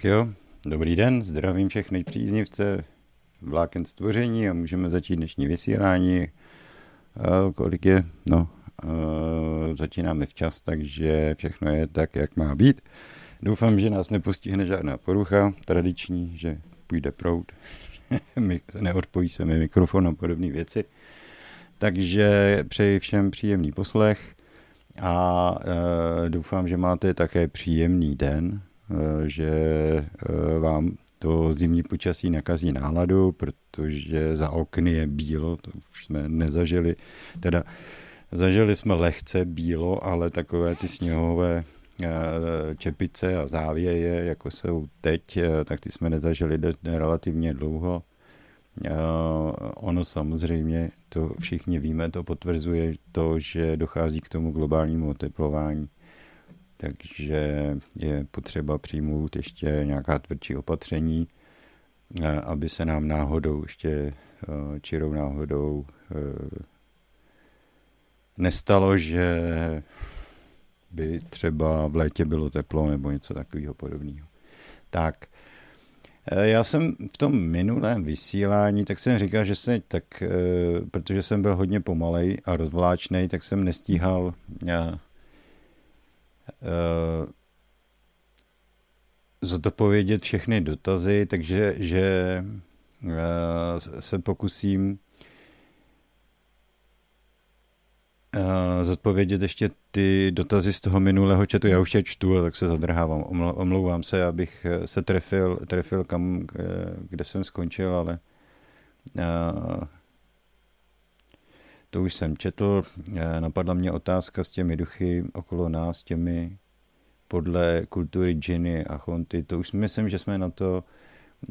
Tak jo, dobrý den, zdravím všechny příznivce vláken stvoření a můžeme začít dnešní vysílání. Uh, kolik je? No, uh, začínáme včas, takže všechno je tak, jak má být. Doufám, že nás nepostihne žádná porucha, tradiční, že půjde prout, neodpojí se mi mikrofon a podobné věci. Takže přeji všem příjemný poslech a uh, doufám, že máte také příjemný den, Eh, že eh, vám to zimní počasí nakazí náladu, protože za okny je bílo, to už jsme nezažili. Teda zažili jsme lehce bílo, ale takové ty sněhové eh, čepice a závěje, jako jsou teď, tak ty jsme nezažili relativně dlouho. Ono samozřejmě, to všichni víme, to potvrzuje to, že dochází k tomu globálnímu oteplování takže je potřeba přijmout ještě nějaká tvrdší opatření, eh, aby se nám náhodou, ještě eh, čirou náhodou eh, nestalo, že by třeba v létě bylo teplo nebo něco takového podobného. Tak, já jsem v tom minulém vysílání, tak jsem říkal, že se tak, protože jsem byl hodně pomalej a rozvláčnej, tak jsem nestíhal zodpovědět všechny dotazy, takže že uh, se pokusím uh, zodpovědět ještě ty dotazy z toho minulého četu. Já už je čtu, tak se zadrhávám. Omlouvám se, abych se trefil, trefil kam, kde jsem skončil, ale to už jsem četl. Eh, napadla mě otázka s těmi duchy okolo nás, těmi podle kultury džiny a chonty. To už myslím, že jsme na to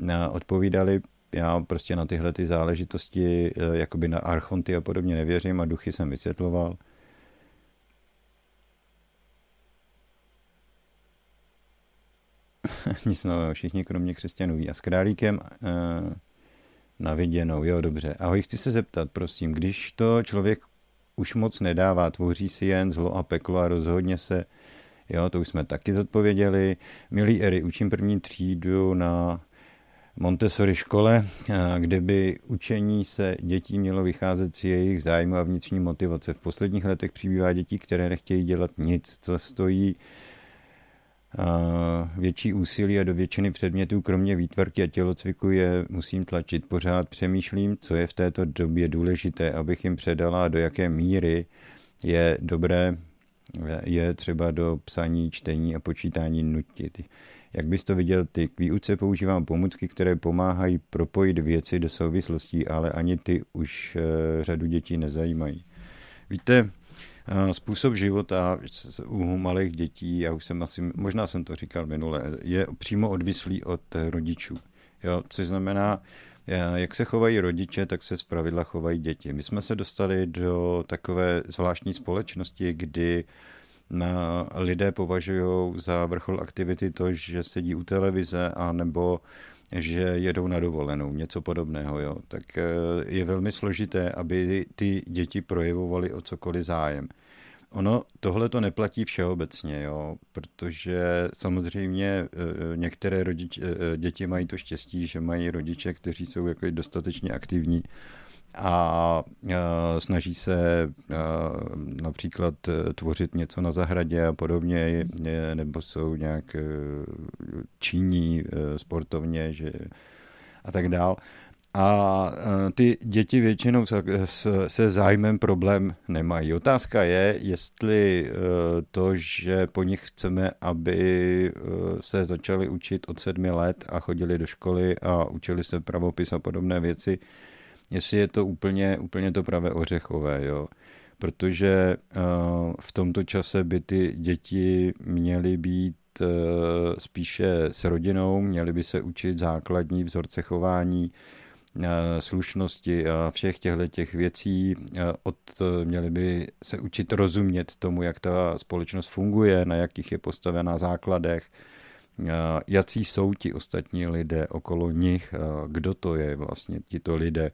eh, odpovídali. Já prostě na tyhle ty záležitosti, eh, jakoby na archonty a podobně nevěřím a duchy jsem vysvětloval. Nic nového, všichni kromě křesťanů ví. A s králíkem na viděnou, jo, dobře. Ahoj, chci se zeptat, prosím, když to člověk už moc nedává, tvoří si jen zlo a peklo a rozhodně se, jo, to už jsme taky zodpověděli. Milý Ery, učím první třídu na Montessori škole, kde by učení se dětí mělo vycházet z jejich zájmu a vnitřní motivace. V posledních letech přibývá dětí, které nechtějí dělat nic, co stojí větší úsilí a do většiny předmětů, kromě výtvarky a tělocviku, je musím tlačit. Pořád přemýšlím, co je v této době důležité, abych jim předala, do jaké míry je dobré je třeba do psaní, čtení a počítání nutit. Jak bys to viděl ty? K výuce používám pomůcky, které pomáhají propojit věci do souvislostí, ale ani ty už eh, řadu dětí nezajímají. Víte, způsob života u malých dětí, já už jsem asi, možná jsem to říkal minule, je přímo odvislý od rodičů. Jo, což znamená, eh, jak se chovají rodiče, tak se zpravidla chovají děti. My jsme se dostali do takové zvláštní společnosti, kdy na lidé považují za vrchol aktivity to, že sedí u televize a nebo že jedou na dovolenou, něco podobného, jo. tak eh, je velmi složité, aby ty děti projevovaly o cokoliv zájem. Ono tohle to neplatí všeobecně, jo, protože samozřejmě eh, některé rodič, eh, děti mají to štěstí, že mají rodiče, kteří jsou jako dostatečně aktivní a snaží se například tvořit něco na zahradě a podobně, nebo jsou nějak činí sportovně že, a tak dál. A e, ty děti většinou se zájmem problém nemají. Otázka je, jestli e, to, že po nich chceme, aby e, se začali učit od sedmi let a chodili do školy a učili se pravopis a podobné věci, jestli je to úplně, úplně to pravé ořechové, jo. Protože v tomto čase by ty děti měly být spíše s rodinou, měly by se učit základní vzorce chování, Eh, slušnosti a všech těchto těch věcí. Eh, od, měli by se učit rozumět tomu, jak ta společnost funguje, na jakých je postavená základech, eh, jací jsou ti ostatní lidé okolo nich, kdo to je vlastně tito lidé.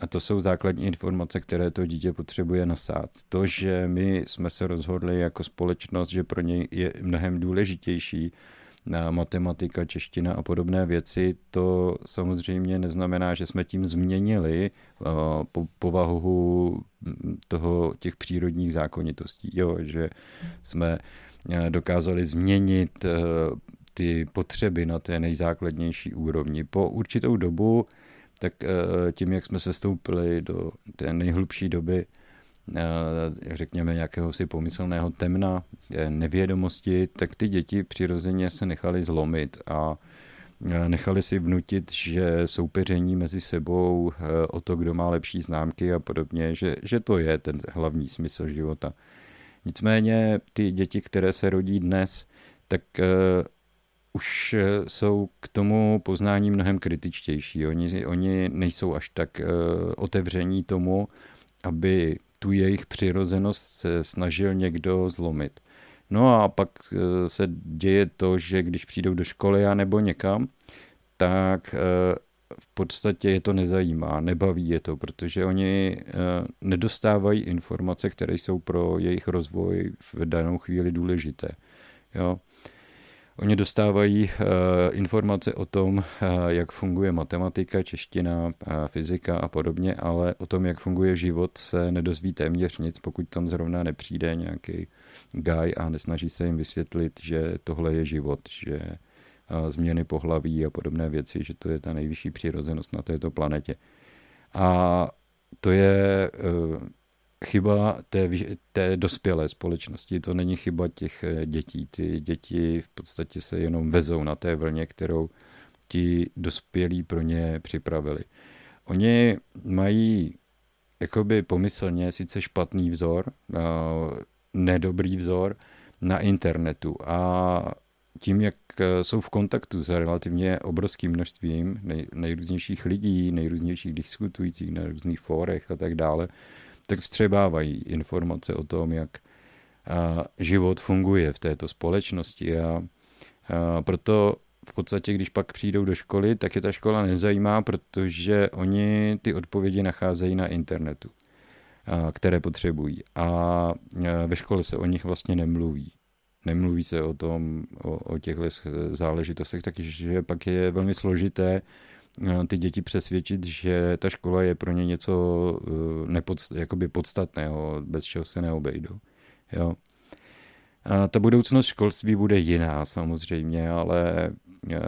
A to jsou základní informace, které to dítě potřebuje nasát. To, že my jsme se rozhodli jako společnost, že pro něj je mnohem důležitější matematika, čeština a podobné věci, to samozřejmě neznamená, že jsme tím změnili povahu toho, těch přírodních zákonitostí, jo, že jsme dokázali změnit ty potřeby na té nejzákladnější úrovni. Po určitou dobu, tak tím, jak jsme se stoupili do té nejhlubší doby, Eh, řekněme, nějakého si pomyslného temna, eh, nevědomosti, tak ty děti přirozeně se nechali zlomit a eh, nechali si vnutit, že soupeření mezi sebou o to, kdo má lepší známky a podobně, že, že to je ten hlavní smysl života. Nicméně ty děti, které se rodí dnes, tak už jsou k tomu poznání mnohem kritičtější. Oni, oni nejsou až tak uh, otevření tomu, aby tu jejich přirozenost se snažil někdo zlomit. No a pak eh, se děje to, že když přijdou do školy a nebo někam, tak eh, v podstatě je to nezajímá, nebaví je to, protože oni eh, nedostávají informace, které jsou pro jejich rozvoj v danou chvíli důležité. Jo? Oni dostávají uh, informace o tom, uh, jak funguje matematika, čeština, uh, fyzika a podobně, ale o tom, jak funguje život, se nedozví téměř nic, pokud tam zrovna nepřijde nějaký guy a nesnaží se jim vysvětlit, že tohle je život, že změny pohlaví a podobné věci, že to je ta nejvyšší přirozenost na této planetě. A to je chyba té, té dospělé společnosti, to není chyba těch eh, dětí. Ty děti v podstatě se jenom vezou na té vlně, kterou ti dospělí pro ně připravili. Oni mají jakoby pomyslně sice špatný vzor, nedobrý vzor na internetu a tím, jak eh, jsou v kontaktu s relativně obrovským množstvím nej, nejrůznějších lidí, nejrůznějších diskutujících na různých fórech a tak dále, tak vstřebávají informace o tom, jak život funguje v této společnosti a, proto v podstatě, když pak přijdou do školy, tak je ta škola nezajímá, protože oni ty odpovědi nacházejí na internetu, které potřebují. A, ve škole se o nich vlastně nemluví. Nemluví se o tom, o, o těchto záležitostech, takže pak je velmi složité ty děti přesvědčit, že ta škola je pro ně něco eh, nepodst, jakoby podstatného, bez čeho se neobejdou. Jo. A ta budoucnost školství bude jiná samozřejmě, ale eh,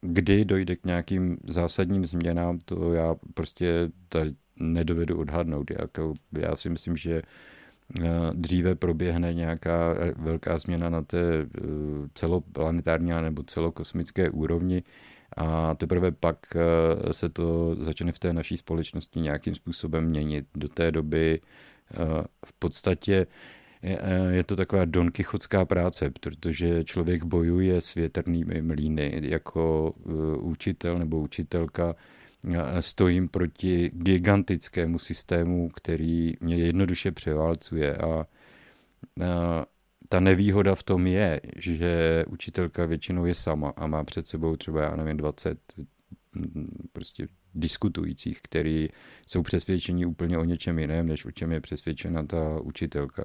kdy dojde k nějakým zásadním změnám, to já prostě tady nedovedu odhadnout. Jako já si myslím, že dříve proběhne nějaká velká změna na té celoplanetární nebo celokosmické úrovni, a teprve pak eh, se to začne v té naší společnosti nějakým způsobem měnit. Do té doby eh, v podstatě eh, je to taková donkychotská práce, protože člověk bojuje s větrnými mlíny. Jako učitel nebo učitelka stojím proti gigantickému systému, který mě jednoduše převálcuje a ta nevýhoda v tom je, že učitelka většinou je sama a má před sebou třeba, já nevím, 20 mm, prostě diskutujících, který jsou přesvědčeni úplně o něčem jiném, než o čem je přesvědčena ta učitelka.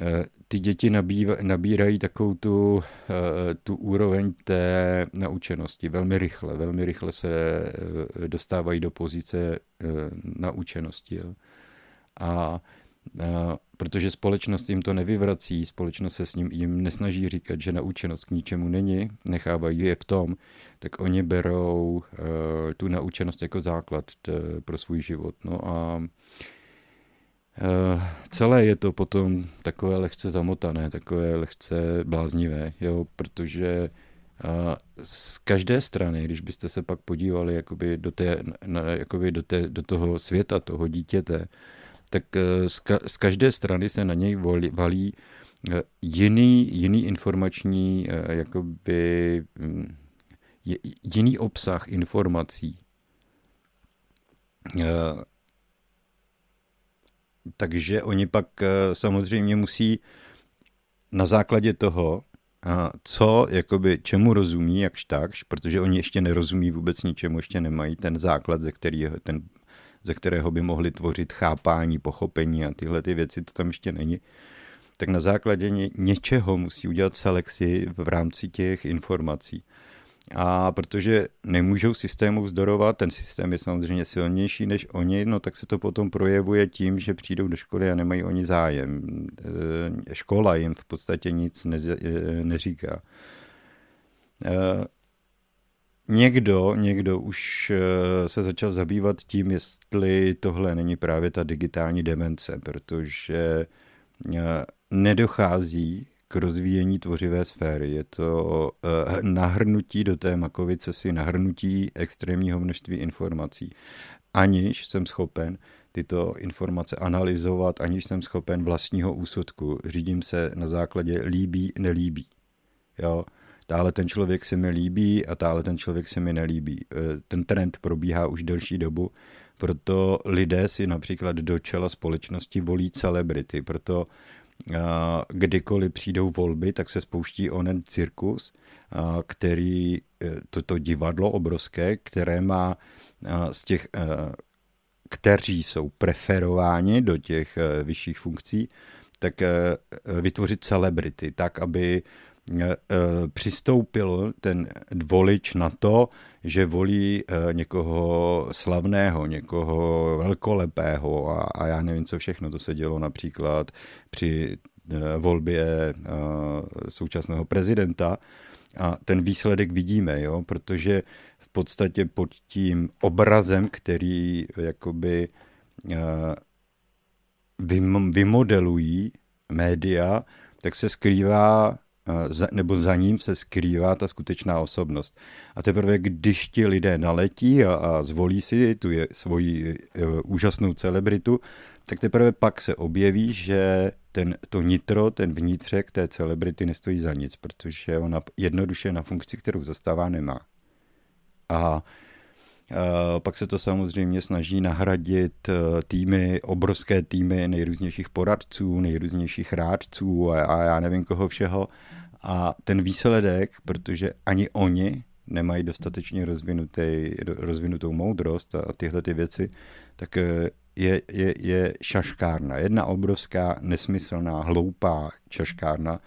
Eh, ty děti nabírají takovou tu, eh, tu úroveň té naučenosti velmi rychle. Velmi rychle se eh, dostávají do pozice naučenosti. A protože společnost jim to nevyvrací, společnost se s ním jim nesnaží říkat, že naučenost k ničemu není, nechávají je v tom, tak oni berou uh, tu naučenost jako základ pro svůj život. No a uh, celé je to potom takové lehce zamotané, takové lehce bláznivé, jo, protože uh, z každé strany, když byste se pak podívali jakoby do, té, na, jakoby do, té, do toho světa, toho dítěte, tak eh, z každé strany se na něj valí eh, jiný, jiný informační, eh, jakoby mm, jiný obsah informací. Takže oni pak samozřejmě musí na základě toho, co, jakoby, čemu rozumí, jakž takž, protože oni ještě nerozumí vůbec ničemu, ještě nemají ten základ, ze kterého ten ze kterého by mohli tvořit chápání, pochopení a tyhle ty věci, to tam ještě není. tak na základě něčeho musí udělat selekci v rámci těch informací. A protože nemůžou systému vzdorovat, ten systém je samozřejmě silnější než oni, no tak se to potom projevuje tím, že přijdou do školy a nemají oni zájem. E, škola jim v podstatě nic e, neříká. Někdo, někdo už se začal zabývat tím, jestli tohle není právě ta digitální demence, protože nedochází k rozvíjení tvořivé sféry. Je to uh, nahrnutí do té makovice si, nahrnutí extrémního množství informací. Aniž jsem schopen tyto informace analyzovat, aniž jsem schopen vlastního úsudku. Řídím se na základě líbí, nelíbí. Jo? Táhle ten člověk se mi líbí a táhle ten člověk se mi nelíbí. Eh, ten trend probíhá už delší dobu, proto lidé si například do čela společnosti volí celebrity, proto kdykoliv přijdou volby, tak se spouští onen cirkus, který, toto divadlo obrovské, které má z těch, kteří jsou preferováni do těch vyšších funkcí, tak vytvořit celebrity, tak, aby přistoupil ten volič na to, že volí někoho slavného, někoho velkolepého a, a já nevím, co všechno. To se dělo například při volbě současného prezidenta. A ten výsledek vidíme, jo, protože v podstatě pod tím obrazem, který jakoby vymodelují média, tak se skrývá nebo za ním se skrývá ta skutečná osobnost. A teprve, když ti lidé naletí a, a zvolí si tu je, svoji uh, úžasnou celebritu, tak teprve pak se objeví, že ten, to nitro, ten vnitřek té celebrity nestojí za nic, protože ona jednoduše na funkci, kterou zastává, nemá. A pak se to samozřejmě snaží nahradit týmy, obrovské týmy nejrůznějších poradců, nejrůznějších rádců a já nevím koho všeho. A ten výsledek, protože ani oni nemají dostatečně rozvinutý, rozvinutou moudrost a tyhle ty věci, tak e, je, je, je šaškárna. Jedna obrovská, nesmyslná, hloupá šaškárna.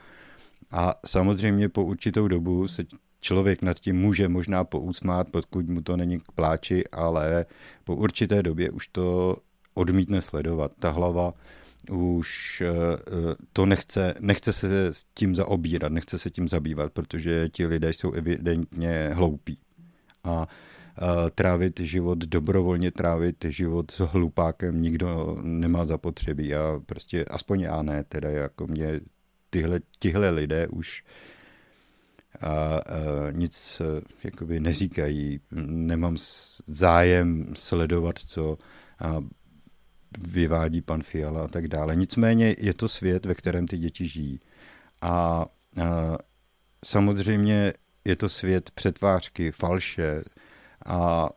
A samozřejmě po určitou dobu se člověk nad tím může možná pousmát, pokud mu to není k pláči, ale po určité době už to odmítne sledovat. Ta hlava už eh, to nechce, nechce se s tím zaobírat, nechce se tím zabývat, protože ti lidé jsou evidentně hloupí. A trávit život, dobrovolně trávit život s hlupákem nikdo nemá zapotřebí a prostě aspoň já ne, teda jako mě tyhle, tyhle lidé už a, a nic jakoby neříkají, nemám zájem sledovat, co a, vyvádí pan Fiala a tak dále. Nicméně je to svět, ve kterém ty děti žijí. A, a samozřejmě je to svět přetvářky, falše, a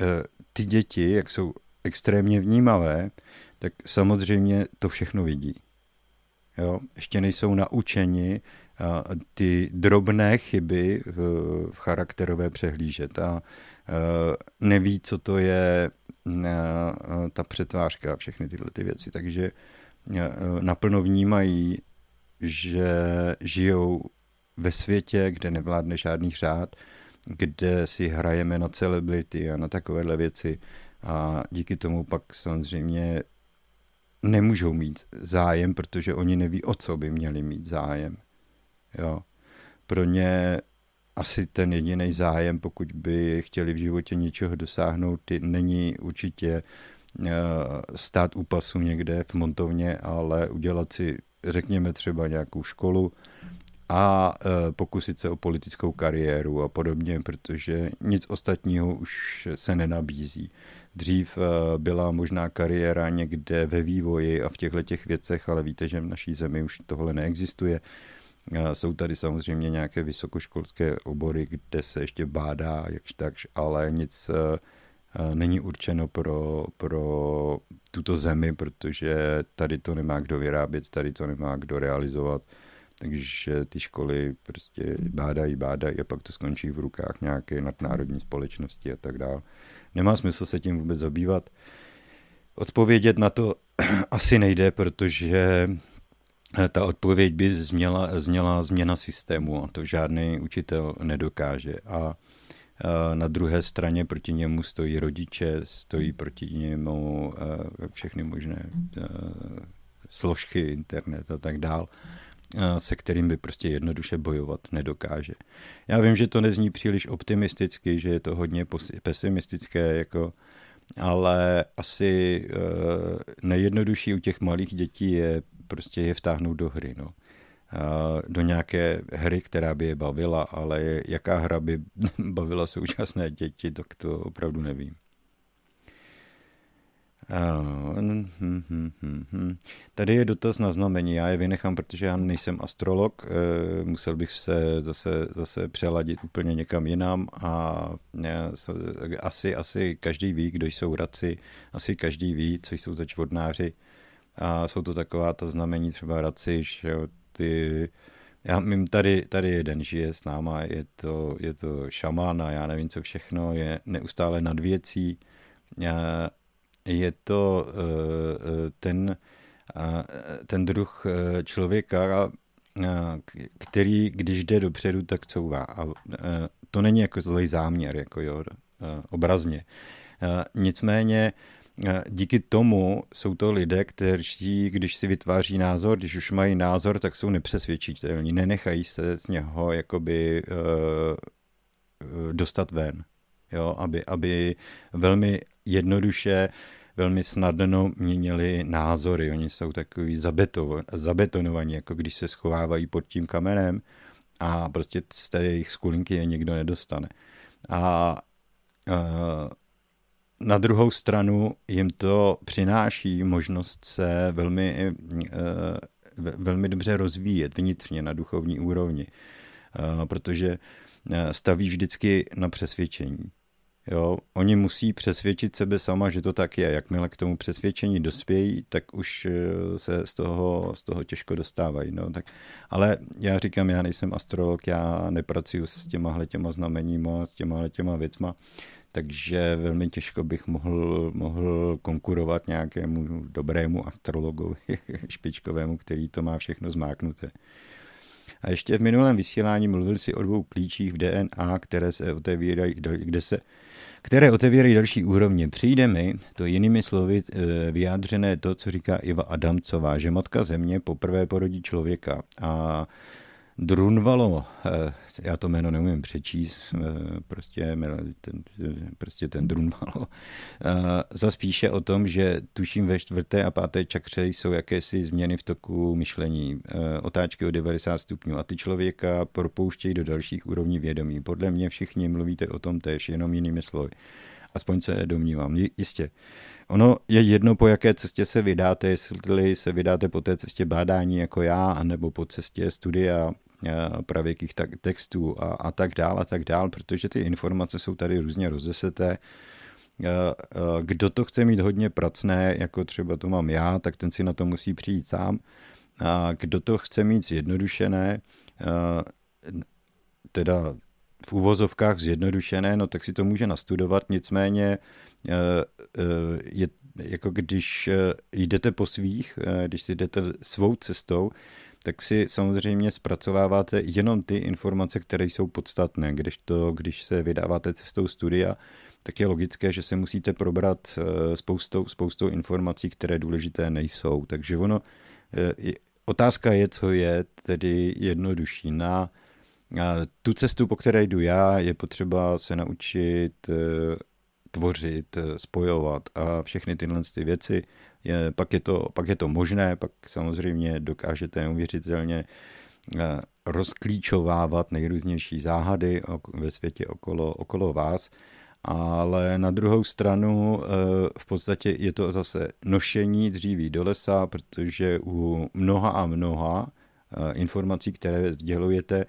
e, ty děti, jak jsou extrémně vnímavé, tak samozřejmě to všechno vidí. Jo? Ještě nejsou naučeni a, ty drobné chyby v, v charakterové přehlížet a neví, co to je a, ta přetvářka a všechny tyhle ty věci. Takže naplno vnímají, že žijou ve světě, kde nevládne žádný řád, kde si hrajeme na celebrity a na takovéhle věci a díky tomu pak samozřejmě nemůžou mít zájem, protože oni neví, o co by měli mít zájem. Jo. Pro ně asi ten jediný zájem, pokud by chtěli v životě něčeho dosáhnout, není určitě uh, stát u pasu někde v montovně, ale udělat si, řekněme třeba nějakou školu, a e, pokusit se o politickou kariéru a podobně, protože nic ostatního už se nenabízí. Dřív e, byla možná kariéra někde ve vývoji a v těchto těch věcech, ale víte, že v naší zemi už tohle neexistuje. Jsou tady samozřejmě nějaké vysokoškolské obory, kde se ještě bádá jakž takž, ale nic není určeno pro, pro tuto zemi, protože tady to nemá kdo vyrábět, tady to nemá kdo realizovat takže ty školy prostě bádají, bádají a pak to skončí v rukách nějaké nadnárodní společnosti a tak dále. Nemá smysl se tím vůbec zabývat. Odpovědět na to asi nejde, protože ta odpověď by změla, změla změna systému a to žádný učitel nedokáže. A na druhé straně proti němu stojí rodiče, stojí proti němu všechny možné složky, internet a tak dál, se kterým by prostě jednoduše bojovat nedokáže. Já vím, že to nezní příliš optimisticky, že je to hodně pesimistické, jako, ale asi nejjednodušší u těch malých dětí je prostě je vtáhnout do hry. No do nějaké hry, která by je bavila, ale jaká hra by bavila současné děti, tak to opravdu nevím. Hm, hm, hm, Tady je dotaz na znamení, já je vynechám, protože já nejsem astrolog, e, musel bych se zase, zase přeladit úplně někam jinam a asi, asi každý ví, kdo jsou radci, asi každý ví, co jsou za čvodnáři a jsou to taková ta znamení třeba radci, že ty já mím, tady, tady jeden žije s náma, je to, je to šamán a já nevím, co všechno, je neustále nad věcí. Je to eh, eh, ten, ten druh eh, člověka, který, když jde dopředu, tak couvá. A to není jako zlej záměr, jako jo, obrazně. Nicméně díky tomu jsou to lidé, kteří, když si vytváří názor, když už mají názor, tak jsou nepřesvědčitelní, nenechají se z něho jakoby uh, dostat ven. Jo, aby, aby velmi jednoduše, velmi snadno měnili názory. Oni jsou takový zabetonovaní, jako když se schovávají pod tím kamenem a prostě z té jejich skulinky je nikdo nedostane. A uh, na druhou stranu jim to přináší možnost se velmi, eh, velmi dobře rozvíjet vnitřně na duchovní úrovni, eh, protože eh, staví vždycky na přesvědčení. Jo, oni musí přesvědčit sebe sama, že to tak je. Jakmile k tomu přesvědčení dospějí, tak už se z toho, z toho těžko dostávají. No, tak, ale já říkám, já nejsem astrolog, já nepracuju s těma těma znameníma, s těma těma věcma, takže velmi těžko bych mohl, mohl konkurovat nějakému dobrému astrologovi špičkovému, který to má všechno zmáknuté. A ještě v minulém vysílání mluvil si o dvou klíčích v DNA, které se otevírají, kde se, které otevírají další úrovně. Přijde mi, to jinými slovy eh, vyjádřené to, co říká Iva Adamcová, že matka země poprvé porodí člověka a Drunvalo, eh, já to jméno neumím přečíst, eh, prostě ten, prostě ten Drunvalo, eh, zaspíše o tom, že tuším ve čtvrté a páté čakře jsou jakési změny v toku myšlení, otáčky o 90 stupňů a ty člověka propouštějí do dalších úrovní vědomí. Podle mě všichni mluvíte o tom též, jenom jinými slovy. Aspoň se domnívám. Jistě. Ono je jedno, po jaké cestě se vydáte, jestli se vydáte po té cestě bádání jako já, anebo po cestě studia Eh, pravěkých textů a, a tak dál a tak dál, protože ty informace jsou tady různě rozeseté. Eh, eh, kdo to chce mít hodně pracné, jako třeba to mám já, tak ten si na to musí přijít sám. A kdo to chce mít zjednodušené, teda v úvozovkách zjednodušené, no tak si to může nastudovat, nicméně je jako když jdete po svých, když si jdete svou cestou, tak si samozřejmě zpracováváte jenom ty informace, které jsou podstatné. Když, to, když se vydáváte cestou studia, tak je logické, že se musíte probrat eh, spoustou, spoustou informací, které důležité nejsou. Takže ono, eh, otázka je, co je tedy jednodušší. Na tu cestu, po které jdu já, je potřeba se naučit eh, tvořit, spojovat. A všechny tyhle ty věci je, pak, je to, pak je to možné, pak samozřejmě dokážete neuvěřitelně eh, rozklíčovávat nejrůznější záhady ve světě okolo, okolo vás, ale na druhou stranu eh, v podstatě je to zase nošení dříví do lesa, protože u mnoha a mnoha eh, informací, které sdělujete,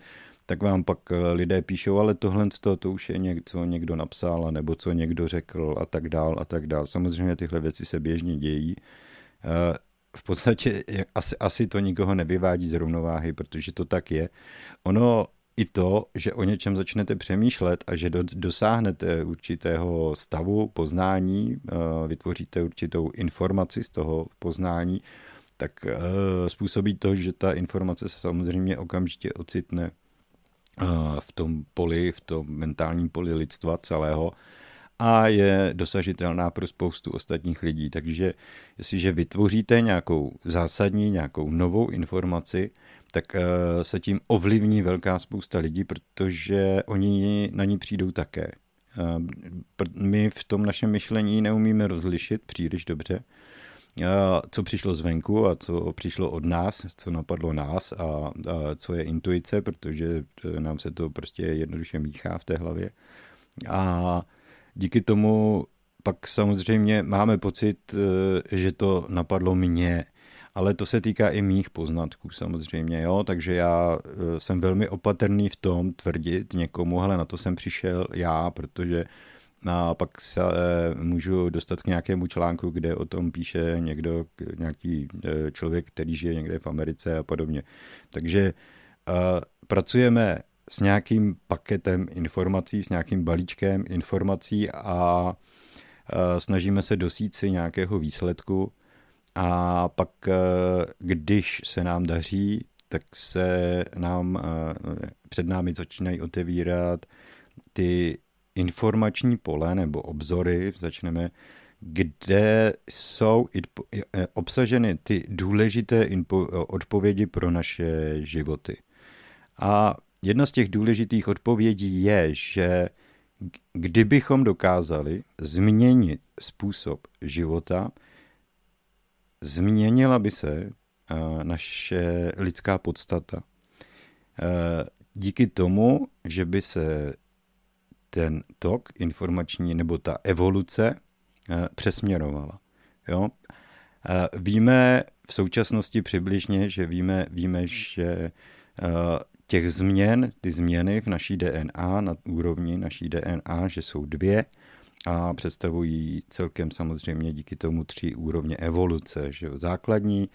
tak vám pak eh, lidé píšou, ale tohle to, to už je něco někdo napsal, nebo co někdo řekl a tak dál a tak dál. Samozřejmě tyhle věci se běžně dějí. Eh, v podstatě asi, asi to nikoho nevyvádí z rovnováhy, protože to tak je. Ono i to, že o něčem začnete přemýšlet a že do, dosáhnete určitého stavu poznání, eh, vytvoříte určitou informaci z toho poznání, tak způsobí to, že ta informace se samozřejmě okamžitě ocitne v tom poli, v tom mentálním poli lidstva celého a je dosažitelná pro spoustu ostatních lidí. Takže jestliže vytvoříte nějakou zásadní, nějakou novou informaci, tak eh, se tím ovlivní velká spousta lidí, protože oni na ní přijdou také. Eh, my v tom našem myšlení neumíme rozlišit příliš dobře, eh, co přišlo zvenku a co přišlo od nás, co napadlo nás a, a co je intuice, protože nám se to prostě jednoduše míchá v té hlavě. A díky tomu pak samozřejmě máme pocit, že to napadlo mě, ale to se týká i mých poznatků samozřejmě, jo, takže já eh, jsem velmi opatrný v tom tvrdit někomu, ale na to jsem přišel já, protože a pak se eh, můžu dostat k nějakému článku, kde o tom píše někdo, nějaký eh, člověk, který žije někde v Americe a podobně. Takže uh, pracujeme s nějakým paketem informací, s nějakým balíčkem informací a snažíme se dosít si nějakého výsledku a pak, eh, když se nám daří, tak se nám eh, před námi začínají otevírat ty informační pole nebo obzory, začneme, kde jsou obsaženy ty důležité odpovědi pro naše životy. A jedna z těch důležitých odpovědí je, že kdybychom dokázali změnit způsob života, změnila by se eh, naše lidská podstata. Eh, díky tomu, že by se ten tok informační nebo ta evoluce eh, přesměrovala. Jo? Víme v současnosti přibližně, že víme, víme, že těch změn, ty změny v naší DNA, na úrovni naší DNA, že jsou dvě, a představují celkem samozřejmě díky tomu tři úrovně evoluce. Že jo? Základní,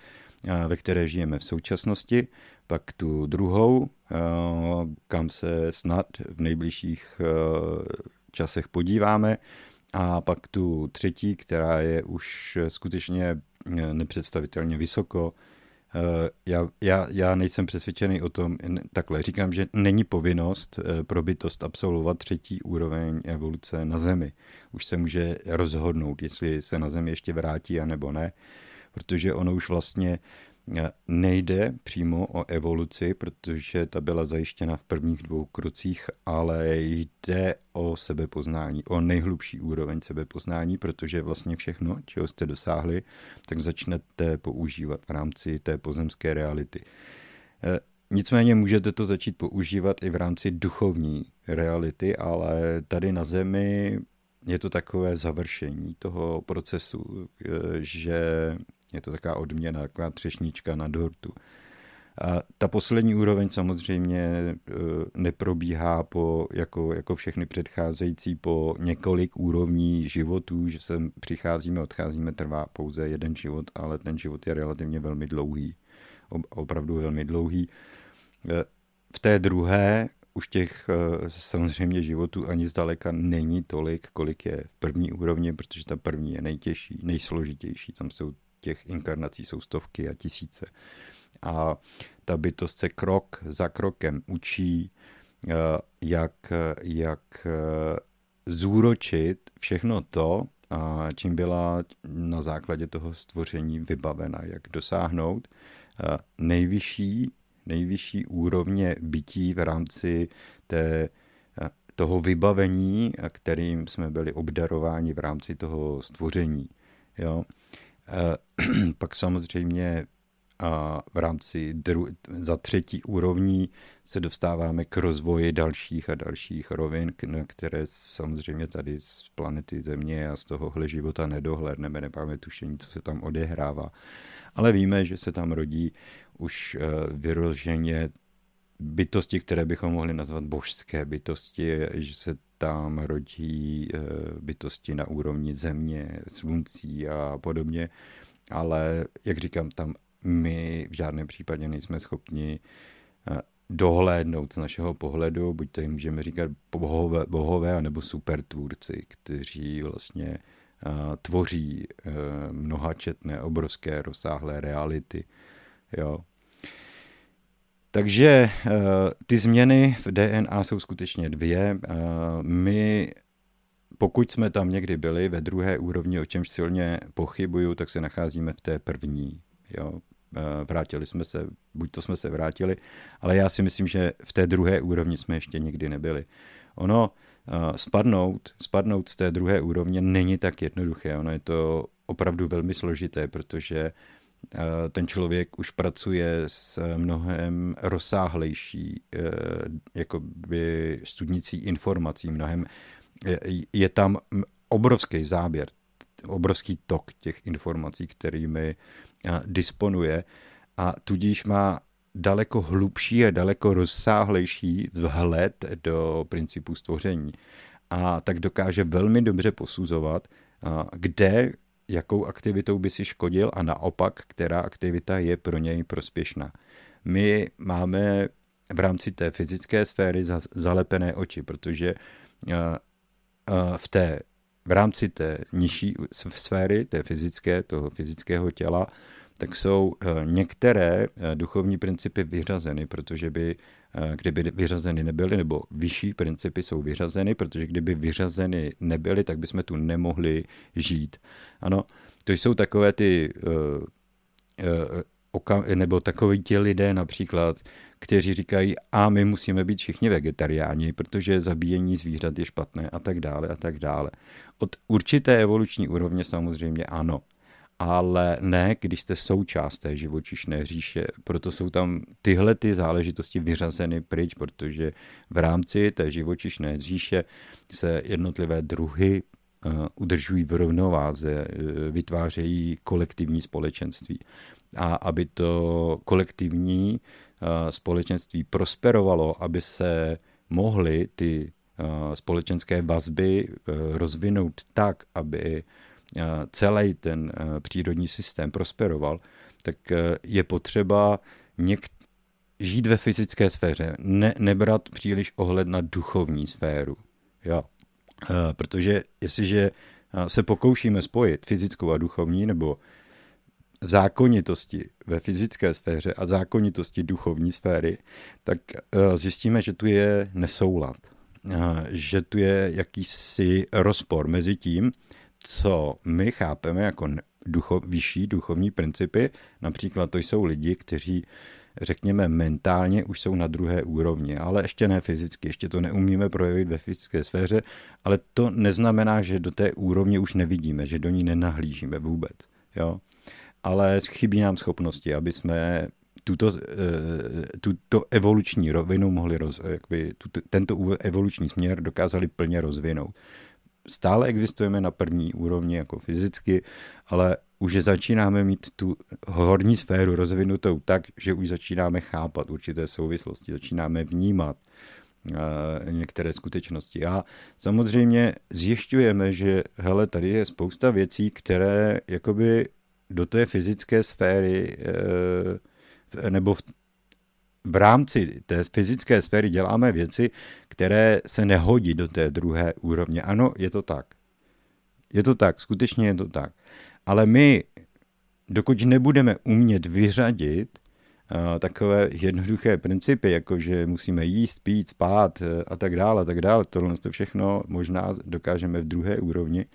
ve které žijeme v současnosti, pak tu druhou, kam se snad v nejbližších časech podíváme, a pak tu třetí, která je už skutečně nepředstavitelně vysoko Eh, já, já, já nejsem přesvědčený o tom, takhle říkám, že není povinnost eh, pro bytost absolvovat třetí úroveň evoluce na Zemi. Už se může rozhodnout, jestli se na Zemi ještě vrátí, anebo ne, protože ono už vlastně Nejde přímo o evoluci, protože ta byla zajištěna v prvních dvou krocích, ale jde o sebepoznání, o nejhlubší úroveň sebepoznání, protože vlastně všechno, čeho jste dosáhli, tak začnete používat v rámci té pozemské reality. E, nicméně můžete to začít používat i v rámci duchovní reality, ale tady na Zemi je to takové završení toho procesu, e, že je to taková odměna, taková třešnička na dortu. A ta poslední úroveň samozřejmě e, neprobíhá po, jako, jako všechny předcházející po několik úrovní životů, že sem přicházíme, odcházíme, trvá pouze jeden život, ale ten život je relativně velmi dlouhý, opravdu velmi dlouhý. E, v té druhé už těch e, samozřejmě životů ani zdaleka není tolik, kolik je v první úrovni, protože ta první je nejtěžší, nejsložitější, tam jsou těch inkarnací jsou stovky a tisíce. A ta bytost se krok za krokem učí, eh, jak, jak eh, zúročit všechno to, čím byla na základě toho stvoření vybavena, jak dosáhnout eh, nejvyšší, nejvyšší úrovně bytí v rámci té, toho vybavení, kterým jsme byli obdarováni v rámci toho stvoření. Jo? Eh, pak samozřejmě a v rámci dru- za třetí úrovní se dostáváme k rozvoji dalších a dalších rovin, na které samozřejmě tady z planety Země a z tohohle života nedohledneme, nemáme tušení, co se tam odehrává. Ale víme, že se tam rodí už eh, vyroženě bytosti, které bychom mohli nazvat božské bytosti, že se tam rodí eh, bytosti na úrovni země, sluncí a podobně, ale jak říkám, tam my v žádném případě nejsme schopni eh, dohlédnout z našeho pohledu, buď to jim můžeme říkat bohové, bohové anebo supertvůrci, kteří vlastně tvoří mnohačetné, obrovské, rozsáhlé reality. Jo. Takže ty změny v DNA jsou skutečně dvě. My pokud jsme tam někdy byli ve druhé úrovni, o čemž silně pochybuju, tak se nacházíme v té první. Jo. Eh, vrátili jsme se, buď to jsme se vrátili, ale já si myslím, že v té druhé úrovni jsme ještě nikdy nebyli. Ono eh, spadnout, spadnout z té druhé úrovně není tak jednoduché, ono je to opravdu velmi složité, protože eh, ten člověk už pracuje s mnohem rozsáhlejší jakoby studnicí informací, mnohem je, je tam obrovský záběr, obrovský tok těch informací, kterými disponuje a tudíž má daleko hlubší a daleko rozsáhlejší vhled do principu stvoření. A tak dokáže velmi dobře posuzovat, kde, jakou aktivitou by si škodil a naopak, která aktivita je pro něj prospěšná. My máme v rámci té fyzické sféry zalepené oči, protože v té v rámci té nižší sféry, té fyzické, toho fyzického těla, tak jsou eh, některé eh, duchovní principy vyřazeny, protože by, eh, kdyby vyřazeny nebyly, nebo vyšší principy jsou vyřazeny, protože kdyby vyřazeny nebyly, tak bychom tu nemohli žít. Ano, to jsou takové ty nebo takoví ti lidé například, kteří říkají, a my musíme být všichni vegetariáni, protože zabíjení zvířat je špatné a tak dále a tak dále. Od určité evoluční úrovně samozřejmě ano, ale ne, když jste součást té živočišné říše. Proto jsou tam tyhle ty záležitosti vyřazeny pryč, protože v rámci té živočišné říše se jednotlivé druhy uh, udržují v rovnováze, uh, vytvářejí kolektivní společenství. A aby to kolektivní uh, společenství prosperovalo, aby se mohly ty společenské vazby rozvinout tak, aby celý ten přírodní systém prosperoval, tak je potřeba něk- žít ve fyzické sféře, ne, nebrat příliš ohled na duchovní sféru. Jo. Protože jestliže se pokoušíme spojit fyzickou a duchovní, nebo zákonitosti ve fyzické sféře a zákonitosti duchovní sféry, tak zjistíme, že tu je nesoulad že tu je jakýsi rozpor mezi tím, co my chápeme jako ducho, vyšší duchovní principy. Například to jsou lidi, kteří řekněme mentálně už jsou na druhé úrovni, ale ještě ne fyzicky, ještě to neumíme projevit ve fyzické sféře, ale to neznamená, že do té úrovně už nevidíme, že do ní nenahlížíme vůbec. Jo? Ale chybí nám schopnosti, aby jsme tuto, eh, tuto evoluční rovinu mohli, roz, jakby, tuto, tento evoluční směr dokázali plně rozvinout. Stále existujeme na první úrovni jako fyzicky, ale už začínáme mít tu horní sféru rozvinutou tak, že už začínáme chápat určité souvislosti, začínáme vnímat uh, některé skutečnosti. A samozřejmě zjišťujeme, že hele, tady je spousta věcí, které jakoby do té fyzické sféry uh, nebo v, v rámci té fyzické sféry děláme věci, které se nehodí do té druhé úrovně. Ano, je to tak. Je to tak, skutečně je to tak. Ale my, dokud nebudeme umět vyřadit uh, takové jednoduché principy, jako že musíme jíst, pít, spát uh, a tak dále, a tak dále, tohle to všechno možná dokážeme v druhé úrovni,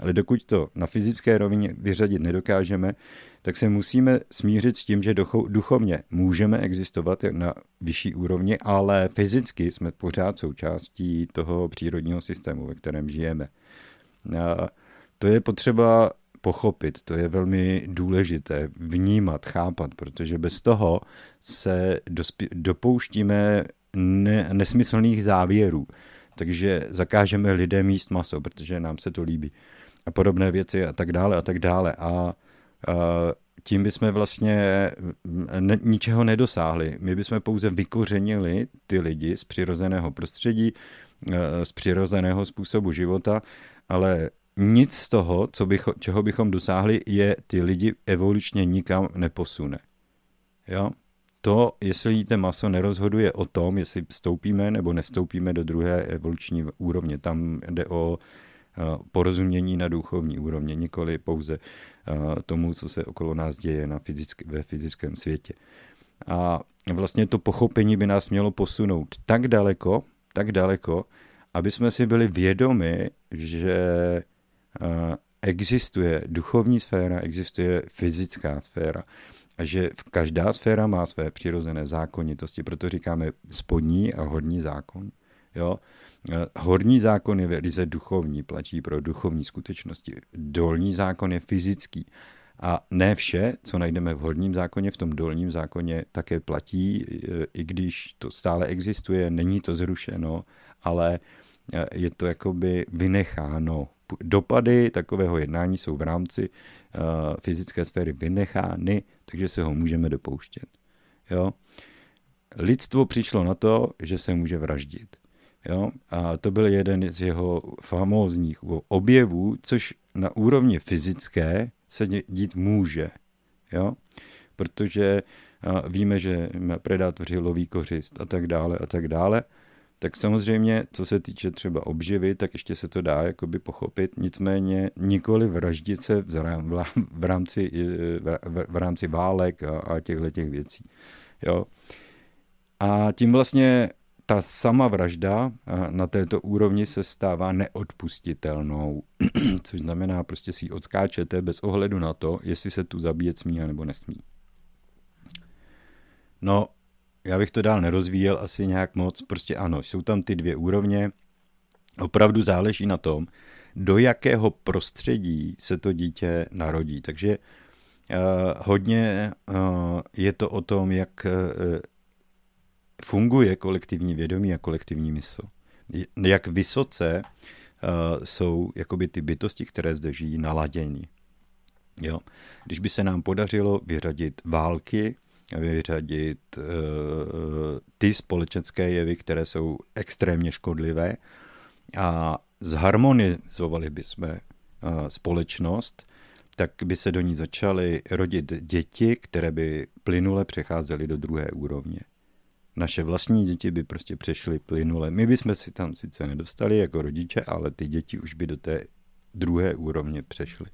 ale dokud to na fyzické rovině vyřadit nedokážeme, tak se musíme smířit s tím, že duchovně můžeme existovat na vyšší úrovni, ale fyzicky jsme pořád součástí toho přírodního systému, ve kterém žijeme. A to je potřeba pochopit, to je velmi důležité vnímat, chápat, protože bez toho se dopouštíme ne, nesmyslných závěrů. Takže zakážeme lidem jíst maso, protože nám se to líbí. A podobné věci a tak dále a tak dále. A tím bychom vlastně ničeho nedosáhli. My bychom pouze vykořenili ty lidi z přirozeného prostředí, e, z přirozeného způsobu života, ale nic z toho, co bycho, čeho bychom dosáhli, je ty lidi evolučně nikam neposune. Jo? To, jestli jíte maso, nerozhoduje o tom, jestli stoupíme nebo nestoupíme do druhé evoluční úrovně. Tam jde o porozumění na duchovní úrovni, nikoli pouze tomu, co se okolo nás děje na fyzick, ve fyzickém světě. A vlastně to pochopení by nás mělo posunout tak daleko, tak daleko, aby jsme si byli vědomi, že existuje duchovní sféra, existuje fyzická sféra a že každá sféra má své přirozené zákonitosti, proto říkáme spodní a horní zákon. Jo? Horní zákon je velice duchovní, platí pro duchovní skutečnosti. Dolní zákon je fyzický. A ne vše, co najdeme v horním zákoně, v tom dolním zákoně také platí, i když to stále existuje, není to zrušeno, ale je to jakoby vynecháno. Dopady takového jednání jsou v rámci fyzické sféry vynechány, takže se ho můžeme dopouštět. Jo? Lidstvo přišlo na to, že se může vraždit. Jo? A to byl jeden z jeho famózních objevů, což na úrovni fyzické se dít může. Jo? Protože víme, že predátoři loví kořist a tak dále a tak dále. Tak samozřejmě, co se týče třeba obživy, tak ještě se to dá jakoby pochopit, nicméně nikoli vraždit se v rámci, v rámci válek a, a těchto těch věcí. Jo? A tím vlastně ta sama vražda na této úrovni se stává neodpustitelnou, což znamená, prostě si odskáčete bez ohledu na to, jestli se tu zabíjet smí nebo nesmí. No, já bych to dál nerozvíjel asi nějak moc, prostě ano, jsou tam ty dvě úrovně, opravdu záleží na tom, do jakého prostředí se to dítě narodí. Takže uh, hodně uh, je to o tom, jak uh, funguje kolektivní vědomí a kolektivní mysl. Jak vysoce uh, jsou jakoby ty bytosti, které zde žijí, naladění. Jo? Když by se nám podařilo vyřadit války, vyřadit uh, ty společenské jevy, které jsou extrémně škodlivé a zharmonizovali bychom uh, společnost, tak by se do ní začaly rodit děti, které by plynule přecházely do druhé úrovně naše vlastní děti by prostě přešly plynule. My bychom si tam sice nedostali jako rodiče, ale ty děti už by do té druhé úrovně přešly.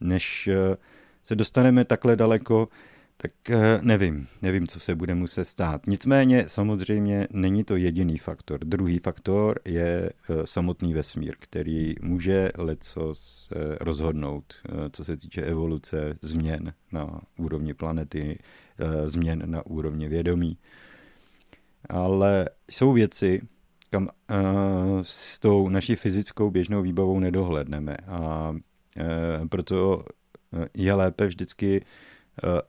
Než eh, se dostaneme takhle daleko, tak eh, nevím, nevím, co se bude muset stát. Nicméně samozřejmě není to jediný faktor. Druhý faktor je eh, samotný vesmír, který může leco rozhodnout, co se týče evoluce, změn na úrovni planety, změn na úrovni vědomí ale jsou věci, kam uh, s tou naší fyzickou běžnou výbavou nedohledneme a uh, proto je lépe vždycky uh,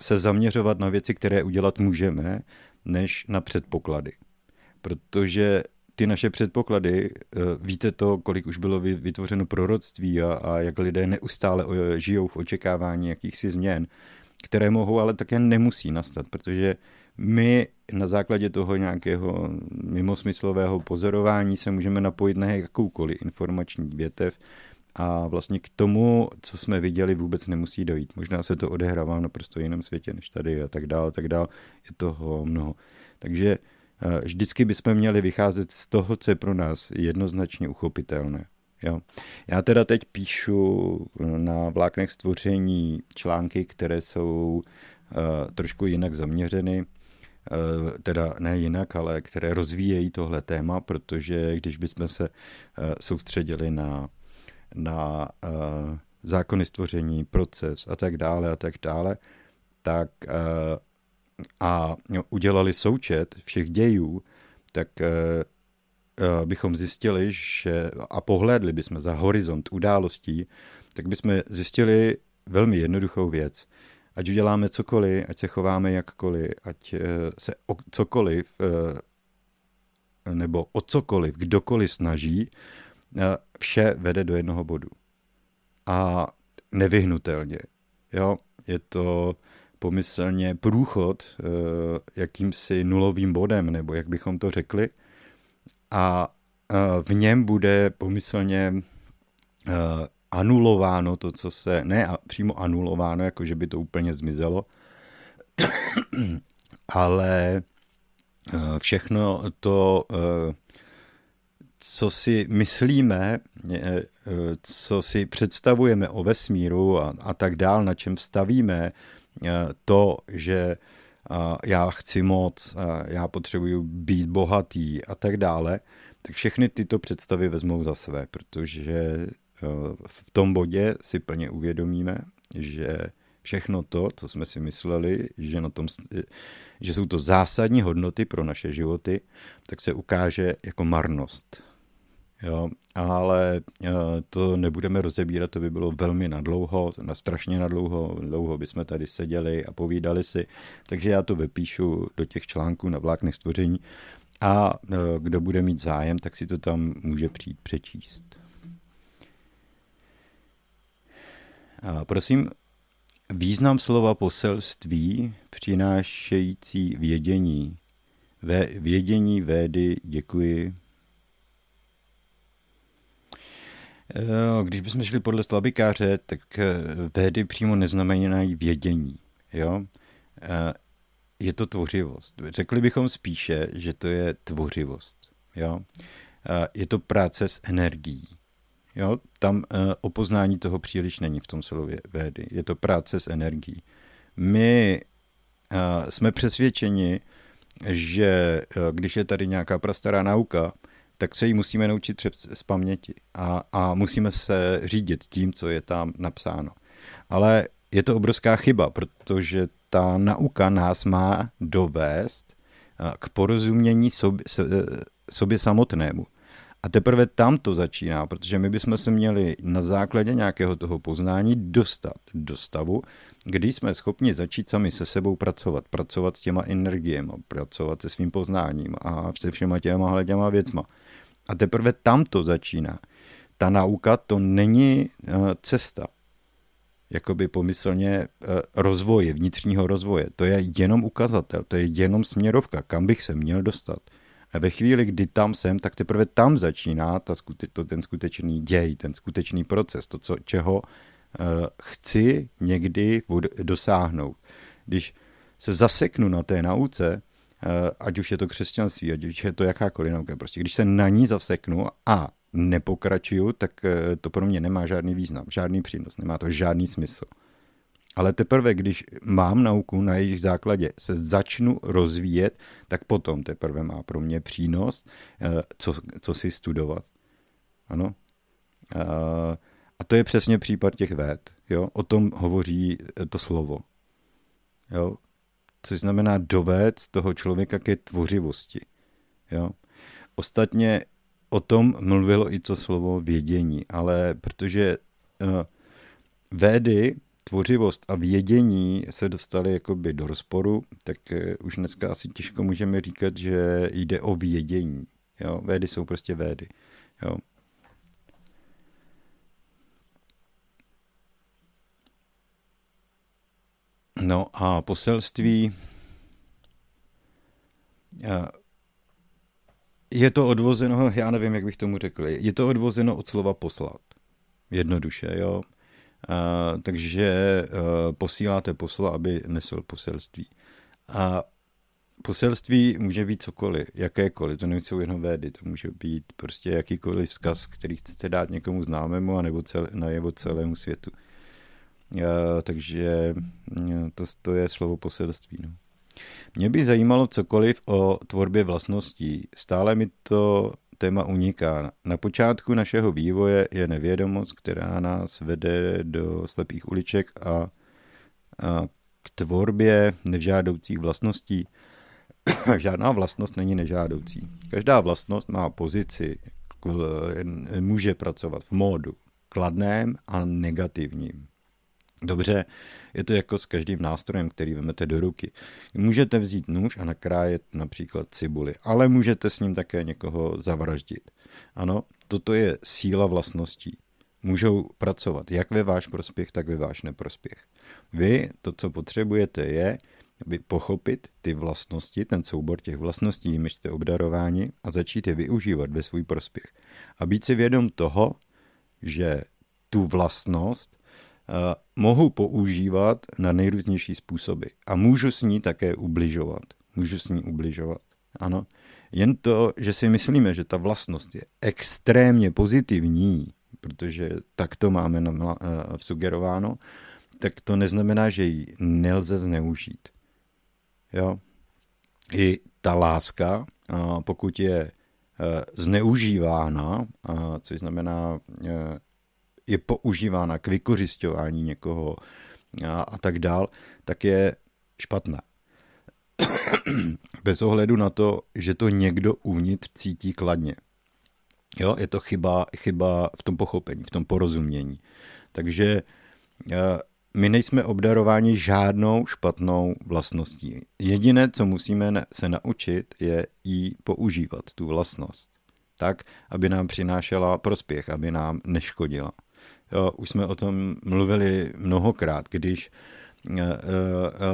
se zaměřovat na věci, které udělat můžeme, než na předpoklady. Protože ty naše předpoklady, víte to, kolik už bylo vytvořeno proroctví a, a jak lidé neustále žijou v očekávání jakýchsi změn, které mohou, ale také nemusí nastat, protože my na základě toho nějakého mimosmyslového pozorování se můžeme napojit na jakoukoliv informační větev a vlastně k tomu, co jsme viděli, vůbec nemusí dojít. Možná se to odehrává na naprosto jiném světě než tady a tak dále, tak dále. Je toho mnoho. Takže eh, vždycky bychom měli vycházet z toho, co je pro nás jednoznačně uchopitelné. Jo. Já teda teď píšu na vláknech stvoření články, které jsou uh, trošku jinak zaměřeny. Eh, teda ne jinak, ale které rozvíjejí tohle téma, protože když bychom se eh, soustředili na, na eh, zákony stvoření, proces a tak dále a tak dále, tak a udělali součet všech dějů, tak bychom zjistili, že a pohlédli bychom za horizont událostí, tak bychom zjistili velmi jednoduchou věc – ať uděláme cokoliv, ať se chováme jakkoliv, ať eh, se o cokoliv eh, nebo o cokoliv kdokoliv snaží, eh, vše vede do jednoho bodu. A nevyhnutelně. Jo? Je to pomyslně průchod jakýmsi nulovým bodem, nebo jak bychom to řekli. A v něm bude pomyslně anulováno to, co se, ne přímo anulováno, jako že by to úplně zmizelo, ale eh, všechno to, eh, co si myslíme, co si představujeme o vesmíru a, a tak dál, na čem stavíme to, že já chci moc, já potřebuju být bohatý a tak dále, tak všechny tyto představy vezmou za své, protože v tom bodě si plně uvědomíme, že všechno to, co jsme si mysleli, že, na tom, že jsou to zásadní hodnoty pro naše životy, tak se ukáže jako marnost. Jo, ale eh, to nebudeme rozebírat, to by bylo velmi nadlouho, na strašně nadlouho, dlouho bychom tady seděli a povídali si, takže já to vypíšu do těch článků na vláknech stvoření a eh, kdo bude mít zájem, tak si to tam může přijít přečíst. Prosím, význam slova poselství přinášející vědění. Ve vědění védy děkuji. Eh, když bychom šli podle slabikáře, tak eh, védy přímo neznamenají vědění. Jo? Eh, je to tvořivost. Řekli bychom spíše, že to je tvořivost. Jo? Je to práce s energií. Jo? Tam uh, opoznání toho příliš není v tom slově védy. Je to práce s energií. My uh, jsme přesvědčeni, že uh, když je tady nějaká prastará nauka, tak se ji musíme naučit třeba z paměti a, a musíme se řídit tím, co je tam napsáno. Ale je to obrovská chyba, protože ta nauka nás má dovést k porozumění sobě, sobě samotnému. A teprve tam to začíná, protože my bychom se měli na základě nějakého toho poznání dostat do stavu, kdy jsme schopni začít sami se sebou pracovat, pracovat s těma energiemi, pracovat se svým poznáním a se všema těma hleděma věcma. A teprve tam to začíná. Ta nauka to není uh, cesta, jakoby pomyslně uh, rozvoje, vnitřního rozvoje. To je jenom ukazatel, to je jenom směrovka, kam bych se měl dostat. A ve chvíli, kdy tam jsem, tak teprve tam začíná ta skute, to, ten skutečný děj, ten skutečný proces, to, co, čeho uh, chci někdy dosáhnout. Když se zaseknu na té nauce, uh, ať už je to křesťanství, ať už je to jakákoliv nauka, prostě když se na ní zaseknu a nepokračuju, tak uh, to pro mě nemá žádný význam, žádný přínos, nemá to žádný smysl. Ale teprve, když mám nauku na jejich základě, se začnu rozvíjet, tak potom teprve má pro mě přínos, eh, co, co si studovat. Ano. Eh, a to je přesně případ těch véd. Jo? O tom hovoří eh, to slovo. Jo? Což znamená dovést toho člověka ke tvořivosti. Jo? Ostatně o tom mluvilo i to slovo vědění, ale protože uh, védy tvořivost a vědění se dostaly jakoby do rozporu, tak eh, už dneska asi těžko můžeme říkat, že jde o vědění. Jo? Védy jsou prostě védy. Jo? No a poselství eh, je to odvozeno, já nevím, jak bych tomu řekl, je to odvozeno od slova poslat. Jednoduše, jo takže uh, posíláte posla, aby nesl poselství. A poselství může být cokoliv, jakékoliv, to nejsou jenom védy, to může být prostě jakýkoliv vzkaz, který chcete dát někomu známému, anebo cel, najevo celému světu. Uh, takže uh, to, to je slovo poselství. No. Mě by zajímalo cokoliv o tvorbě vlastností. Stále mi to téma uniká. Na počátku našeho vývoje je nevědomost, která nás vede do slepých uliček a, a k tvorbě nežádoucích vlastností. Žádná vlastnost není nežádoucí. Každá vlastnost má pozici, může pracovat v módu kladném a negativním. Dobře, je to jako s každým nástrojem, který vezmete do ruky. Můžete vzít nůž a nakrájet například cibuli, ale můžete s ním také někoho zavraždit. Ano, toto je síla vlastností. Můžou pracovat jak ve váš prospěch, tak ve váš neprospěch. Vy to, co potřebujete, je vy pochopit ty vlastnosti, ten soubor těch vlastností, jimiž jste obdarováni a začít je využívat ve svůj prospěch. A být si vědom toho, že tu vlastnost mohu používat na nejrůznější způsoby. A můžu s ní také ubližovat. Můžu s ní ubližovat. Ano. Jen to, že si myslíme, že ta vlastnost je extrémně pozitivní, protože tak to máme uh, sugerováno, tak to neznamená, že ji nelze zneužít. Jo? I ta láska, pokud je zneužívána, což znamená, je používána k vykořišťování někoho a tak dál, tak je špatná. Bez ohledu na to, že to někdo uvnitř cítí kladně. Jo, je to chyba, chyba v tom pochopení, v tom porozumění. Takže my nejsme obdarováni žádnou špatnou vlastností. Jediné, co musíme se naučit, je ji používat, tu vlastnost, tak, aby nám přinášela prospěch, aby nám neškodila. Už jsme o tom mluvili mnohokrát, když uh, uh,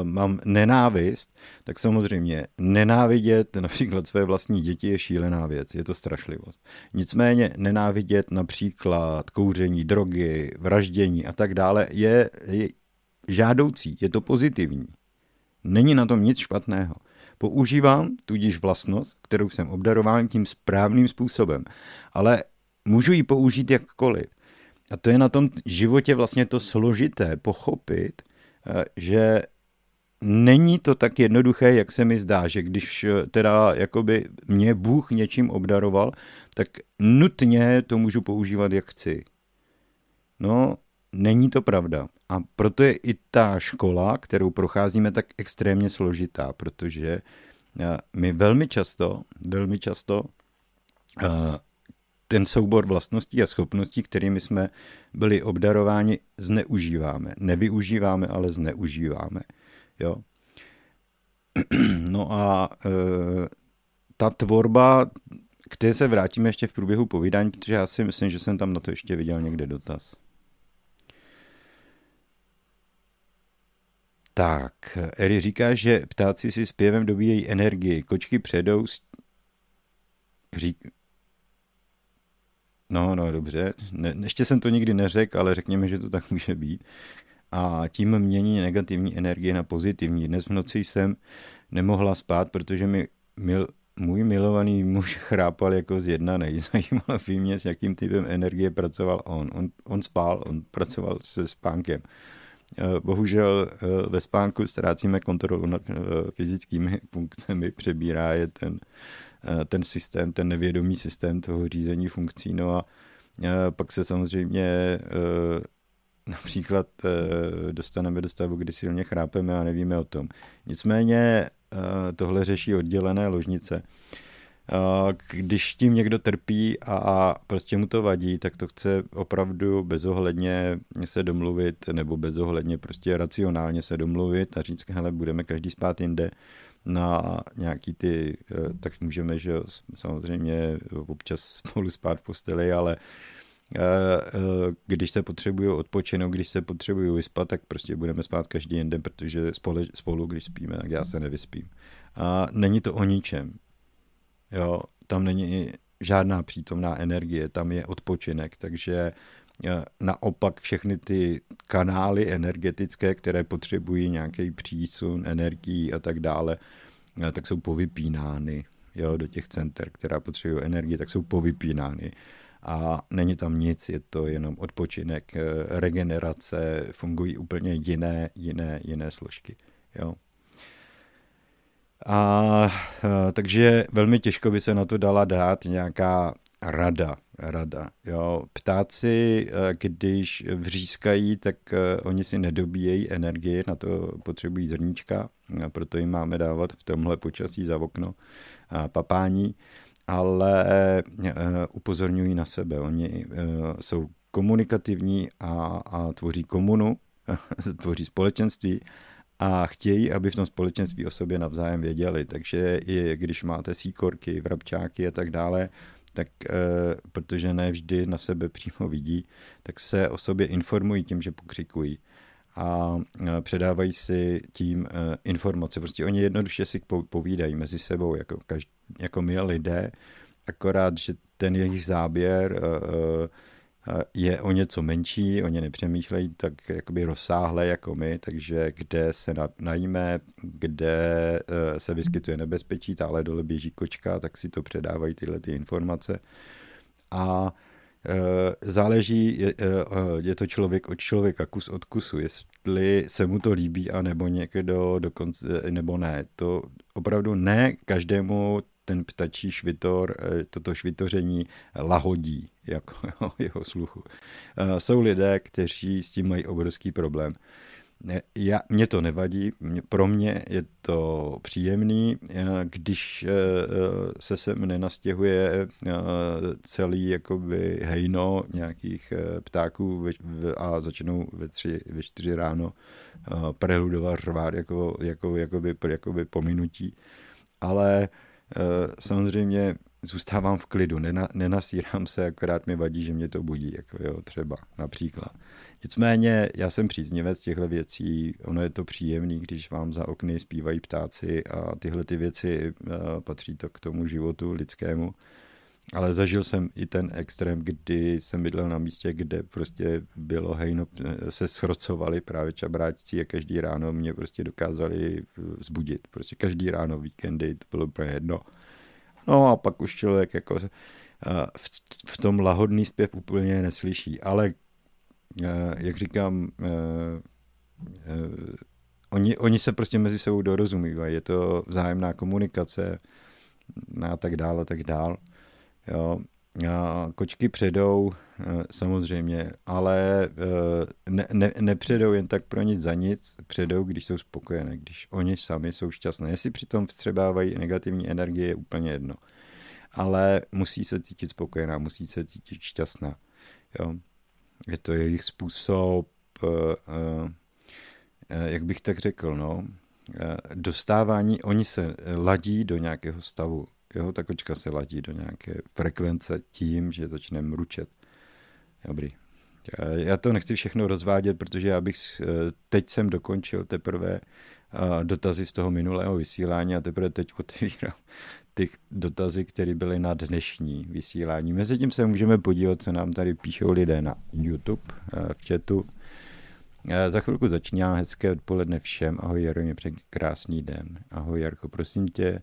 mám nenávist, tak samozřejmě nenávidět například své vlastní děti je šílená věc, je to strašlivost. Nicméně nenávidět například kouření, drogy, vraždění a tak dále je, je žádoucí, je to pozitivní. Není na tom nic špatného. Používám tudíž vlastnost, kterou jsem obdarován tím správným způsobem, ale můžu ji použít jakkoliv. A to je na tom životě vlastně to složité pochopit, eh, že není to tak jednoduché, jak se mi zdá, že když eh, teda jakoby mě Bůh něčím obdaroval, tak nutně to můžu používat, jak chci. No, není to pravda. A proto je i ta škola, kterou procházíme, tak extrémně složitá, protože eh, my velmi často, velmi často ten soubor vlastností a schopností, kterými jsme byli obdarováni, zneužíváme. Nevyužíváme, ale zneužíváme. Jo? No a e, ta tvorba, k té se vrátíme ještě v průběhu povídání, protože já si myslím, že jsem tam na to ještě viděl někde dotaz. Tak, Eri říká, že ptáci si zpěvem dobíjejí energii, kočky předou, řík, No, no, dobře. Ne, ještě jsem to nikdy neřekl, ale řekněme, že to tak může být. A tím mění negativní energie na pozitivní. Dnes v noci jsem nemohla spát, protože mi mil, můj milovaný muž chrápal jako z jedna Zajímalo by mě, s jakým typem energie pracoval on. On, on spál, on pracoval se spánkem. Eh, bohužel eh, ve spánku ztrácíme kontrolu nad eh, fyzickými funkcemi, přebírá je ten ten systém, ten nevědomý systém toho řízení funkcí. No a eh, pak se samozřejmě eh, například dostaneme do stavu, kdy silně chrápeme a nevíme o tom. Nicméně tohle řeší oddělené ložnice. Když tím někdo trpí a prostě mu to vadí, tak to chce opravdu bezohledně se domluvit nebo bezohledně prostě racionálně se domluvit a říct, hele, budeme každý spát jinde na nějaký ty, eh, tak můžeme, že samozřejmě občas spolu spát v posteli, ale eh, eh, když se potřebují odpočinout, když se potřebují vyspat, tak prostě budeme spát každý jeden, protože spolu, spolu, když spíme, tak já se nevyspím. A není to o ničem. Jo, tam není žádná přítomná energie, tam je odpočinek, takže naopak všechny ty kanály energetické, které potřebují nějaký přísun energií a tak dále, tak jsou povypínány jo, do těch center, která potřebují energii, tak jsou povypínány. A není tam nic, je to jenom odpočinek, eh, regenerace, fungují úplně jiné, jiné, jiné složky. Jo. A, a eh, takže velmi těžko by se na to dala dát nějaká rada, rada. Jo. Ptáci, eh, když vřískají, tak eh, oni si nedobíjejí energii, na to potřebují zrníčka, proto jim máme dávat v tomhle počasí za okno papání, ale eh, upozorňují na sebe. Oni jsou komunikativní a, a tvoří komunu, tvoří společenství a chtějí, aby v tom společenství o sobě navzájem věděli. Takže i když máte síkorky, vrabčáky a tak dále, tak e, protože ne vždy na sebe přímo vidí, tak se o sobě informují tím, že pokřikují a e, předávají si tím e, informace. Prostě oni jednoduše si povídají mezi sebou, jako, jako my lidé, akorát, že ten jejich záběr je o něco menší, oni nepřemýšlejí tak jakoby rozsáhle jako my, takže kde se najíme, kde se vyskytuje nebezpečí, tále dole běží kočka, tak si to předávají tyhle ty informace. A Eh, záleží, je, eh, je to člověk od člověka, kus od kusu, jestli se mu to líbí, anebo někdo dokonce, nebo ne. To opravdu ne každému ten ptačí švitor, eh, toto švitoření lahodí jako jeho sluchu. Jsou lidé, kteří s tím mají obrovský problém. Já, mě to nevadí, pro mě je to příjemný, když eh, eh, se sem nenastěhuje eh, celý jakoby hejno nějakých ptáků a začnou ve tři, ve čtyři ráno preludovat, řvát jako, jako, jakoby, jakoby pominutí. Ale samozřejmě zůstávám v klidu, Nena, nenasírám se, akorát mi vadí, že mě to budí, jako jo, třeba například. Nicméně já jsem příznivec těchto věcí, ono je to příjemný, když vám za okny zpívají ptáci a tyhle ty věci uh, patří to k tomu životu lidskému. Ale zažil jsem i ten extrém, kdy jsem bydlel na místě, kde prostě bylo hejno, eh, se schrocovali právě čabráčci a každý ráno mě prostě dokázali eh, zbudit. Prostě každý ráno, víkendy, to bylo úplně jedno. No a pak už člověk jako v, v tom lahodný zpěv úplně neslyší, ale jak říkám, oni, oni se prostě mezi sebou dorozumívají, je to vzájemná komunikace a tak dále, a tak dále. Jo. A kočky předou, samozřejmě, ale ne, ne, nepředou jen tak pro nic za nic, předou, když jsou spokojené, když oni sami jsou šťastné. Jestli přitom vstřebávají negativní energie, je úplně jedno. Ale musí se cítit spokojená, musí se cítit šťastná. Jo je to jejich způsob, eh, eh, jak bych tak řekl, no, eh, dostávání, oni se ladí do nějakého stavu, jo, ta kočka se ladí do nějaké frekvence tím, že začne mručet. Dobrý. Já to nechci všechno rozvádět, protože já bych teď jsem dokončil teprve dotazy z toho minulého vysílání a teprve teď otevírám ty dotazy, které byly na dnešní vysílání. Mezitím se můžeme podívat, co nám tady píšou lidé na YouTube eh, v chatu. Eh, za chvilku začíná hezké odpoledne všem. Ahoj Jaro, mě přeji krásný den. Ahoj Jarko, prosím tě, eh,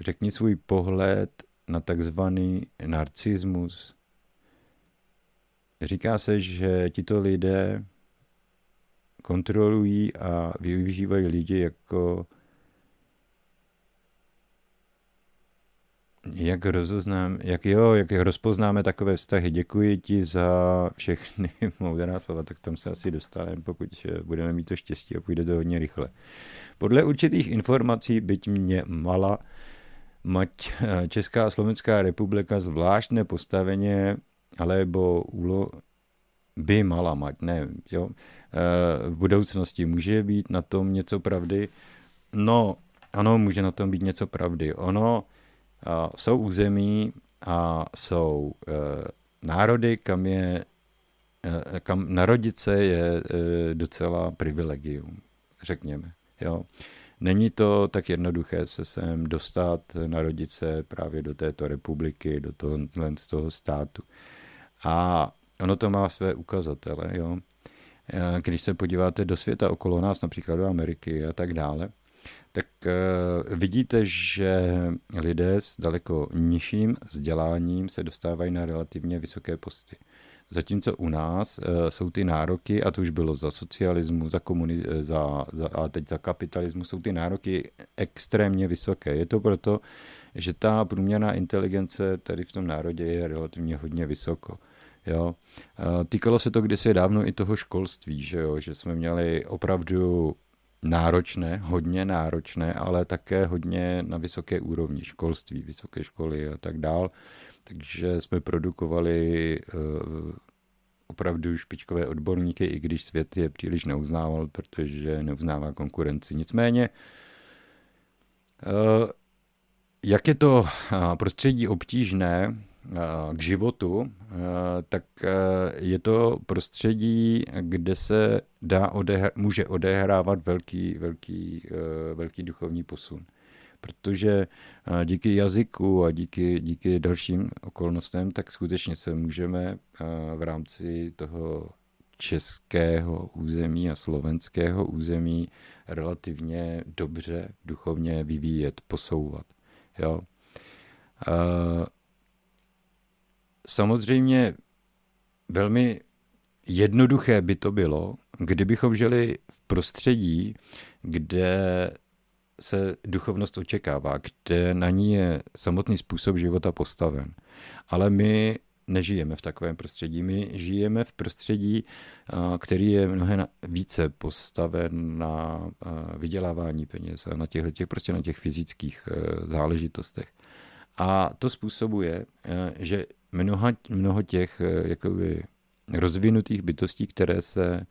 řekni svůj pohled na takzvaný narcismus. Říká se, že tito lidé kontrolují a využívají lidi jako Jak rozoznám, jak jo, jak rozpoznáme takové vztahy. Děkuji ti za všechny moudrá slova, tak tam se asi dostaneme, pokud eh, budeme mít to štěstí a půjde to hodně rychle. Podle určitých informací, byť mě mala, mať eh, Česká a Slovenská republika zvláštné postaveně, alebo úlo, by mala mať, ne, jo, eh, v budoucnosti může být na tom něco pravdy? No, ano, může na tom být něco pravdy. Ono, jsou území a jsou e, národy, kam je e, kam narodit se je e, docela privilegium, řekněme. Jo. Není to tak jednoduché se sem dostat, narodit se právě do této republiky, do toho, z toho státu. A ono to má své ukazatele. Jo. Když se podíváte do světa okolo nás, například do Ameriky a tak dále, tak uh, vidíte, že lidé s daleko nižším vzděláním se dostávají na relativně vysoké posty. Zatímco u nás uh, jsou ty nároky, a to už bylo za socialismu, za komuni- eh, za, za, a teď za kapitalismu, jsou ty nároky extrémně vysoké. Je to proto, že ta průměrná inteligence tady v tom národě je relativně hodně vysoko. Jo. Týkalo se to kdysi dávno i toho školství, že, jo? že jsme měli opravdu náročné, hodně náročné, ale také hodně na vysoké úrovni školství, vysoké školy a tak dál. Takže jsme produkovali uh, opravdu špičkové odborníky, i když svět je příliš neuznával, protože neuznává konkurenci. Nicméně, uh, jak je to prostředí obtížné, k životu, tak je to prostředí, kde se dá odehr- může odehrávat velký, velký, velký duchovní posun. protože díky jazyku a díky, díky dalším okolnostem, tak skutečně se můžeme v rámci toho českého území a slovenského území relativně dobře duchovně vyvíjet, posouvat. Jo. Samozřejmě velmi jednoduché by to bylo, kdybychom žili v prostředí, kde se duchovnost očekává, kde na ní je samotný způsob života postaven. Ale my nežijeme v takovém prostředí. My žijeme v prostředí, který je mnohem více postaven na vydělávání peněz a na těch, těch, prostě na těch fyzických e, záležitostech. A to způsobuje, že mnoha, mnoho těch e, jakoby, rozvinutých bytostí, které se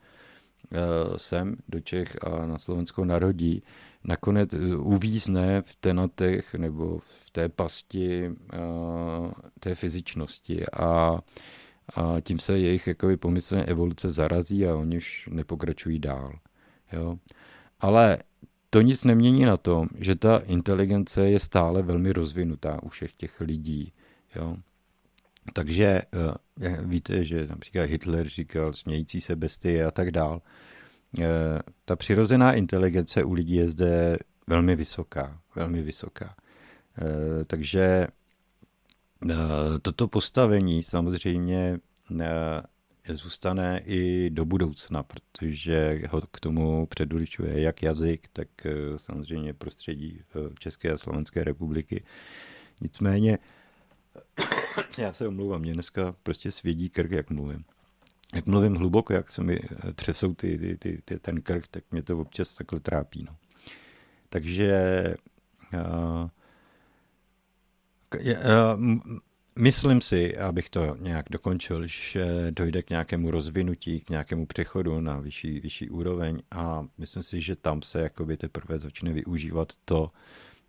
sem do Čech a na Slovensko narodí, nakonec uvízne v tenatech nebo v té pasti té fyzičnosti a, a tím se jejich jakoby pomyslné evoluce zarazí a oni už nepokračují dál. Jo? Ale to nic nemění na tom, že ta inteligence je stále velmi rozvinutá u všech těch lidí. Jo? Takže víte, že například Hitler říkal smějící se bestie a tak dál. Eh, ta přirozená inteligence u lidí je zde velmi vysoká, velmi vysoká. Eh, takže eh, toto postavení samozřejmě zůstane i do budoucna, protože ho k tomu předurčuje jak jazyk, tak samozřejmě prostředí České a Slovenské republiky. Nicméně, já se omlouvám, mě dneska prostě svědí krk, jak mluvím jak mluvím hluboko, jak se mi eh, třesou ty, ty, ty, ty, ten krk, tak mě to občas takhle trápí. No. Takže uh, uh, myslím si, abych to nějak dokončil, že dojde k nějakému rozvinutí, k nějakému přechodu na vyšší, vyšší úroveň a myslím si, že tam se jakoby teprve začne využívat to,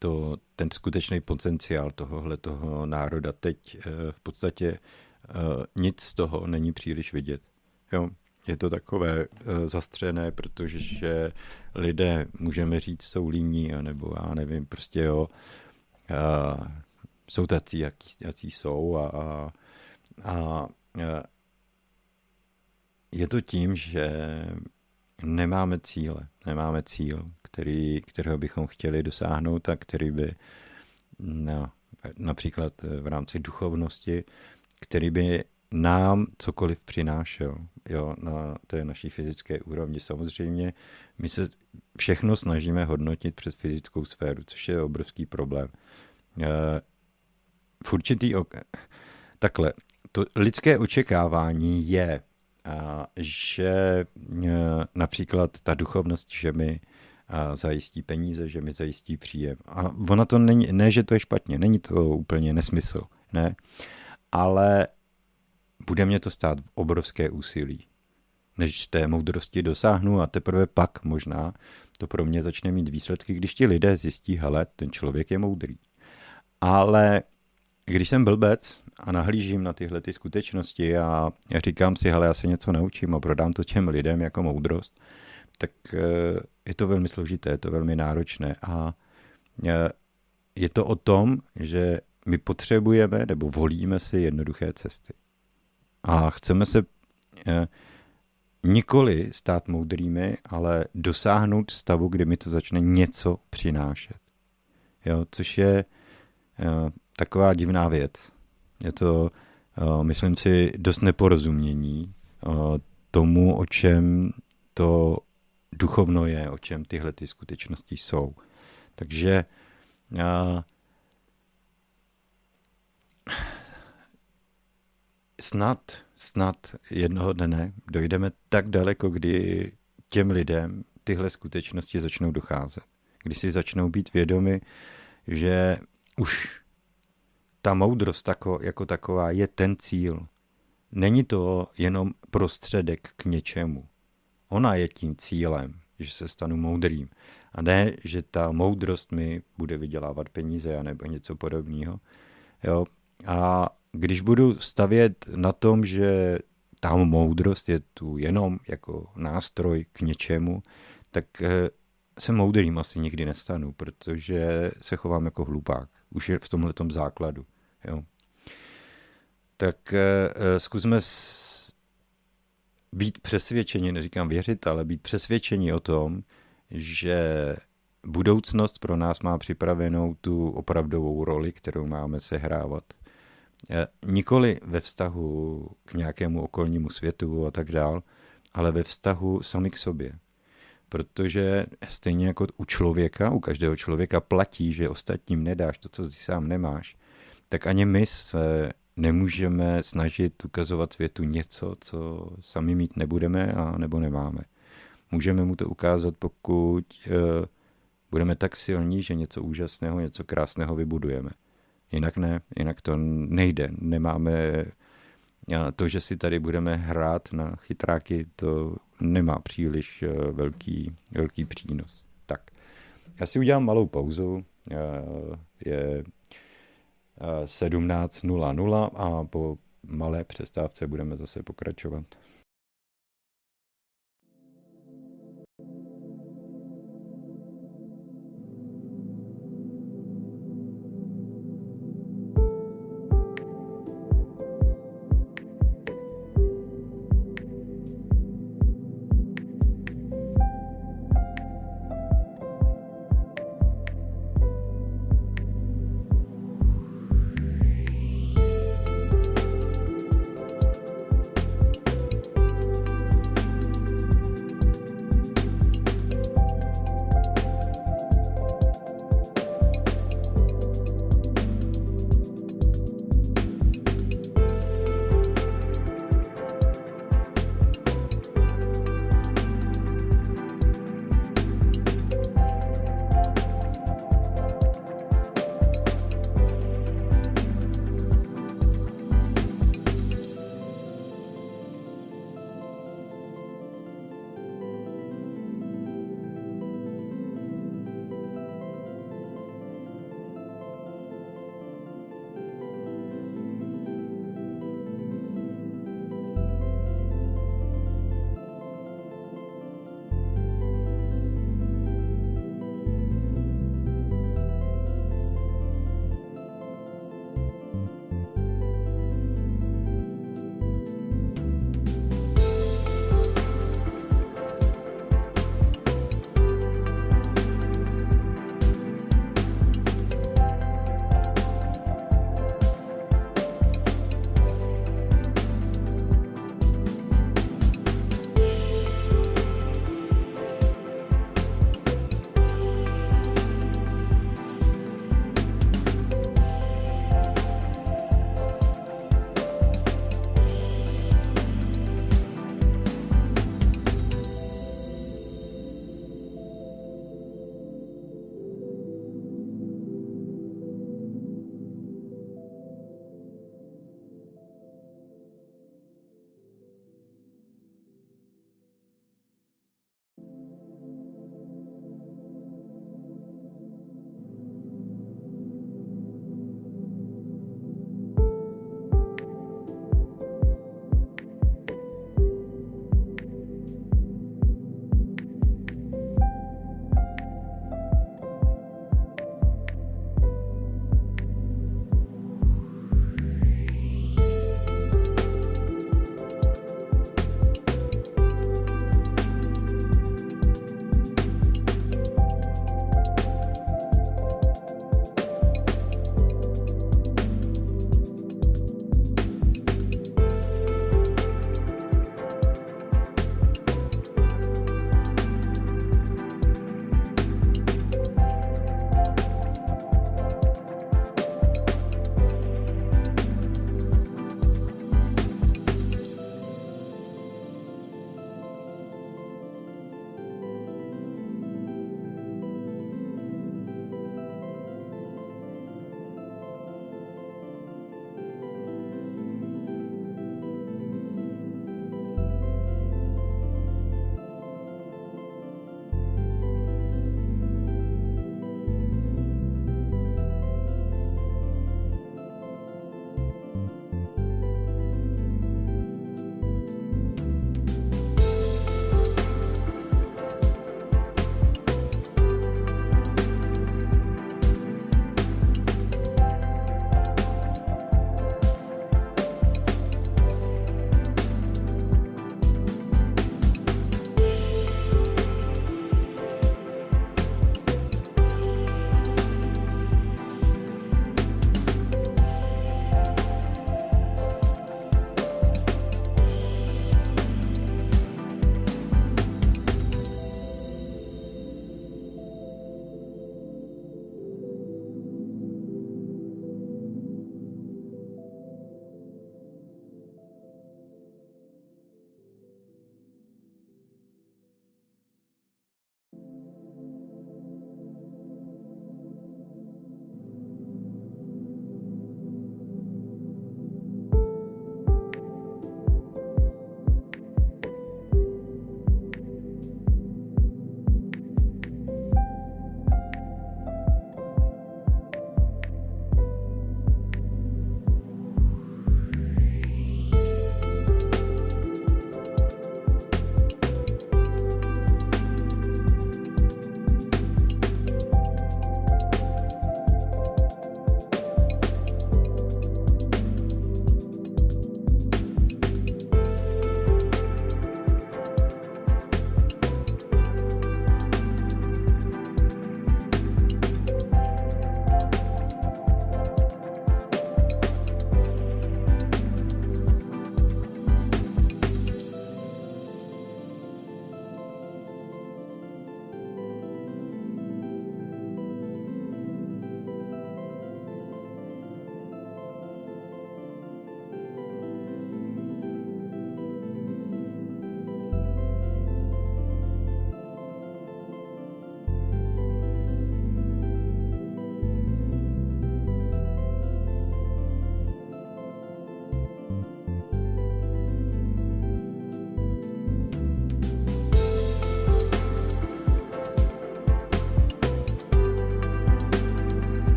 to, ten skutečný potenciál tohohle toho národa. Teď uh, v podstatě uh, nic z toho není příliš vidět. Jo, je to takové uh, zastřené, protože lidé, můžeme říct, jsou líní, nebo já nevím, prostě jo, jsou tací, jaký, jaký jsou a, a, a je to tím, že nemáme cíle, nemáme cíl, který, kterého bychom chtěli dosáhnout a který by no, například v rámci duchovnosti který by nám cokoliv přinášel jo, na té naší fyzické úrovni. Samozřejmě my se všechno snažíme hodnotit přes fyzickou sféru, což je obrovský problém. Eh, v určitý ok... Takhle, to lidské očekávání je, že eh, například ta duchovnost, že mi zajistí peníze, že mi zajistí příjem. A ona to není, ne, že to je špatně, není to úplně nesmysl, ne ale bude mě to stát v obrovské úsilí, než té moudrosti dosáhnu a teprve pak možná to pro mě začne mít výsledky, když ti lidé zjistí, hele, ten člověk je moudrý. Ale když jsem blbec a nahlížím na tyhle ty skutečnosti a říkám si, hele, já se něco naučím a prodám to těm lidem jako moudrost, tak eh, je to velmi složité, je to velmi náročné a eh, je to o tom, že my potřebujeme nebo volíme si jednoduché cesty. A chceme se eh, nikoli stát moudrými, ale dosáhnout stavu, kdy mi to začne něco přinášet. Jo, což je taková divná věc. Je to, myslím si, dost neporozumění tomu, o čem to duchovno je, o čem tyhle ty skutečnosti jsou. Takže eh, snad, snad jednoho dne dojdeme tak daleko, kdy těm lidem tyhle skutečnosti začnou docházet. Když si začnou být vědomi, že už ta moudrost tako, jako taková je ten cíl. Není to jenom prostředek k něčemu. Ona je tím cílem, že se stanu moudrým. A ne, že ta moudrost mi bude vydělávat peníze nebo něco podobného. Jo? A když budu stavět na tom, že ta moudrost je tu jenom jako nástroj k něčemu, tak eh, se moudrým asi nikdy nestanu, protože se chovám jako hlupák. Už je v tomhle základu. Jo. Tak eh, eh, zkusme být přesvědčeni, neříkám věřit, ale být přesvědčeni o tom, že budoucnost pro nás má připravenou tu opravdovou roli, kterou máme sehrávat. Eh, nikoli ve vztahu k nějakému okolnímu světu a tak dál, ale ve vztahu sami k sobě. Protože stejně jako u člověka, u každého člověka platí, že ostatním nedáš to, co si sám nemáš, tak ani my se nemůžeme snažit ukazovat světu něco, co sami mít nebudeme a nebo nemáme. Můžeme mu to ukázat, pokud uh, budeme tak silní, že něco úžasného, něco krásného vybudujeme. Jinak ne, jinak to nejde. Nemáme to, že si tady budeme hrát na chytráky, to nemá příliš eh, velký, velký přínos. Tak, já si udělám malou pauzu. Eh, je 17.00 a po malé přestávce budeme zase pokračovat.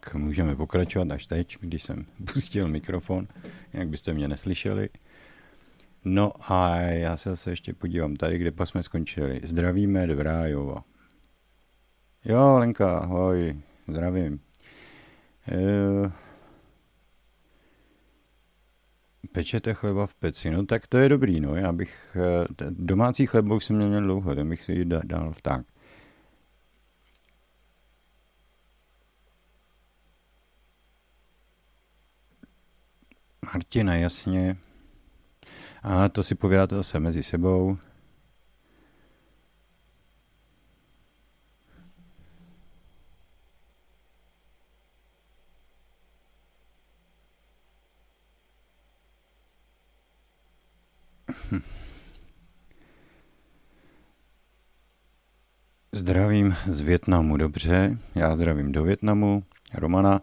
Tak, můžeme pokračovat až teď, když jsem pustil mikrofon, jak byste mě neslyšeli. No a já se zase ještě podívám tady, kde pas jsme skončili. Zdravíme Dvrájova. Jo, Lenka, ahoj, zdravím. E- Pečete chleba v peci, no tak to je dobrý, no, já bych, eh, domácí chleba už jsem měl dlouho, ten bych si dal, tak. Martina, jasně. A to si povídáte zase mezi sebou. Zdravím z Větnamu, dobře. Já zdravím do Větnamu. Romana.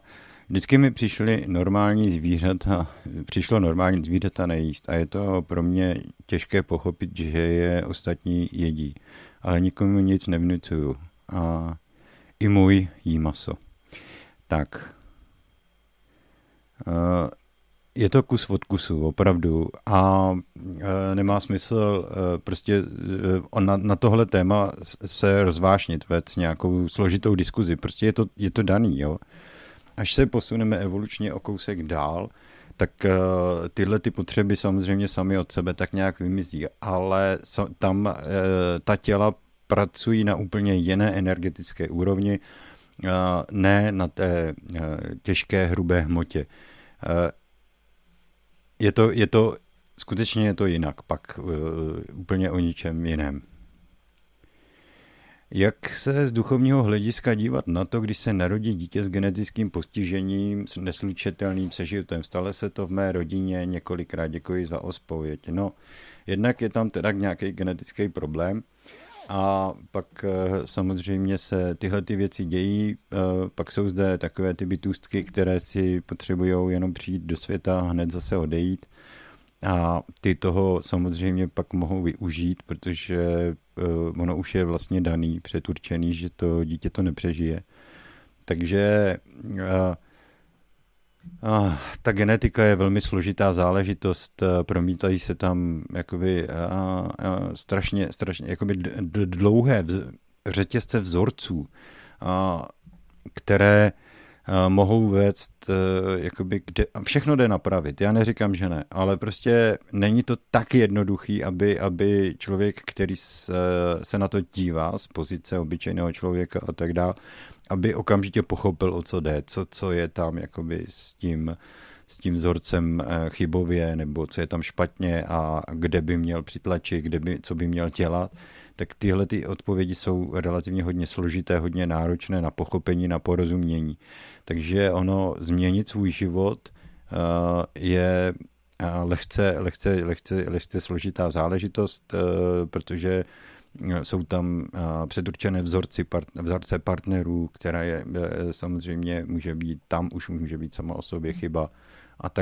Vždycky mi přišly normální zvířata, přišlo normální zvířata nejíst a je to pro mě těžké pochopit, že je ostatní jedí. Ale nikomu nic nevnucuju. A i můj jí maso. Tak. Je to kus od kusu, opravdu. A nemá smysl prostě na, tohle téma se rozvášnit, vést nějakou složitou diskuzi. Prostě je to, je to daný, jo až se posuneme evolučně o kousek dál, tak uh, tyhle ty potřeby samozřejmě sami od sebe tak nějak vymizí, ale tam uh, ta těla pracují na úplně jiné energetické úrovni, uh, ne na té těžké, hrubé hmotě. Je to, je to, skutečně je to jinak, pak úplně o ničem jiném. Jak se z duchovního hlediska dívat na to, když se narodí dítě s genetickým postižením, s neslučitelným se životem? Stalo se to v mé rodině několikrát, děkuji za ospověď. No, jednak je tam teda nějaký genetický problém a pak eh, samozřejmě se tyhle ty věci dějí, eh, pak jsou zde takové ty bytůstky, které si potřebují jenom přijít do světa a hned zase odejít. A ty toho samozřejmě pak mohou využít, protože ono už je vlastně daný, předurčený, že to dítě to nepřežije. Takže uh, ta genetika je velmi složitá záležitost, promítají se tam jakoby uh, uh, strašně, strašně jakoby dlouhé vz, řetězce vzorců, uh, které mohou vést, e, jakoby, kde, všechno jde napravit. Já neříkám, že ne, ale prostě není to tak jednoduchý, aby, aby člověk, který se, se na to dívá z pozice obyčejného člověka a tak dále, aby okamžitě pochopil, o co jde, co, co je tam jakoby s tím, s tím vzorcem chybově, nebo co je tam špatně a kde by měl přitlačit, kde by, co by měl dělat tak tyhle ty odpovědi jsou relativně hodně složité, hodně náročné na pochopení, na porozumění. Takže ono změnit svůj život uh, je uh, lehce, lehce, lehce, lehce složitá záležitost, uh, protože jsou tam předurčené vzorci, part, vzorce partnerů, která je samozřejmě může být, tam už může být sama o sobě chyba a ta,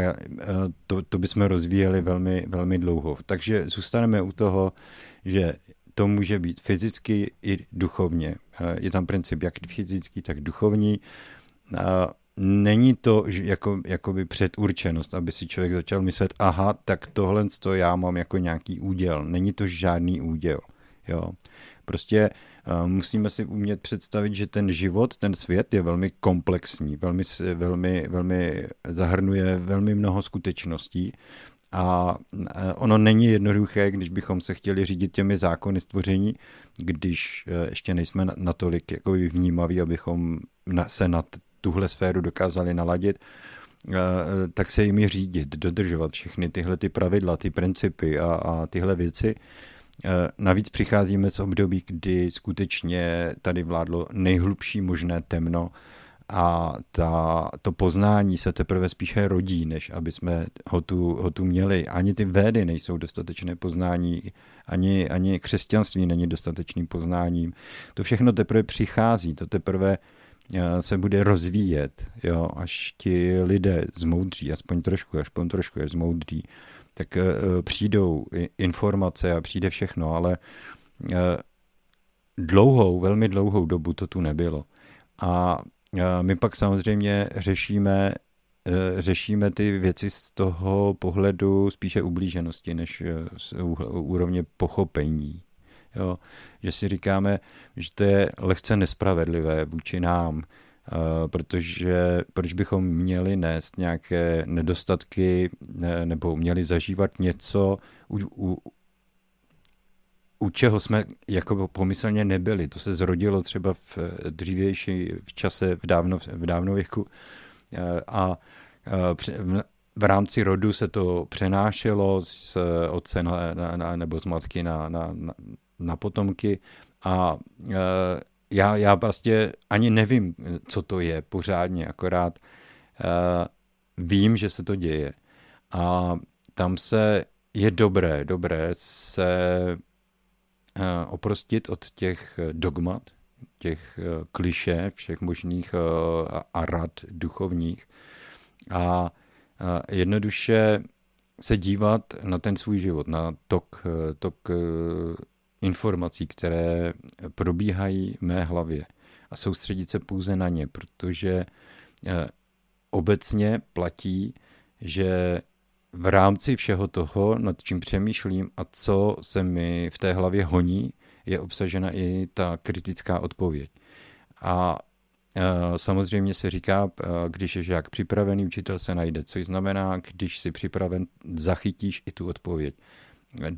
to, to bychom rozvíjeli velmi, velmi dlouho. Takže zůstaneme u toho, že to může být fyzicky i duchovně. Je tam princip jak fyzický, tak duchovní. Není to jako, jakoby předurčenost, aby si člověk začal myslet, aha, tak tohle to já mám jako nějaký úděl. Není to žádný úděl. Jo. Prostě uh, musíme si umět představit, že ten život, ten svět je velmi komplexní, velmi, velmi, velmi zahrnuje velmi mnoho skutečností a ono není jednoduché, když bychom se chtěli řídit těmi zákony stvoření, když e, ještě nejsme natolik jako vnímaví, abychom se na tuhle sféru dokázali naladit, e, tak se jimi řídit, dodržovat všechny tyhle ty pravidla, ty principy a, a tyhle věci. E, navíc přicházíme z období, kdy skutečně tady vládlo nejhlubší možné temno, a ta, to poznání se teprve spíše rodí, než aby jsme ho tu, ho tu měli. Ani ty védy nejsou dostatečné poznání, ani, ani křesťanství není dostatečným poznáním. To všechno teprve přichází, to teprve eh, se bude rozvíjet, jo, až ti lidé zmoudří, aspoň trošku, aspoň trošku je zmoudří, tak uh, přijdou informace a přijde všechno, ale uh, dlouhou, velmi dlouhou dobu to tu nebylo. A my pak samozřejmě řešíme, eh, řešíme ty věci z toho pohledu spíše ublíženosti, než z úrovně pochopení. Jo? Že si říkáme, že to je lehce nespravedlivé vůči nám, protože proč bychom měli nést nějaké nedostatky nebo měli zažívat něco, u, u, u čeho jsme jako pomyslně nebyli. To se zrodilo třeba v dřívější v čase, v dávno, v dávno věku a v rámci rodu se to přenášelo z otce na, na, na, nebo z matky na, na, na, potomky a já, já prostě ani nevím, co to je pořádně, akorát vím, že se to děje. A tam se je dobré, dobré se oprostit od těch dogmat, těch uh, kliše, všech možných a rad duchovních a jednoduše se dívat na ten svůj život, na tok, tok informací, které probíhají v mé hlavě a soustředit se pouze na ně, protože eh, obecně platí, že v rámci všeho toho, nad čím přemýšlím a co se mi v té hlavě honí, je obsažena i ta kritická odpověď. A eh, samozřejmě se říká, eh, když je žák připravený, učitel se najde, což znamená, když jsi připraven, zachytíš i tu odpověď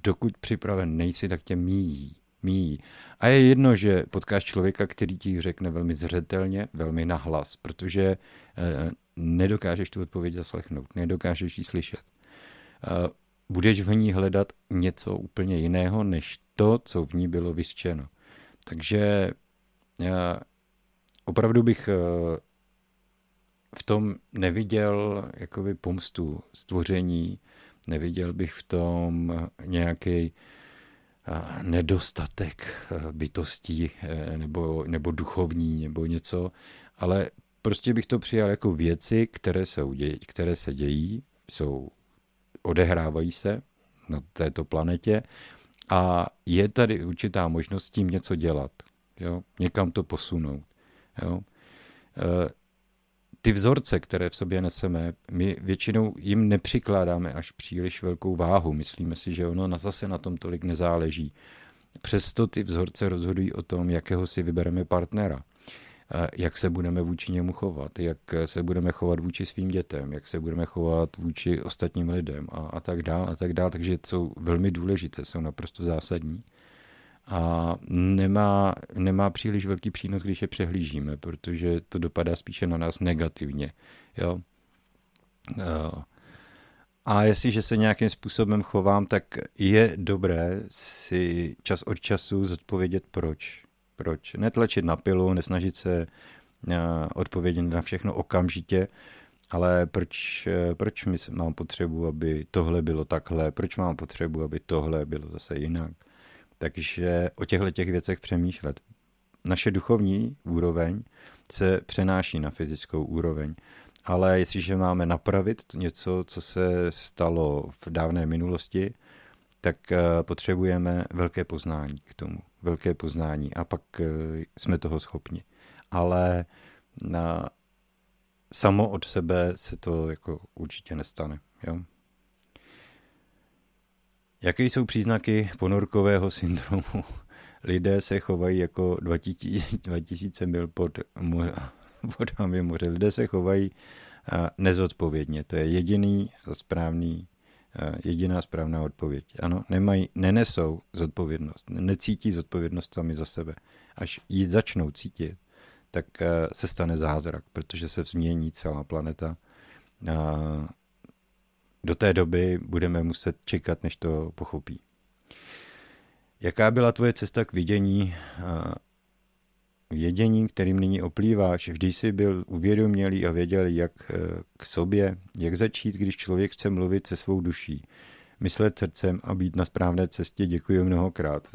dokud připraven nejsi, tak tě míjí. míjí. A je jedno, že potkáš člověka, který ti řekne velmi zřetelně, velmi nahlas, protože eh, nedokážeš tu odpověď zaslechnout, nedokážeš ji slyšet. Eh, budeš v ní hledat něco úplně jiného, než to, co v ní bylo vyřčeno. Takže eh, opravdu bych v tom neviděl jakoby pomstu stvoření, Neviděl bych v tom nějaký nedostatek bytostí nebo, nebo duchovní nebo něco, ale prostě bych to přijal jako věci, které, jsou, které se dějí, jsou, odehrávají se na této planetě a je tady určitá možnost s tím něco dělat, jo? někam to posunout. Jo? E, ty vzorce, které v sobě neseme, my většinou jim nepřikládáme až příliš velkou váhu. Myslíme si, že ono na zase na tom tolik nezáleží. Přesto ty vzorce rozhodují o tom, jakého si vybereme partnera, jak se budeme vůči němu chovat, jak se budeme chovat vůči svým dětem, jak se budeme chovat vůči ostatním lidem a, a tak dál a tak dál. Takže jsou velmi důležité, jsou naprosto zásadní a nemá, nemá příliš velký přínos, když je přehlížíme, protože to dopadá spíše na nás negativně. Jo? A jestliže se nějakým způsobem chovám, tak je dobré si čas od času zodpovědět proč. Proč? Netlačit na pilu, nesnažit se odpovědět na všechno okamžitě, ale proč, proč mi mám potřebu, aby tohle bylo takhle, proč mám potřebu, aby tohle bylo zase jinak. Takže o těchto těch věcech přemýšlet. Naše duchovní úroveň se přenáší na fyzickou úroveň. Ale jestliže máme napravit něco, co se stalo v dávné minulosti, tak eh, potřebujeme velké poznání k tomu. Velké poznání a pak eh, jsme toho schopni. Ale na, samo od sebe se to jako určitě nestane. Jo? Jaké jsou příznaky ponorkového syndromu? Lidé se chovají jako 2000 mil pod vodami moře. Lidé se chovají nezodpovědně. To je jediný správný, jediná správná odpověď. Ano, nemají, nenesou zodpovědnost, necítí zodpovědnost sami za sebe. Až ji začnou cítit, tak se stane zázrak, protože se změní celá planeta do té doby budeme muset čekat, než to pochopí. Jaká byla tvoje cesta k vidění? Vědění, kterým nyní oplýváš, vždy jsi byl uvědomělý a věděl, jak e, k sobě, jak začít, když člověk chce mluvit se svou duší. Myslet srdcem a být na správné cestě, děkuji mnohokrát.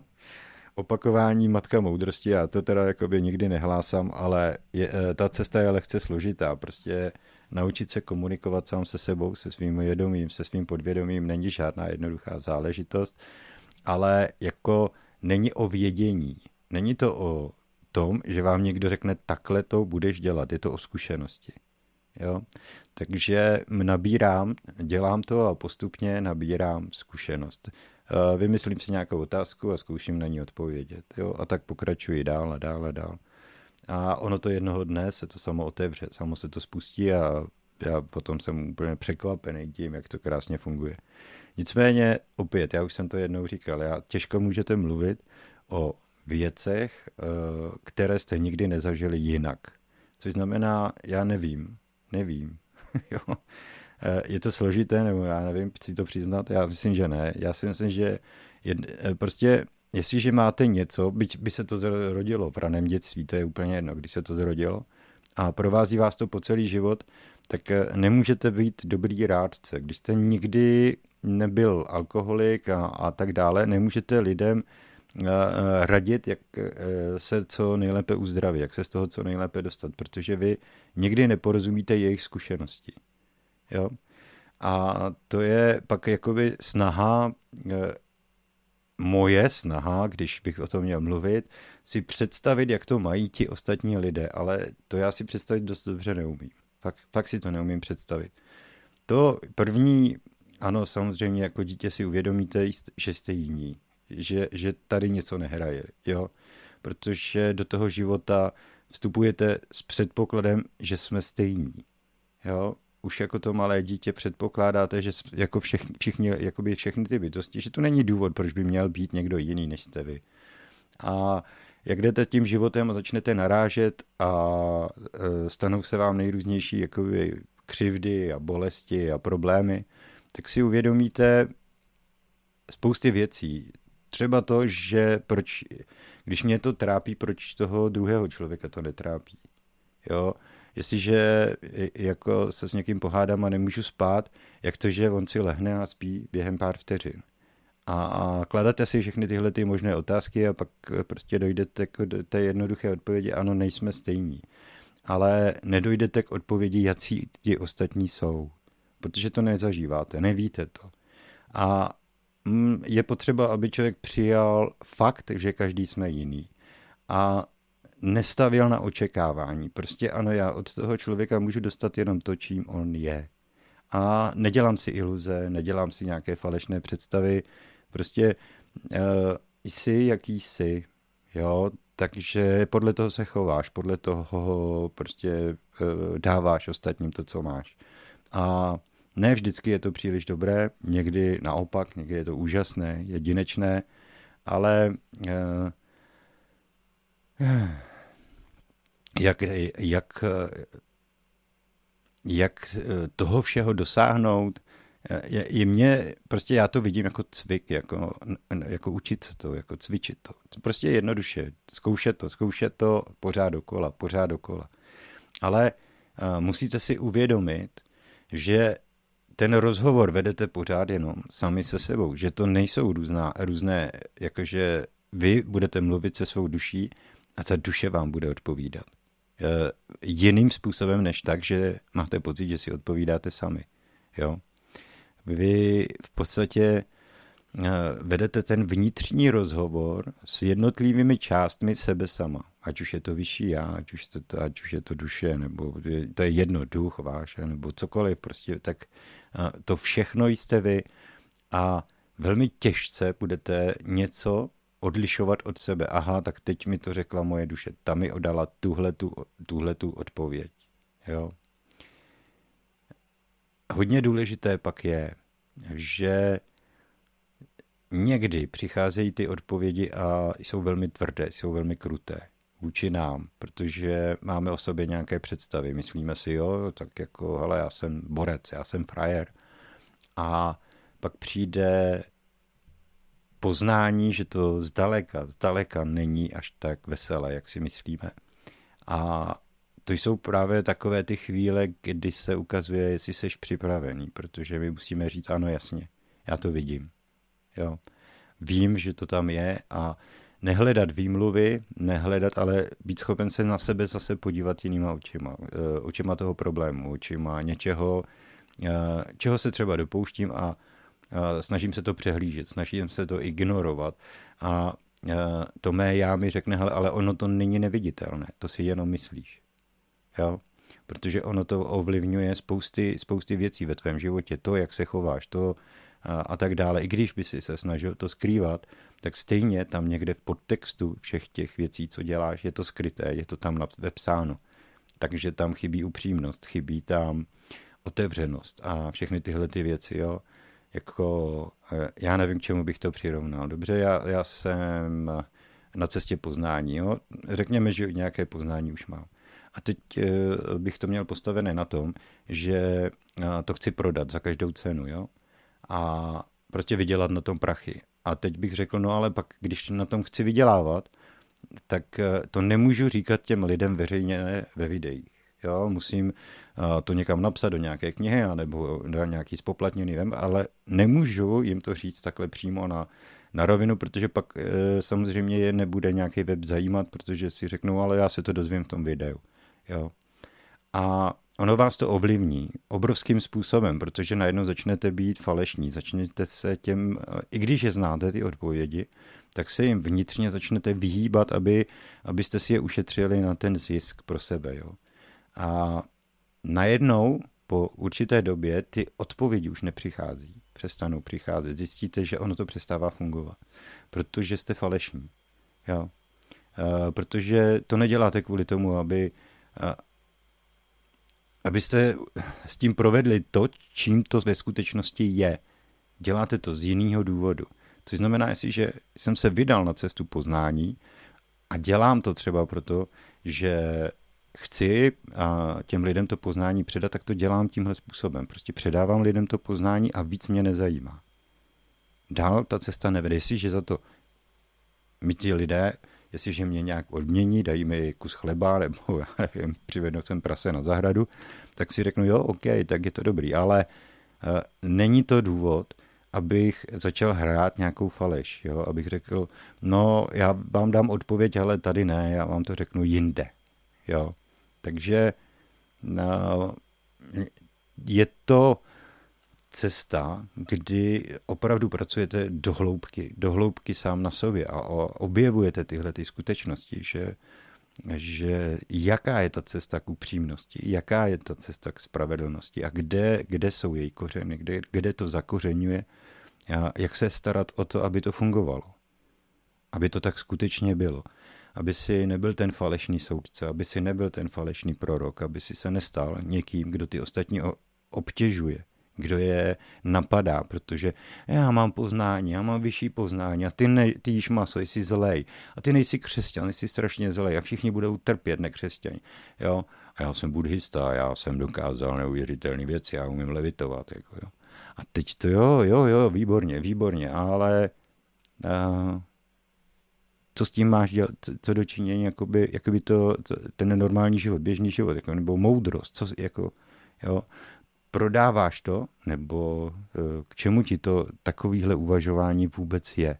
Opakování matka moudrosti, já to teda jakoby nikdy nehlásám, ale je, e, ta cesta je lehce složitá, prostě naučit se komunikovat sám se sebou, se svým vědomím, se svým podvědomím není žádná jednoduchá záležitost, ale jako není o vědění. Není to o tom, že vám někdo řekne, takhle to budeš dělat, je to o zkušenosti. Jo? Takže nabírám, dělám to a postupně nabírám zkušenost. Eh, vymyslím si nějakou otázku a zkouším na ní odpovědět. Jo? A tak pokračuji dál a dál a dál. A ono to jednoho dne se to samo otevře, samo se to spustí a já potom jsem úplně překvapený tím, jak to krásně funguje. Nicméně, opět, já už jsem to jednou říkal, já těžko můžete mluvit o věcech, eh, které jste nikdy nezažili jinak. Což znamená, já nevím, nevím. jo. Eh, je to složité, nebo já nevím, chci to přiznat, já myslím, že ne. Já si myslím, že je, eh, prostě jestliže máte něco, byť by se to zrodilo v raném dětství, to je úplně jedno, když se to zrodilo, a provází vás to po celý život, tak nemůžete být dobrý rádce. Když jste nikdy nebyl alkoholik a, a tak dále, nemůžete lidem radit, jak se co nejlépe uzdravit, jak se z toho co nejlépe dostat, protože vy nikdy neporozumíte jejich zkušenosti. Jo? A to je pak jakoby snaha, e, moje snaha, když bych o tom měl mluvit, si představit, jak to mají ti ostatní lidé, ale to já si představit dost dobře neumím. Fakt, fakt si to neumím představit. To první, ano, samozřejmě jako dítě si uvědomíte, že jste jiní, že, že tady něco nehraje, jo, protože do toho života vstupujete s předpokladem, že jsme stejní, jo, už jako to malé dítě předpokládáte, že jako všichni, všichni, jakoby všechny ty bytosti, že to není důvod, proč by měl být někdo jiný než jste vy. A jak jdete tím životem a začnete narážet a e, stanou se vám nejrůznější jakoby křivdy a bolesti a problémy, tak si uvědomíte spousty věcí. Třeba to, že proč, když mě to trápí, proč toho druhého člověka to netrápí. Jo? jestliže jako se s někým pohádám a nemůžu spát, jak to, že on si lehne a spí během pár vteřin. A, a kladete si všechny tyhle ty možné otázky a pak prostě dojdete k té jednoduché odpovědi, ano, nejsme stejní. Ale nedojdete k odpovědi, jaký ti ostatní jsou. Protože to nezažíváte, nevíte to. A je potřeba, aby člověk přijal fakt, že každý jsme jiný. A nestavil na očekávání. Prostě ano, já od toho člověka můžu dostat jenom to, čím on je. A nedělám si iluze, nedělám si nějaké falešné představy. Prostě uh, jsi, jaký jsi, jo, takže podle toho se chováš, podle toho prostě uh, dáváš ostatním to, co máš. A ne vždycky je to příliš dobré, někdy naopak, někdy je to úžasné, jedinečné, ale uh, jak, jak, jak toho všeho dosáhnout, je mě, prostě já to vidím jako cvik, jako, jako učit se to, jako cvičit to. Prostě jednoduše, zkoušet to, zkoušet to pořád dokola, pořád dokola. Ale uh, musíte si uvědomit, že ten rozhovor vedete pořád jenom sami se sebou, že to nejsou různá, různé, jakože vy budete mluvit se svou duší a ta duše vám bude odpovídat. Eh, jiným způsobem než tak, že máte pocit, že si odpovídáte sami. Jo? Vy v podstatě eh, vedete ten vnitřní rozhovor s jednotlivými částmi sebe sama. Ať už je to vyšší já, ať už, to, ať už je to duše, nebo to je jedno, duch váš, nebo cokoliv, prostě, tak to všechno jste vy a velmi těžce budete něco odlišovat od sebe. Aha, tak teď mi to řekla moje duše. Ta mi odala tuhle tu odpověď. Jo. Hodně důležité pak je, že někdy přicházejí ty odpovědi a jsou velmi tvrdé, jsou velmi kruté vůči nám, protože máme o sobě nějaké představy. Myslíme si, jo, tak jako, ale já jsem borec, já jsem frajer. A pak přijde poznání, že to zdaleka, zdaleka není až tak veselé, jak si myslíme. A to jsou právě takové ty chvíle, kdy se ukazuje, jestli jsi připravený, protože my musíme říct, ano, jasně, já to vidím. Jo. Vím, že to tam je a nehledat výmluvy, nehledat, ale být schopen se na sebe zase podívat jinýma očima. Eh, očima toho problému, očima něčeho, eh, čeho se třeba dopouštím a snažím se to přehlížet, snažím se to ignorovat a to mé já mi řekne, hele, ale ono to není neviditelné, to si jenom myslíš. Jo? Protože ono to ovlivňuje spousty, spousty věcí ve tvém životě, to, jak se chováš, to a, a tak dále. I když by si se snažil to skrývat, tak stejně tam někde v podtextu všech těch věcí, co děláš, je to skryté, je to tam vepsáno. Takže tam chybí upřímnost, chybí tam otevřenost a všechny tyhle ty věci, jo. Jako, eh, já nevím, k čemu bych to přirovnal. Dobře, já, já jsem na cestě poznání, jo. Řekněme, že nějaké poznání už mám. A teď eh, bych to měl postavené na tom, že eh, to chci prodat za každou cenu, jo. A prostě vydělat na tom prachy. A teď bych řekl, no ale pak, když na tom chci vydělávat, tak to nemůžu říkat těm lidem veřejně ve videích. Jo, musím to někam napsat do nějaké knihy nebo do nějaký spoplatněný web, ale nemůžu jim to říct takhle přímo na, na rovinu, protože pak samozřejmě je nebude nějaký web zajímat, protože si řeknou, ale já se to dozvím v tom videu. Jo. A ono vás to ovlivní obrovským způsobem, protože najednou začnete být falešní, začnete se těm, i když je znáte ty odpovědi, tak se jim vnitřně začnete vyhýbat, aby, abyste si je ušetřili na ten zisk pro sebe. Jo. A najednou po určité době ty odpovědi už nepřichází, přestanou přicházet. Zjistíte, že ono to přestává fungovat, protože jste falešní. Jo. Uh, protože to neděláte kvůli tomu, aby, uh, abyste s tím provedli to, čím to ve skutečnosti je. Děláte to z jiného důvodu. Což znamená, jestliže jsem se vydal na cestu poznání a dělám to třeba proto, že chci a těm lidem to poznání předat, tak to dělám tímhle způsobem. Prostě předávám lidem to poznání a víc mě nezajímá. Dál ta cesta nevede. Jestliže za to mi ti lidé, jestliže mě nějak odmění, dají mi kus chleba nebo já nevím, přivednou sem prase na zahradu, tak si řeknu, jo, OK, tak je to dobrý, ale uh, není to důvod, abych začal hrát nějakou faleš, jo? abych řekl, no já vám dám odpověď, ale tady ne, já vám to řeknu jinde. Jo? Takže no, je to cesta, kdy opravdu pracujete do hloubky, do hloubky sám na sobě a objevujete tyhle ty skutečnosti, že, že jaká je ta cesta k upřímnosti, jaká je ta cesta k spravedlnosti a kde, kde jsou její kořeny, kde, kde to zakořenuje a jak se starat o to, aby to fungovalo. Aby to tak skutečně bylo aby si nebyl ten falešný soudce, aby si nebyl ten falešný prorok, aby si se nestal někým, kdo ty ostatní obtěžuje, kdo je napadá, protože já mám poznání, já mám vyšší poznání a ty, ne, ty jíš maso, jsi zlej a ty nejsi křesťan, jsi strašně zlej a všichni budou trpět nekřesťani. Jo? A já jsem buddhista, já jsem dokázal neuvěřitelné věci, já umím levitovat. Jako, jo. A teď to jo, jo, jo, výborně, výborně, ale uh, co s tím máš dělat, co dočinění, jakoby, jakoby to, to, ten normální život, běžný život, jako, nebo moudrost, co, jako, jo, prodáváš to, nebo e, k čemu ti to takovýhle uvažování vůbec je,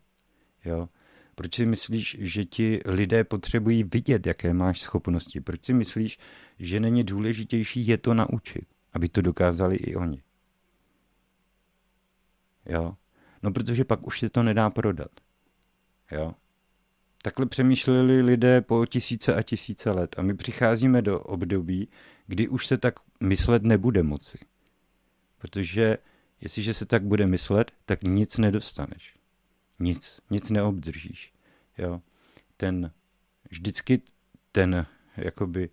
jo. Proč si myslíš, že ti lidé potřebují vidět, jaké máš schopnosti? Proč si myslíš, že není důležitější je to naučit, aby to dokázali i oni? Jo? No, protože pak už se to nedá prodat. Jo? Takhle přemýšleli lidé po tisíce a tisíce let a my přicházíme do období, kdy už se tak myslet nebude moci. Protože jestliže se tak bude myslet, tak nic nedostaneš. Nic, nic neobdržíš. Jo? Ten, vždycky ten, jakoby,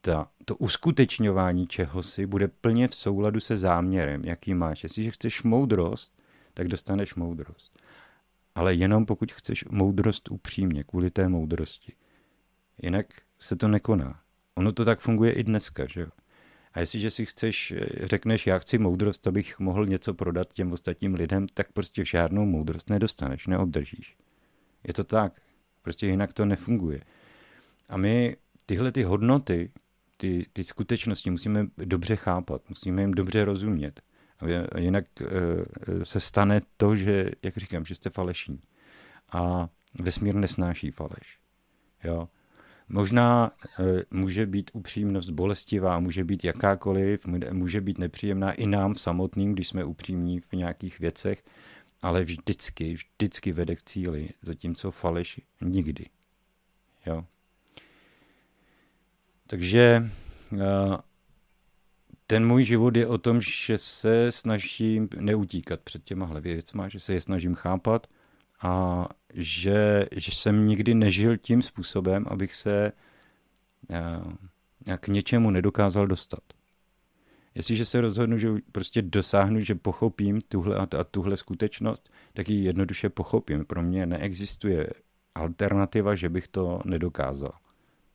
ta, to uskutečňování čehosi bude plně v souladu se záměrem, jaký máš. Jestliže chceš moudrost, tak dostaneš moudrost ale jenom pokud chceš moudrost upřímně, kvůli té moudrosti. Jinak se to nekoná. Ono to tak funguje i dneska, že jo? A jestliže si chceš, řekneš, já chci moudrost, abych mohl něco prodat těm ostatním lidem, tak prostě žádnou moudrost nedostaneš, neobdržíš. Je to tak. Prostě jinak to nefunguje. A my tyhle ty hodnoty, ty, ty skutečnosti musíme dobře chápat, musíme jim dobře rozumět. A jinak eh, se stane to, že, jak říkám, že jste falešní. A vesmír nesnáší faleš. Jo? Možná e, může být upřímnost bolestivá, může být jakákoliv, může být nepříjemná i nám samotným, když jsme upřímní v nějakých věcech, ale vždycky, vždycky vede k cíli, zatímco faleš nikdy. Jo. Takže ten můj život je o tom, že se snažím neutíkat před těma věcma, že se je snažím chápat a že, že jsem nikdy nežil tím způsobem, abych se k něčemu nedokázal dostat. Jestliže se rozhodnu, že prostě dosáhnu, že pochopím tuhle a tuhle skutečnost, tak ji jednoduše pochopím. Pro mě neexistuje alternativa, že bych to nedokázal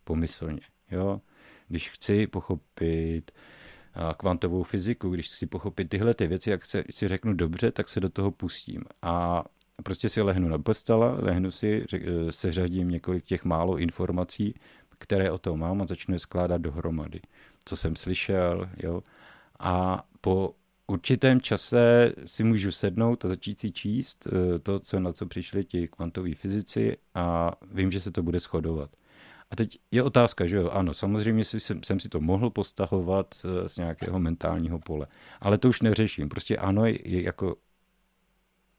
pomyslně. Jo? Když chci pochopit kvantovou fyziku, když chci pochopit tyhle ty věci, jak se, si řeknu dobře, tak se do toho pustím. A prostě si lehnu na postela, lehnu si, seřadím několik těch málo informací, které o tom mám a začnu je skládat dohromady. Co jsem slyšel, jo. A po určitém čase si můžu sednout a začít si číst eh, to, co, na co přišli ti kvantoví fyzici a vím, že se to bude shodovat. A teď je otázka, že jo, ano, samozřejmě jsem, jsem si to mohl postahovat z, z nějakého mentálního pole, ale to už neřeším. Prostě ano, je, jako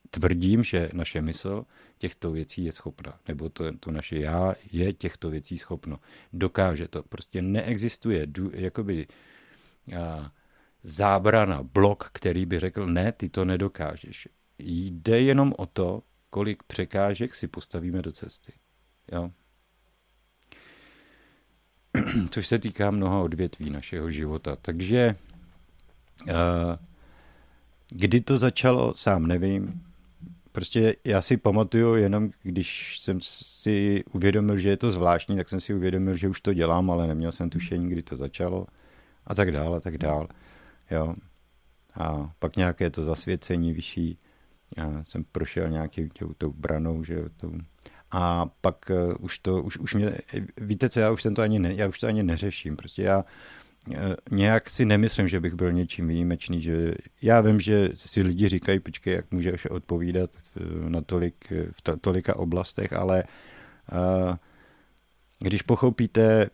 tvrdím, že naše mysl těchto věcí je schopna, nebo to, to naše já je těchto věcí schopno. Dokáže to. Prostě neexistuje jakoby a, zábrana, blok, který by řekl, ne, ty to nedokážeš. Jde jenom o to, kolik překážek si postavíme do cesty. Jo? Což se týká mnoha odvětví našeho života. Takže kdy to začalo, sám nevím. Prostě já si pamatuju jenom, když jsem si uvědomil, že je to zvláštní, tak jsem si uvědomil, že už to dělám, ale neměl jsem tušení, kdy to začalo a tak dál a tak dál. Jo. A pak nějaké to zasvěcení vyšší. Já jsem prošel nějaký tou, tou branou, že tou, a pak uh, už to, už, už mě, víte co, já už, to ani ne, já už to ani neřeším, prostě já nějak si nemyslím, že bych byl něčím výjimečný, že já vím, že si lidi říkají, počkej, jak můžeš odpovídat na tolik, v to, tolika oblastech, ale když pochopíte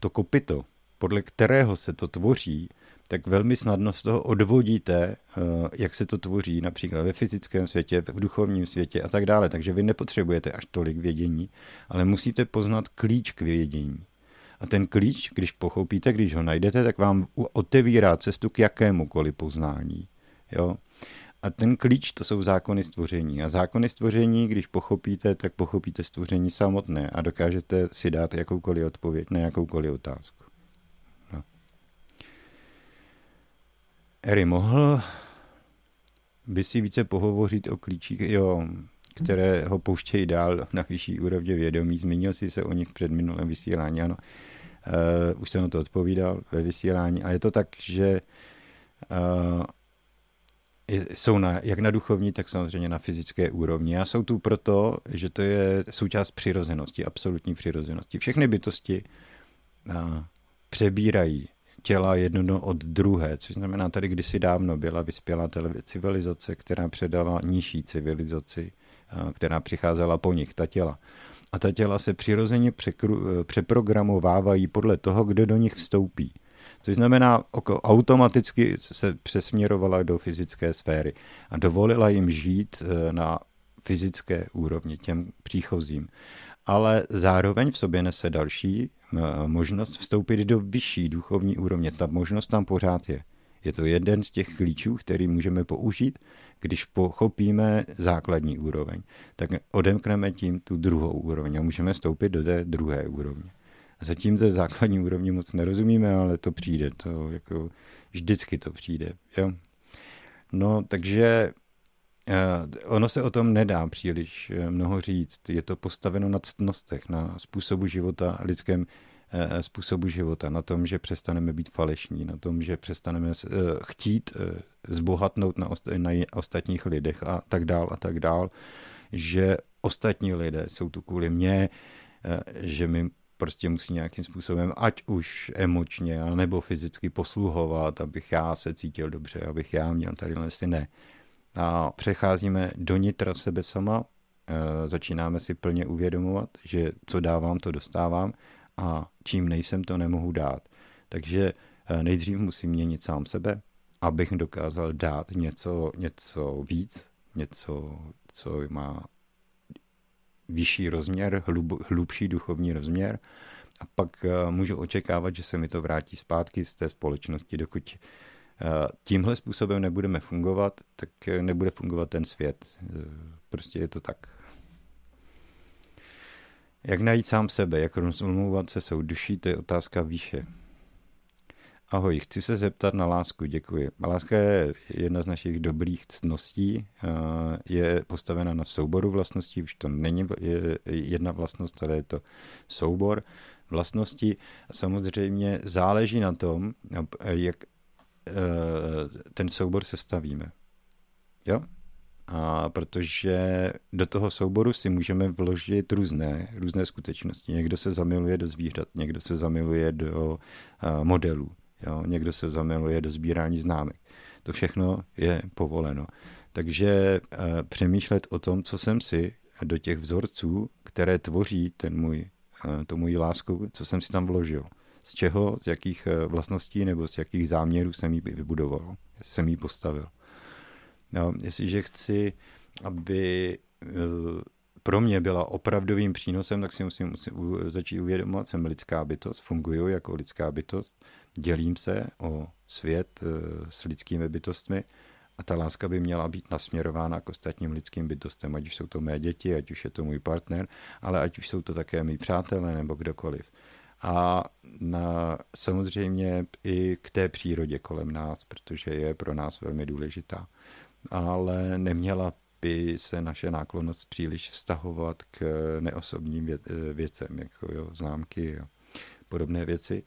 to kopito, podle kterého se to tvoří, tak velmi snadno z toho odvodíte, eh, jak se to tvoří například ve fyzickém světě, v duchovním světě a tak dále. Takže vy nepotřebujete až tolik vědění, ale musíte poznat klíč k vědění. A ten klíč, když pochopíte, když ho najdete, tak vám otevírá cestu k jakémukoliv poznání. Jo? A ten klíč to jsou zákony stvoření. A zákony stvoření, když pochopíte, tak pochopíte stvoření samotné a dokážete si dát jakoukoliv odpověď na jakoukoliv otázku. Eri, mohl by si více pohovořit o klíčích, jo, které ho pouštějí dál na vyšší úrovně vědomí. Zmínil jsi se o nich před minulém vysílání, ano. Uh, už jsem na to odpovídal ve vysílání. A je to tak, že uh, jsou na, jak na duchovní, tak samozřejmě na fyzické úrovni. A jsou tu proto, že to je součást přirozenosti, absolutní přirozenosti. Všechny bytosti uh, přebírají těla jedno od druhé, což znamená, tady kdysi dávno byla vyspělá civilizace, která předala nižší civilizaci, která přicházela po nich, ta těla. A ta těla se přirozeně překru, přeprogramovávají podle toho, kdo do nich vstoupí. Což znamená, automaticky se přesměrovala do fyzické sféry a dovolila jim žít e, na fyzické úrovni, těm příchozím. Ale zároveň v sobě nese další Eh, možnost vstoupit do vyšší duchovní úrovně. Ta možnost tam pořád je. Je to jeden z těch klíčů, který můžeme použít, když pochopíme základní úroveň. Tak odemkneme tím tu druhou úroveň a můžeme vstoupit do té druhé úrovně. Zatím té základní úrovni moc nerozumíme, ale to přijde. To jako vždycky to přijde. Jo? No, takže eh, ono se o tom nedá příliš eh, mnoho říct. Je to postaveno na ctnostech, na způsobu života, lidském způsobu života, na tom, že přestaneme být falešní, na tom, že přestaneme chtít zbohatnout na, na ostatních lidech a tak dál a tak dál, že ostatní lidé jsou tu kvůli mně, že mi prostě musí nějakým způsobem, ať už emočně, nebo fyzicky posluhovat, abych já se cítil dobře, abych já měl tady ne. A přecházíme do nitra sebe sama, začínáme si plně uvědomovat, že co dávám, to dostávám a čím nejsem, to nemohu dát. Takže e, nejdřív musím měnit sám sebe, abych dokázal dát něco, něco víc, něco, co má vyšší rozměr, hlub, hlubší duchovní rozměr a pak uh, můžu očekávat, že se mi to vrátí zpátky z té společnosti, dokud uh, tímhle způsobem nebudeme fungovat, tak nebude fungovat ten svět. Prostě je to tak. Jak najít sám sebe, jak rozmlouvat se souduší, to je otázka výše. Ahoj, chci se zeptat na lásku, děkuji. Láska je jedna z našich dobrých cností, je postavena na souboru vlastností, už to není jedna vlastnost, ale je to soubor vlastností. Samozřejmě záleží na tom, jak e, ten soubor sestavíme. Jo? A protože do toho souboru si můžeme vložit různé, různé skutečnosti. Někdo se zamiluje do zvířat, někdo se zamiluje do uh, modelů, jo? někdo se zamiluje do sbírání známek. To všechno je povoleno. Takže uh, přemýšlet o tom, co jsem si do těch vzorců, které tvoří ten můj, uh, tu můj lásku, co jsem si tam vložil. Z čeho, z jakých vlastností nebo z jakých záměrů jsem ji vybudoval, jsem ji postavil. No, jestliže chci, aby eh, pro mě byla opravdovým přínosem, tak si musím, musím začít uvědomovat, jsem lidská bytost, funguji jako lidská bytost, dělím se o svět eh, s lidskými bytostmi a ta láska by měla být nasměrována k ostatním lidským bytostem, ať už jsou to mé děti, ať už je to můj partner, ale ať už jsou to také mý přátelé nebo kdokoliv. A na, samozřejmě i k té přírodě kolem nás, protože je pro nás velmi důležitá ale neměla by se naše náklonost příliš vztahovat k neosobním věcem, jako jo, známky a podobné věci,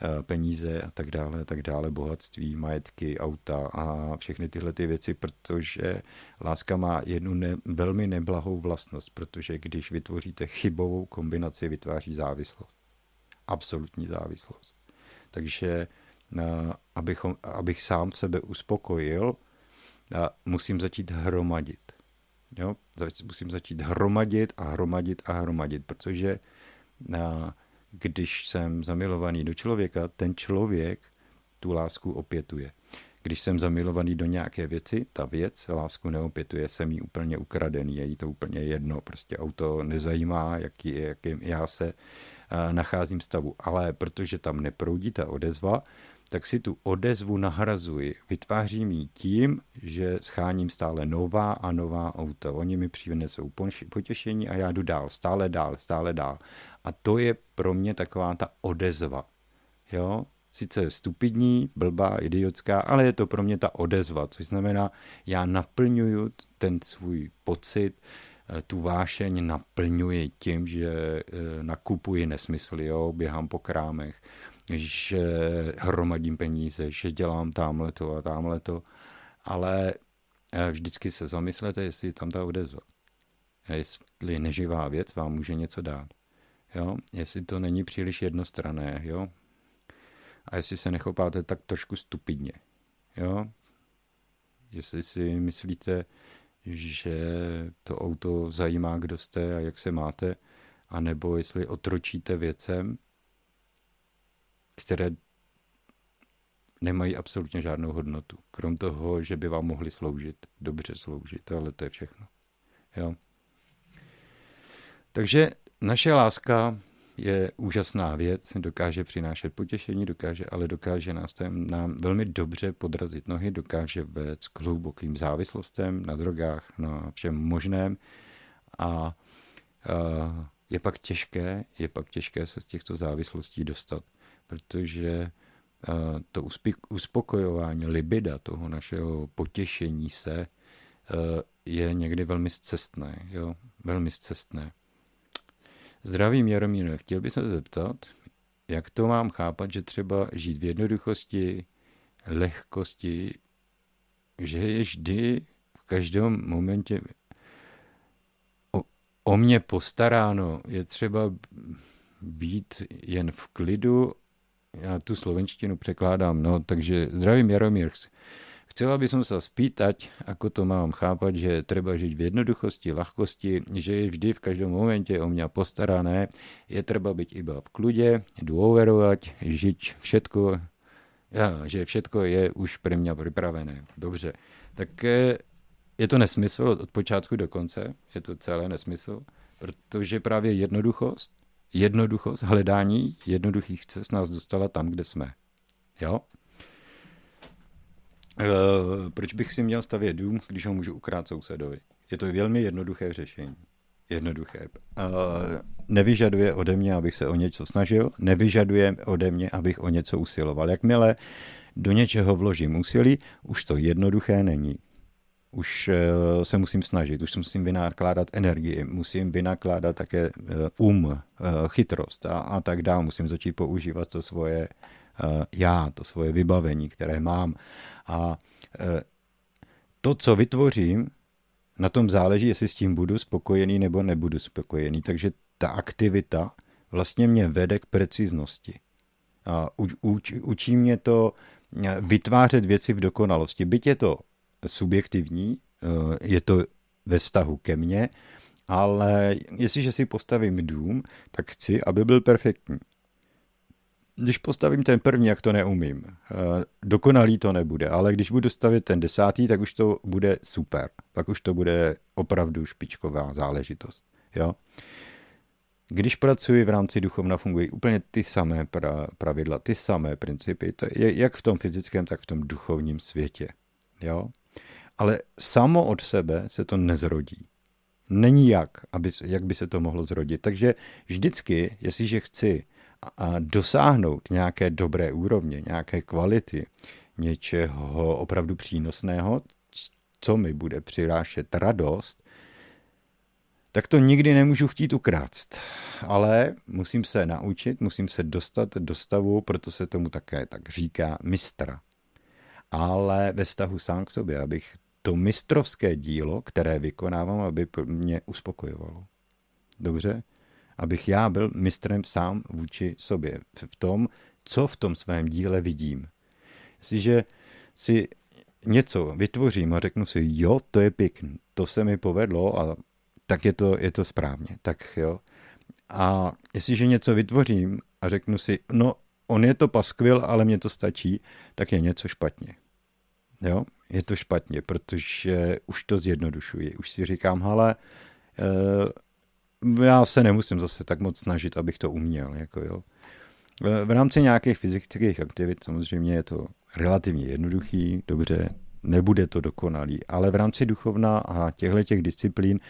eh, peníze a tak dále, a tak dále, bohatství, majetky, auta a všechny tyhle ty věci, protože láska má jednu ne, velmi neblahou vlastnost, protože když vytvoříte chybovou kombinaci, vytváří závislost. Absolutní závislost. Takže eh, abychom, abych sám sebe uspokojil, a musím začít hromadit. Jo? Musím začít hromadit a hromadit a hromadit, protože a, když jsem zamilovaný do člověka, ten člověk tu lásku opětuje. Když jsem zamilovaný do nějaké věci, ta věc lásku neopětuje, jsem jí úplně ukradený, je jí to úplně jedno, prostě auto nezajímá, jaký, jakým já se nacházím stavu. Ale protože tam neproudí ta odezva, tak si tu odezvu nahrazuji. Vytvářím ji tím, že scháním stále nová a nová auta. Oni mi přinesou potěšení a já jdu dál, stále dál, stále dál. A to je pro mě taková ta odezva. Jo? Sice stupidní, blbá, idiotská, ale je to pro mě ta odezva, což znamená, já naplňuju ten svůj pocit, eh, tu vášeň naplňuji tím, že eh, nakupuji nesmysly, jo? běhám po krámech, že hromadím peníze, že dělám tamhle to a tamhle to, ale eh, vždycky se zamyslete, jestli tam ta odezva. Jestli neživá věc vám může něco dát. Jo? Jestli to není příliš jednostrané, jo? A jestli se nechopáte tak trošku stupidně, jo? Jestli si myslíte, že to auto zajímá, kdo jste a jak se máte, anebo jestli otročíte věcem, které nemají absolutně žádnou hodnotu. Krom toho, že by vám mohli sloužit, dobře sloužit, ale to je všechno. Jo. Takže naše láska je úžasná věc, dokáže přinášet potěšení, dokáže, ale dokáže nás nám velmi dobře podrazit nohy, dokáže vést k hlubokým závislostem na drogách, na všem možném a, a je pak těžké, je pak těžké se z těchto závislostí dostat protože eh, to uspokojování libida, toho našeho potěšení se, eh, je někdy velmi zcestné. Jo? Velmi zcestné. Zdravím Jaromíre, chtěl bych se zeptat, jak to mám chápat, že třeba žít v jednoduchosti, lehkosti, že je vždy v každém momentě o, o mě postaráno, je třeba být jen v klidu já tu slovenštinu překládám, no, takže zdravím Jaromír. Chcela by som sa spýtať, ako to mám chápať, že treba žiť v jednoduchosti, ľahkosti, že je vždy v každom momente o mňa postarané, je treba byť iba v kľude, dôverovať, žiť všetko, ja, že všetko je už pre mňa pripravené. Dobře, tak eh, je to nesmysl od počátku do konce, je to celé nesmysl, protože právě jednoduchost, jednoduchost, hledání jednoduchých cest nás dostala tam, kde jsme. Jo? E, proč bych si měl stavět dům, když ho můžu ukrát sousedovi? Je to velmi jednoduché řešení. Jednoduché. E, nevyžaduje ode mě, abych se o něco snažil, nevyžaduje ode mě, abych o něco usiloval. Jakmile do něčeho vložím úsilí, už to jednoduché není. Už eh, se musím snažit, už musím vynakládat energii, musím vynakládat také eh, um, eh, chytrost a, a tak dále. Musím začít používat to svoje já, to svoje vybavení, které mám. A to, co vytvořím, na tom záleží, jestli s tím budu spokojený nebo nebudu spokojený. Takže ta aktivita vlastně mě vede k preciznosti. A uč, učí mě to vytvářet věci v dokonalosti. Byť je to subjektivní, eh, je to ve vztahu ke mně, ale jestliže si postavím dům, tak chci, aby byl perfektní. Když postavím ten první, jak to neumím, eh, dokonalý to nebude, ale když budu stavět ten desátý, tak už to bude super. Pak už to bude opravdu špičková záležitost. Jo? Když pracuji v rámci duchovna, fungují úplně ty samé pravidla, ty samé principy, to je jak v tom fyzickém, tak v tom duchovním světě. Jo? Ale samo od sebe se to nezrodí. Není jak, aby, jak by se to mohlo zrodit. Takže vždycky, jestliže chci a dosáhnout nějaké dobré úrovně, nějaké kvality, něčeho opravdu přínosného, co mi bude přirášet radost, tak to nikdy nemůžu chtít ukrást. Ale musím se naučit, musím se dostat do stavu, proto se tomu také tak říká mistra. Ale ve vztahu sám k sobě, abych to mistrovské dílo, které vykonávám, aby mě uspokojovalo. Dobře? Abych já byl mistrem sám vůči sobě. V tom, co v tom svém díle vidím. Jestliže si něco vytvořím a řeknu si, jo, to je pěkný, to se mi povedlo a tak je to, je to správně. Tak jo. A jestliže něco vytvořím a řeknu si, no, on je to paskvil, ale mně to stačí, tak je něco špatně. Jo, je to špatně, protože už to zjednodušuji. Už si říkám, hele, eh, já se nemusím zase tak moc snažit, abych to uměl. Jako jo. V rámci nějakých fyzických aktivit samozřejmě je to relativně jednoduchý, dobře, nebude to dokonalý, ale v rámci duchovna a těchto těch disciplín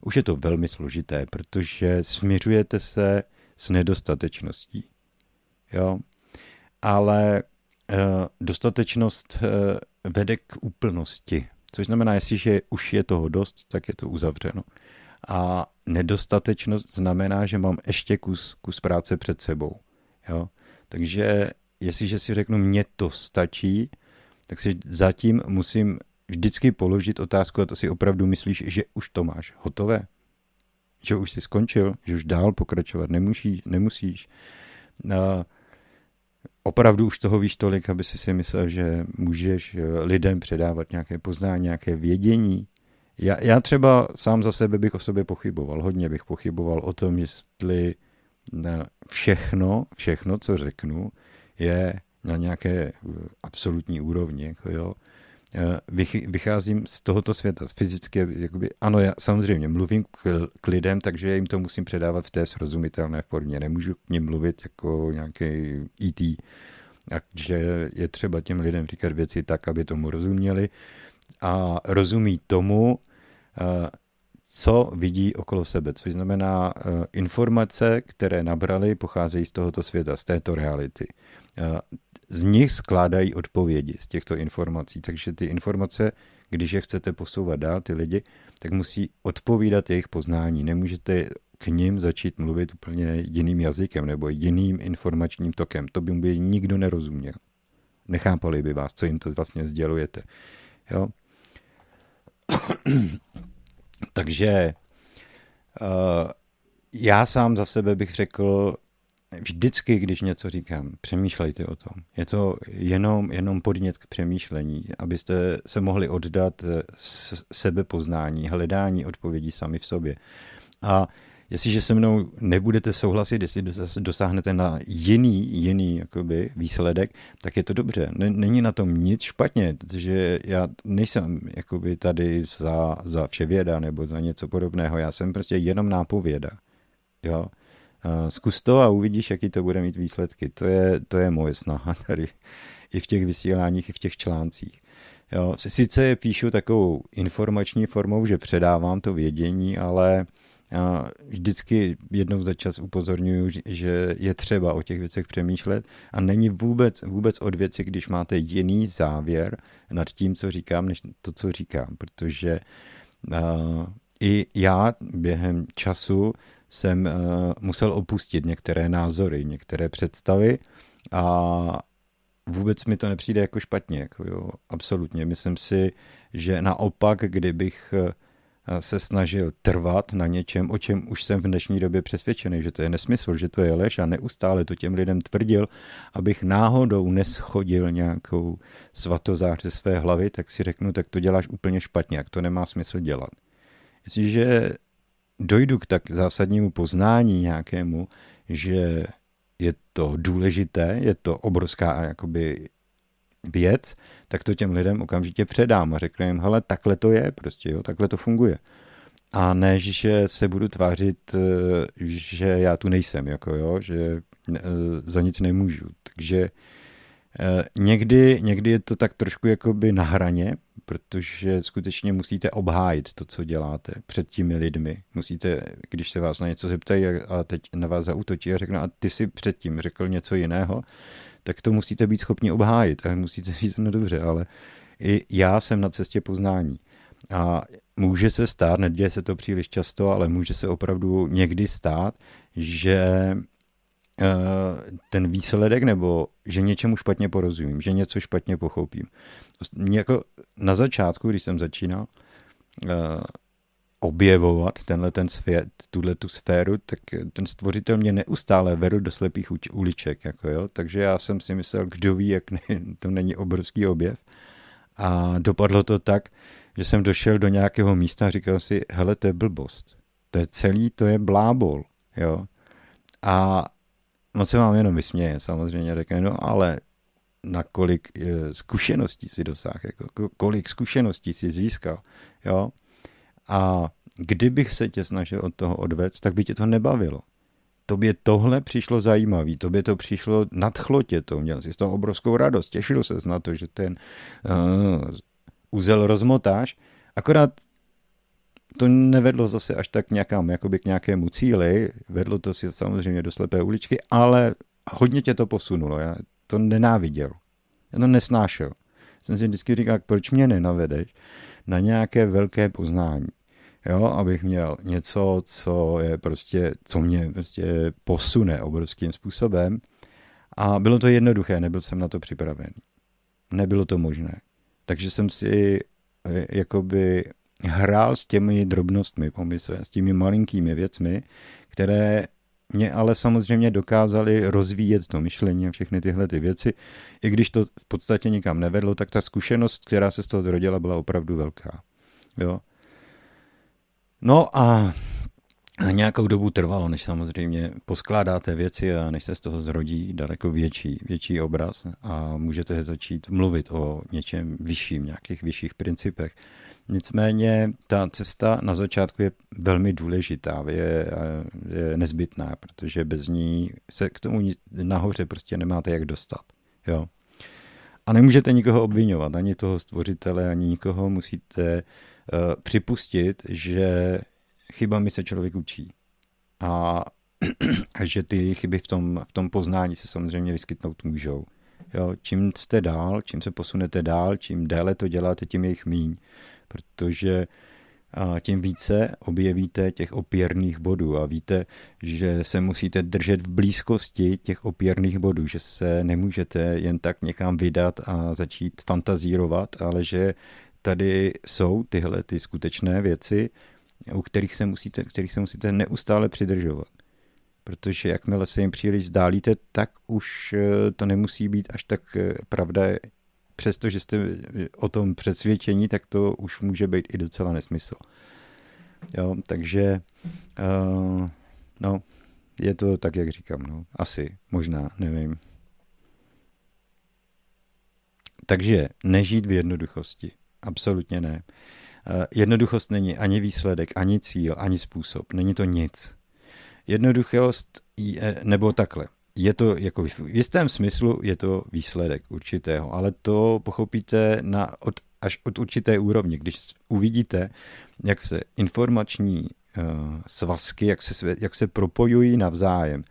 už je to velmi složité, protože směřujete se s nedostatečností. Jo? Ale e, dostatečnost e, vede k úplnosti, což znamená, jestliže už je toho dost, tak je to uzavřeno. A nedostatečnost znamená, že mám ještě kus, kus práce před sebou. Jo? Takže jestliže si řeknu, mně to stačí, tak si zatím musím vždycky položit otázku, a to si opravdu myslíš, že už to máš hotové? Že už jsi skončil? Že už dál pokračovat nemusíš? nemusíš. A opravdu už toho víš tolik, aby si si myslel, že můžeš eh, lidem předávat nějaké poznání, nějaké vědění. Já, já třeba sám za sebe bych o sobě pochyboval, hodně bych pochyboval o tom, jestli všechno, všechno, co řeknu, je na nějaké eh, absolutní úrovni. Jako jo. Vycházím z tohoto světa, z fyzické, jakoby, ano, já samozřejmě mluvím k, k lidem, takže jim to musím předávat v té srozumitelné formě. Nemůžu k ním mluvit jako nějaký IT, e takže je třeba těm lidem říkat věci tak, aby tomu rozuměli a rozumí tomu, co vidí okolo sebe, což znamená informace, které nabrali, pocházejí z tohoto světa, z této reality z nich skládají odpovědi z těchto informací. Takže ty informace, když je chcete posouvat dál, ty lidi, tak musí odpovídat jejich poznání. Nemůžete k ním začít mluvit úplně jiným jazykem nebo jiným informačním tokem. To by by nikdo nerozuměl. Nechápali by vás, co jim to vlastně sdělujete. Jo? Takže uh, já sám za sebe bych řekl, vždycky, když něco říkám, přemýšlejte o tom. Je to jenom, jenom podnět k přemýšlení, abyste se mohli oddat sebepoznání, hledání odpovědí sami v sobě. A jestliže se mnou nebudete souhlasit, jestli dosáhnete na jiný, jiný jakoby, výsledek, tak je to dobře. Není na tom nic špatně, protože já nejsem jakoby, tady za, za vševěda nebo za něco podobného, já jsem prostě jenom nápověda. Jo? Zkus to a uvidíš, jaký to bude mít výsledky. To je, to je moje snaha tady i v těch vysíláních, i v těch článcích. Jo, sice píšu takovou informační formou, že předávám to vědění, ale já vždycky jednou za čas upozorňuji, že je třeba o těch věcech přemýšlet a není vůbec, vůbec od věci, když máte jiný závěr nad tím, co říkám, než to, co říkám, protože uh, i já během času jsem uh, musel opustit některé názory, některé představy a vůbec mi to nepřijde jako špatně, jako jo, absolutně. Myslím si, že naopak, kdybych uh, se snažil trvat na něčem, o čem už jsem v dnešní době přesvědčený, že to je nesmysl, že to je lež a neustále to těm lidem tvrdil, abych náhodou neschodil nějakou svatozář ze své hlavy, tak si řeknu, tak to děláš úplně špatně, jak to nemá smysl dělat. Jestliže dojdu k tak zásadnímu poznání nějakému, že je to důležité, je to obrovská jakoby věc, tak to těm lidem okamžitě předám a řeknu jim, hele, takhle to je, prostě, jo, takhle to funguje. A ne, že se budu tvářit, že já tu nejsem, jako jo, že eh, za nic nemůžu. Takže eh, někdy, někdy je to tak trošku jakoby na hraně, protože skutečně musíte obhájit to, co děláte před těmi lidmi. Musíte, když se vás na něco zeptají a teď na vás zautočí a řekne, a ty si předtím řekl něco jiného, tak to musíte být schopni obhájit a musíte říct, no dobře, ale i já jsem na cestě poznání. A může se stát, neděje se to příliš často, ale může se opravdu někdy stát, že eh, ten výsledek nebo že něčemu špatně porozumím, že něco špatně pochopím. Jako na začátku, když jsem začínal, eh, objevovat tenhle ten svět, tuhle tu sféru, tak ten stvořitel mě neustále vedl do slepých uliček, jako jo, takže já jsem si myslel, kdo ví, jak ne, to není obrovský objev. A dopadlo to tak, že jsem došel do nějakého místa a říkal si, hele, to je blbost, to je celý, to je blábol, jo, a moc se vám jenom vysměje, samozřejmě, řekne, no ale na kolik eh, zkušeností si dosáhl, jako, kolik zkušeností si získal, jo, a kdybych se tě snažil od toho odvést, tak by tě to nebavilo. Tobě tohle přišlo zajímavý, tobě to přišlo nadchlo tě to, měl jsi z toho obrovskou radost, těšil ses na to, že ten uh, úzel rozmotáš, akorát to nevedlo zase až tak nějakám, jakoby k nějakému cíli, vedlo to si samozřejmě do slepé uličky, ale hodně tě to posunulo, já to nenáviděl, já to nesnášel. Jsem si vždycky říkal, proč mě nenavedeš na nějaké velké poznání jo, abych měl něco, co je prostě, co mě prostě posune obrovským způsobem. A bylo to jednoduché, nebyl jsem na to připravený. Nebylo to možné. Takže jsem si eh, jakoby hrál s těmi drobnostmi pomysle, s těmi malinkými věcmi, které mě ale samozřejmě dokázali rozvíjet to myšlení a všechny tyhle ty věci. I když to v podstatě nikam nevedlo, tak ta zkušenost, která se z toho zrodila, byla opravdu velká. Jo? No a nějakou dobu trvalo, než samozřejmě poskládáte věci a než se z toho zrodí daleko větší, větší obraz a můžete začít mluvit o něčem vyšším, nějakých vyšších principech. Nicméně ta cesta na začátku je velmi důležitá, je, je nezbytná, protože bez ní se k tomu nahoře prostě nemáte jak dostat. Jo? A nemůžete nikoho obvinovat, ani toho stvořitele, ani nikoho musíte uh, připustit, že chybami se člověk učí. A, a že ty chyby v tom, v tom poznání se samozřejmě vyskytnout můžou. Jo, čím jste dál, čím se posunete dál, čím déle to děláte, tím je jich míň. Protože a tím více objevíte těch opěrných bodů a víte, že se musíte držet v blízkosti těch opěrných bodů, že se nemůžete jen tak někam vydat a začít fantazírovat, ale že tady jsou tyhle ty skutečné věci, u kterých se musíte, kterých se musíte neustále přidržovat. Protože jakmile se jim příliš zdálíte, tak už eh, to nemusí být až tak eh, pravda. Přestože jste o tom přesvědčení, tak to už může být i docela nesmysl. Jo, takže uh, No, je to tak, jak říkám, no. Asi, možná, nevím. Takže nežít v jednoduchosti. Absolutně ne. Eh, jednoduchost není ani výsledek, ani cíl, ani způsob. Není to nic. Jednoduchost je, nebo takhle. Je to jako v jistém smyslu je to výsledek určitého, ale to pochopíte na, od, až od určité úrovně. Když uvidíte, jak se informační uh, svazky, jak se, jak se propojují navzájem,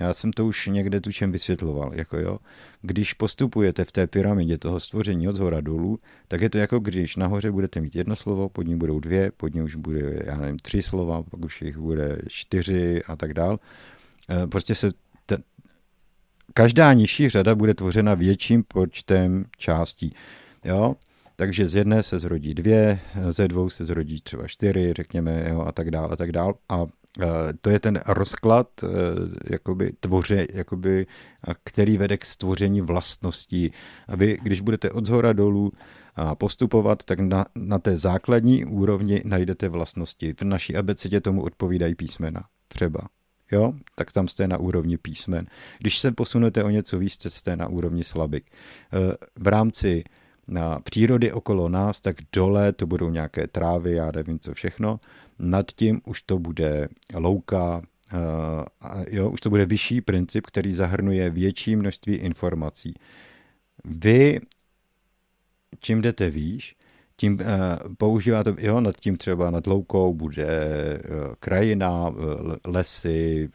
já jsem to už někde tučem vysvětloval. Jako jo, když postupujete v té pyramidě toho stvoření od zhora dolů, tak je to jako když nahoře budete mít jedno slovo, pod ním budou dvě, pod ním už bude, já nevím, tři slova, pak už jich bude čtyři a tak dál. Eh, prostě se každá nižší řada bude tvořena větším počtem částí. Jo? Takže z jedné se zrodí dvě, ze dvou se zrodí třeba čtyři, řekněme, jo, a tak dále, a tak dále. A Eh, to je ten rozklad eh, jakoby tvoře, jakoby, který vede k stvoření vlastností. A vy, když budete od zhora dolů postupovat, tak na, na té základní úrovni najdete vlastnosti. V naší abecedě tomu odpovídají písmena třeba. Jo, tak tam jste na úrovni písmen. Když se posunete o něco víc, jste na úrovni slabik. Eh, v rámci na přírody okolo nás, tak dole to budou nějaké trávy, já nevím co všechno, nad tím už to bude louka, uh, jo, už to bude vyšší princip, který zahrnuje větší množství informací. Vy, čím jdete výš, tím uh, používáte, jo, nad tím třeba nad loukou bude uh, krajina, uh, lesy,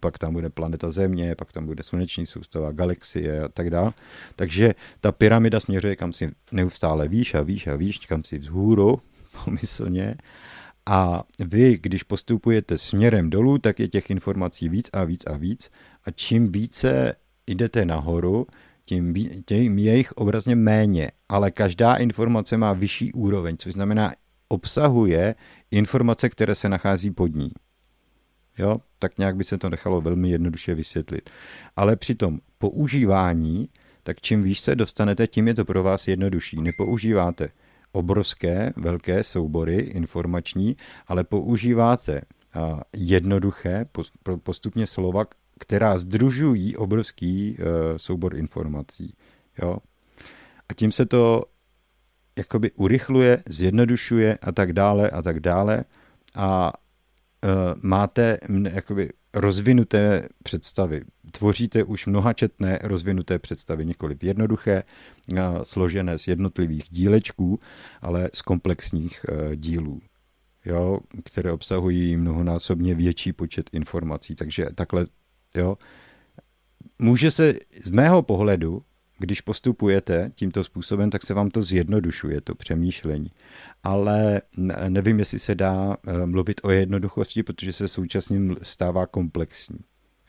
pak tam bude planeta Země, pak tam bude sluneční soustava, galaxie a tak dále. Takže ta pyramida směřuje kam si neustále výš a výš a výš, kam si vzhůru, pomyslně. A vy, když postupujete směrem dolů, tak je těch informací víc a víc a víc. A čím více jdete nahoru, tím, tím je jich obrazně méně. Ale každá informace má vyšší úroveň, což znamená, obsahuje informace, které se nachází pod ní. Jo, tak nějak by se to nechalo velmi jednoduše vysvětlit. Ale při tom používání, tak čím výš se dostanete, tím je to pro vás jednodušší. Nepoužíváte obrovské, velké soubory informační, ale používáte jednoduché postupně slova, která združují obrovský e, soubor informací. Jo? A tím se to jakoby urychluje, zjednodušuje a tak dále a tak dále a e, máte jakoby rozvinuté představy. Tvoříte už mnohačetné rozvinuté představy, nikoli jednoduché, složené z jednotlivých dílečků, ale z komplexních e, dílů, jo, které obsahují mnohonásobně větší počet informací. Takže takhle, jo, může se z mého pohledu když postupujete tímto způsobem, tak se vám to zjednodušuje, to přemýšlení. Ale nevím, jestli se dá eh, mluvit o jednoduchosti, protože se současně stává komplexní.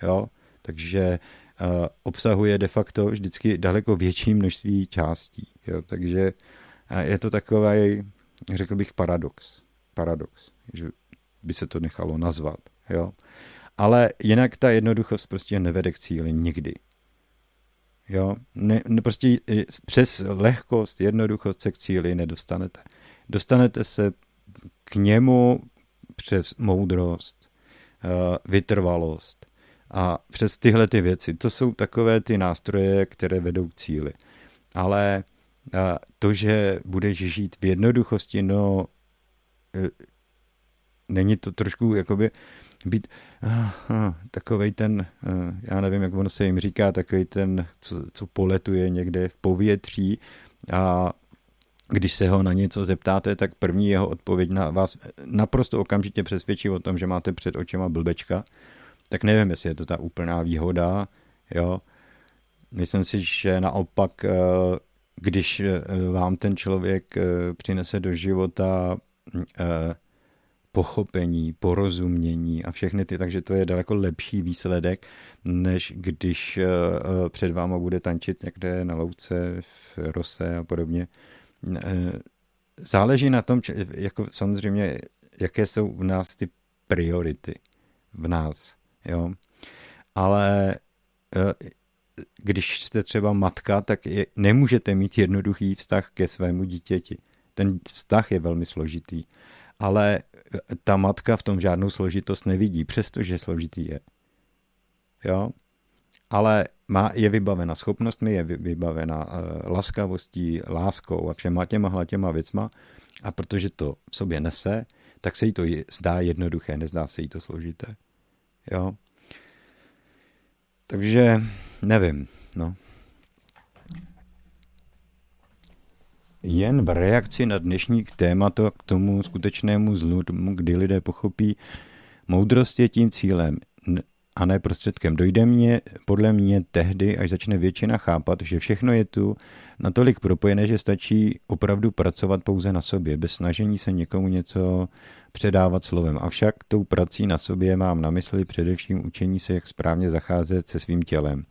Jo? Takže uh, obsahuje de facto vždycky daleko větší množství částí. Jo? Takže uh, je to takový, řekl bych, paradox. Paradox, že by se to nechalo nazvat. Jo? Ale jinak ta jednoduchost prostě nevede k cíli nikdy. Jo? Ne, ne, prostě přes lehkost, jednoduchost se k cíli nedostanete. Dostanete se k němu přes moudrost, eh, vytrvalost a přes tyhle ty věci. To jsou takové ty nástroje, které vedou k cíli. Ale eh, to, že budeš žít v jednoduchosti, no eh, není to trošku jakoby být uh, uh, takovej ten, uh, já nevím, jak ono se jim říká, takový ten, co, co poletuje někde v povětří a když se ho na něco zeptáte, tak první jeho odpověď na vás naprosto okamžitě přesvědčí o tom, že máte před očima blbečka. Tak nevím, jestli je to ta úplná výhoda, jo. Myslím si, že naopak, když vám ten člověk přinese do života pochopení, porozumění a všechny ty, takže to je daleko lepší výsledek, než když eh, eh, před váma bude tančit někde na louce v rose a podobně. Eh, záleží na tom, jako samozřejmě, jaké jsou v nás ty priority v nás, jo. Ale když jste třeba matka, tak je, nemůžete mít jednoduchý vztah ke svému dítěti. Ten vztah je velmi složitý ale ta matka v tom žádnou složitost nevidí, přestože složitý je. Jo? Ale má, je vybavena schopnostmi, je vybavena uh, laskavostí, láskou a všema těma těma věcma a protože to v sobě nese, tak se jí to zdá jednoduché, nezdá se jí to složité. Jo? Takže nevím, no. Jen v reakci na dnešní tématu k tomu skutečnému zlu, kdy lidé pochopí, moudrost je tím cílem a ne prostředkem. Dojde mě, podle mě tehdy, až začne většina chápat, že všechno je tu natolik propojené, že stačí opravdu pracovat pouze na sobě, bez snažení se někomu něco předávat slovem. Avšak tou prací na sobě mám na mysli především učení se, jak správně zacházet se svým tělem.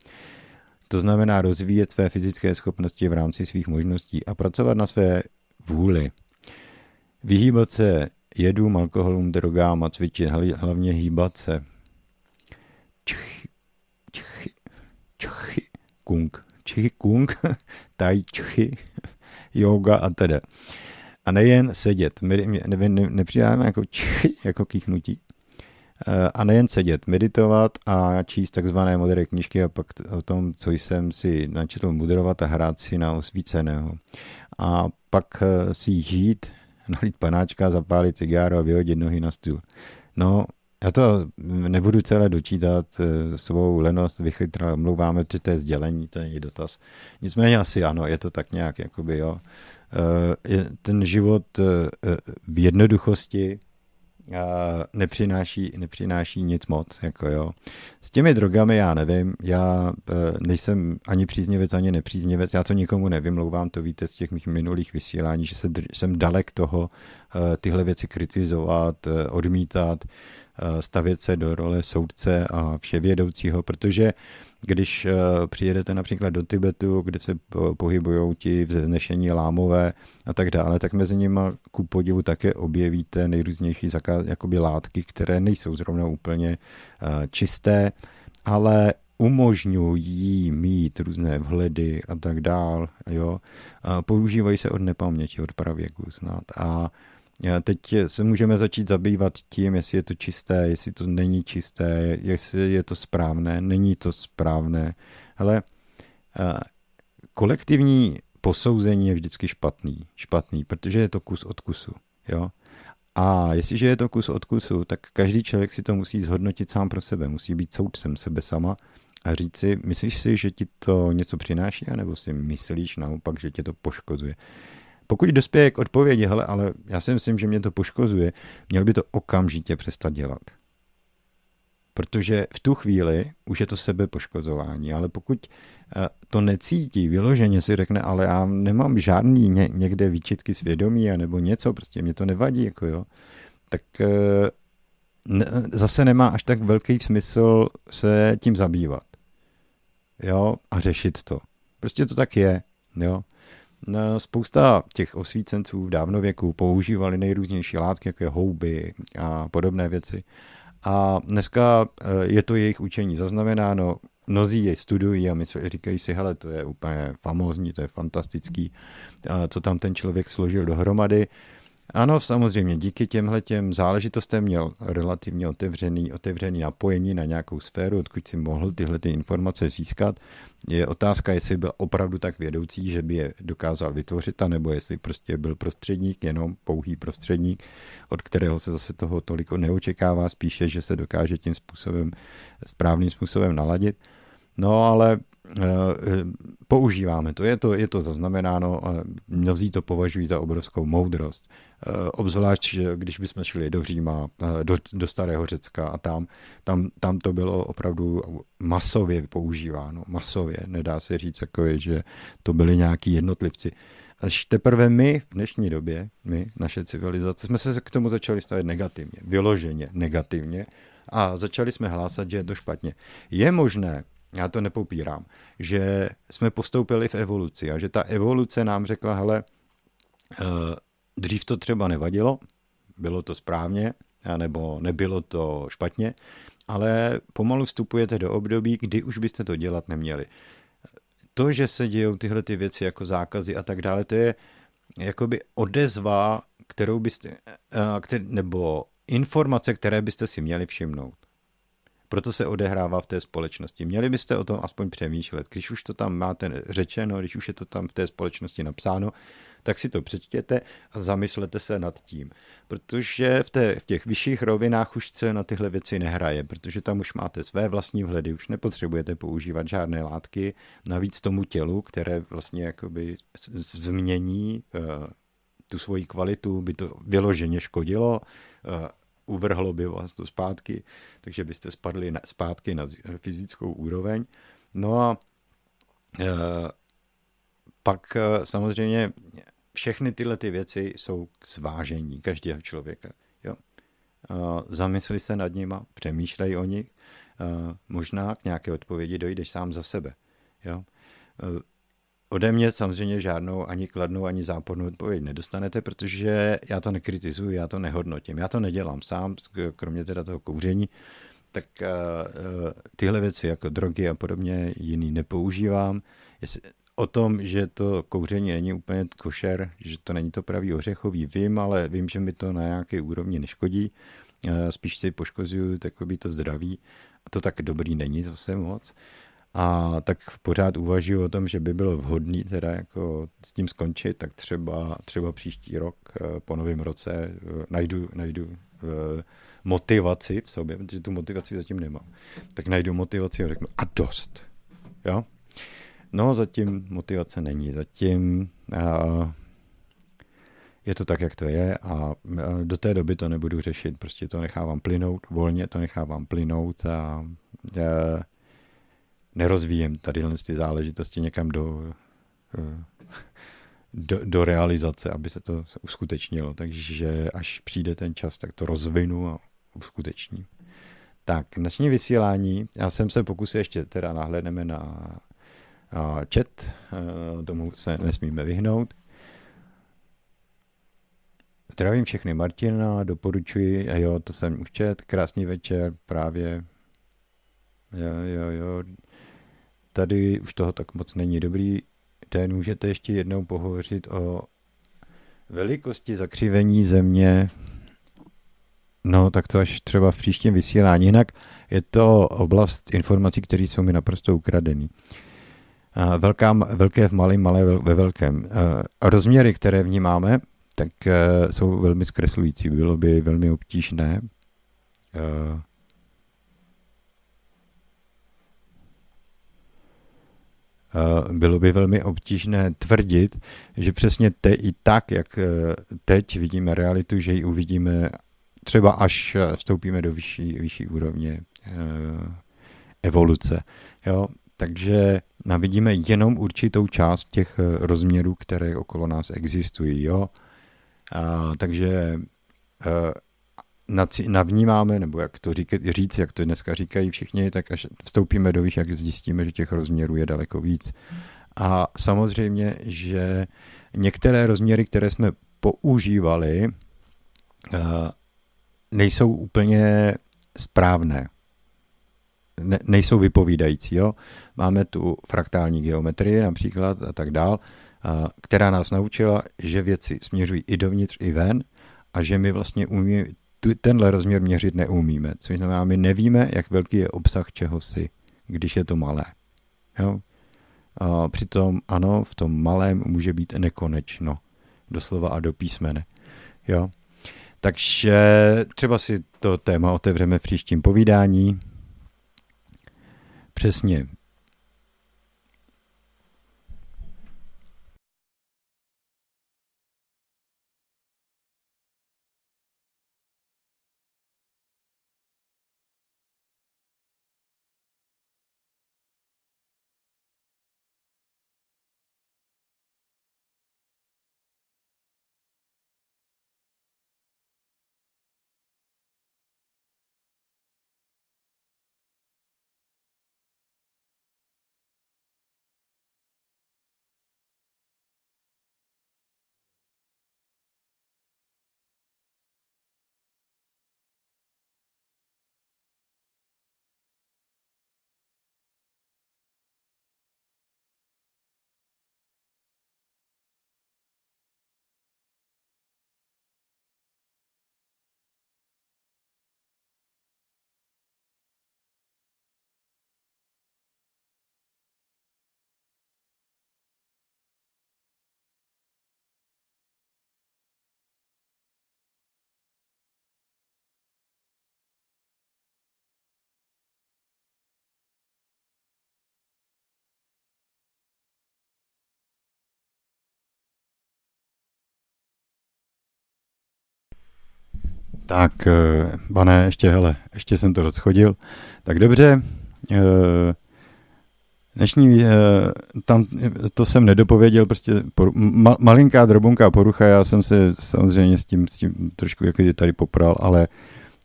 To znamená rozvíjet své fyzické schopnosti v rámci svých možností a pracovat na své vůli. Vyhýbat se jedům, alkoholům, drogám a cvičit, hlavně hýbat se. Čchy, čchy, čchy, kung, čchy, kung, tai čchy, yoga a tedy. A nejen sedět. My ne, ne, jako čchy, jako kýchnutí, a nejen sedět, meditovat a číst takzvané modré knížky a pak o tom, co jsem si načetl mudrovat a hrát si na osvíceného. A pak eh, si jít, nalít panáčka, zapálit cigáro a vyhodit nohy na stůl. No, já to nebudu celé dočítat, eh, svou lenost vychytral, omlouváme, že to je sdělení, to není dotaz. Nicméně asi ano, je to tak nějak, jakoby jo. Ten život v jednoduchosti, nepřináší, nepřináší nic moc. Jako jo. S těmi drogami já nevím, já e, nejsem ani příznivec, ani nepříznivec, já to nikomu nevymlouvám, to víte z těch mých minulých vysílání, že se, jsem dalek toho e, tyhle věci kritizovat, e, odmítat, stavět se do role soudce a vševědoucího, protože když eh, přijedete například do Tibetu, kde se pohybují ti vznešení lámové a tak dále, tak mezi nimi ku podivu také objevíte nejrůznější jakoby látky, které nejsou zrovna úplně eh, čisté, ale umožňují mít různé vhledy a tak dál, jo. Používají se od nepaměti, od pravěku snad. A Teď se můžeme začít zabývat tím, jestli je to čisté, jestli to není čisté, jestli je to správné, není to správné. Ale kolektivní posouzení je vždycky špatný, špatný, protože je to kus od kusu. Jo? A jestliže je to kus od kusu, tak každý člověk si to musí zhodnotit sám pro sebe, musí být soudcem sebe sama a říct si, myslíš si, že ti to něco přináší, anebo si myslíš naopak, že tě to poškozuje. Pokud dospěje k odpovědi, hele, ale já si myslím, že mě to poškozuje, měl by to okamžitě přestat dělat. Protože v tu chvíli už je to sebepoškozování, ale pokud eh, to necítí, vyloženě si řekne, ale já nemám žádný ně, někde výčitky svědomí nebo něco, prostě mě to nevadí, jako jo, tak eh, ne, zase nemá až tak velký smysl se tím zabývat. Jo, a řešit to. Prostě to tak je, jo. Spousta těch osvícenců v dávnověku používali nejrůznější látky, jako je houby a podobné věci. A dneska eh, je to jejich učení zaznamenáno, mnozí jej studují a my říkají si, hele, to je úplně famózní, to je fantastický, co tam ten člověk složil dohromady. Ano, samozřejmě, díky těmhle těm záležitostem měl relativně otevřený, otevřený napojení na nějakou sféru, odkud si mohl tyhle ty informace získat. Je otázka, jestli byl opravdu tak vědoucí, že by je dokázal vytvořit, nebo jestli prostě byl prostředník, jenom pouhý prostředník, od kterého se zase toho toliko neočekává, spíše, že se dokáže tím způsobem, správným způsobem naladit. No ale Eh, používáme to, je to, je to zaznamenáno, mnozí to považují za obrovskou moudrost. Eh, obzvlášť, když bychom šli do Říma, eh, do, do Starého Řecka a tam, tam, tam to bylo opravdu masově používáno, masově, nedá se říct, je, že to byli nějaký jednotlivci. Až teprve my v dnešní době, my, naše civilizace, jsme se k tomu začali stavit negativně, vyloženě negativně a začali jsme hlásat, že je to špatně. Je možné, já to nepopírám, že jsme postoupili v evoluci a že ta evoluce nám řekla, hele, eh, dřív to třeba nevadilo, bylo to správně, nebo nebylo to špatně, ale pomalu vstupujete do období, kdy už byste to dělat neměli. To, že se dějou tyhle ty věci jako zákazy a tak dále, to je jakoby odezva kterou byste, který, nebo informace, které byste si měli všimnout. Proto se odehrává v té společnosti. Měli byste o tom aspoň přemýšlet. Když už to tam máte řečeno, když už je to tam v té společnosti napsáno, tak si to přečtěte a zamyslete se nad tím. Protože v, té, v těch vyšších rovinách už se na tyhle věci nehraje, protože tam už máte své vlastní vhledy, už nepotřebujete používat žádné látky, navíc tomu tělu, které vlastně jakoby změní uh, tu svoji kvalitu, by to vyloženě škodilo, uh, uvrhlo by vás to zpátky, takže byste spadli na, zpátky na fyzickou úroveň. No a uh, pak samozřejmě všechny tyhle ty věci jsou k zvážení každého člověka. Jo? Zamysli se nad nima, přemýšlej o nich, možná k nějaké odpovědi dojdeš sám za sebe. Jo? Ode mě samozřejmě žádnou ani kladnou, ani zápornou odpověď nedostanete, protože já to nekritizuji, já to nehodnotím. Já to nedělám sám, kromě teda toho kouření, tak tyhle věci jako drogy a podobně jiný nepoužívám. O tom, že to kouření není úplně košer, že to není to pravý ořechový, vím, ale vím, že mi to na nějaké úrovni neškodí. Spíš si poškozuju takový to zdraví. A to tak dobrý není zase moc. A tak pořád uvažuji o tom, že by bylo vhodné teda jako s tím skončit, tak třeba, třeba příští rok eh, po novém roce eh, najdu, najdu eh, motivaci v sobě, protože tu motivaci zatím nemám. Tak najdu motivaci a řeknu a dost. Jo? No, zatím motivace není. Zatím uh, je to tak, jak to je a do té doby to nebudu řešit. Prostě to nechávám plynout, volně to nechávám plynout a uh, nerozvíjem tady ty záležitosti někam do, uh, do, do realizace, aby se to uskutečnilo. Takže až přijde ten čas, tak to rozvinu a uskutečním. Tak, noční vysílání. Já jsem se pokusil ještě teda nahlédneme na chat, tomu se nesmíme vyhnout. Zdravím všechny Martina, doporučuji, jo, to jsem už čet, krásný večer, právě, jo, jo, jo, tady už toho tak moc není dobrý, ten můžete ještě jednou pohovořit o velikosti zakřivení země, no tak to až třeba v příštím vysílání, jinak je to oblast informací, které jsou mi naprosto ukradený. Velká, velké v malém, malé ve velkém. Rozměry, které vnímáme, tak e, jsou velmi zkreslující. Bylo by velmi obtížné bylo by velmi obtížné tvrdit, že přesně te, i tak, jak teď vidíme realitu, že ji uvidíme třeba až vstoupíme do vyšší, vyšší úrovně evoluce. Jo? Takže vidíme jenom určitou část těch eh, rozměrů, které okolo nás existují. Jo? A, takže eh, navnímáme, nebo jak to říkat, říct, jak to dneska říkají všichni, tak až vstoupíme do výš, jak zjistíme, že těch rozměrů je daleko víc. A samozřejmě, že některé rozměry, které jsme používali, eh, nejsou úplně správné ne, nejsou vypovídající. Jo? Máme tu fraktální geometrii například a tak dál, a, která nás naučila, že věci směřují i dovnitř, i ven a že my vlastně umí, tu, tenhle rozměr měřit neumíme. Což znamená, my nevíme, jak velký je obsah čehosi, když je to malé. Jo? A přitom ano, v tom malém může být nekonečno. Doslova a do písmene. Jo? Takže třeba si to téma otevřeme v příštím povídání. Přesně. Tak, pane, ještě, hele, ještě jsem to rozchodil. Tak dobře, Dnešní, tam to jsem nedopověděl, prostě ma, malinká drobunká porucha, já jsem se samozřejmě s tím, s tím trošku jako tady popral, ale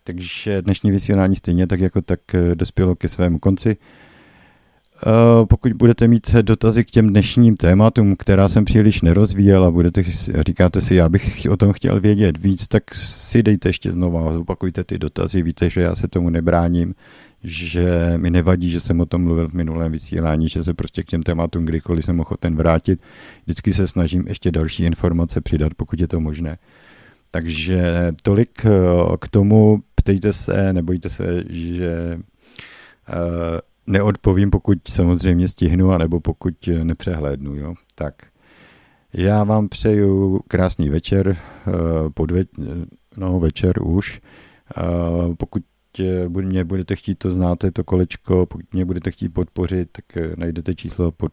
takže dnešní vysílání stejně tak jako tak dospělo ke svému konci. Eh, pokud budete mít dotazy k těm dnešním tématům, která jsem příliš nerozvíjel a budete, říkáte si, já bych o tom chtěl vědět víc, tak si dejte ještě znova, zopakujte ty dotazy, víte, že já se tomu nebráním, že mi nevadí, že jsem o tom mluvil v minulém vysílání, že se prostě k těm tématům kdykoliv jsem ochoten vrátit. Vždycky se snažím ještě další informace přidat, pokud je to možné. Takže tolik eh, k tomu, ptejte se, nebojte se, že uh, neodpovím, pokud samozřejmě stihnu, anebo pokud nepřehlédnu. Jo? Tak já vám přeju krásný večer, eh, podve, no večer už. Eh, pokud mě budete chtít, to znáte, to kolečko, pokud mě budete chtít podpořit, tak eh, najdete číslo pod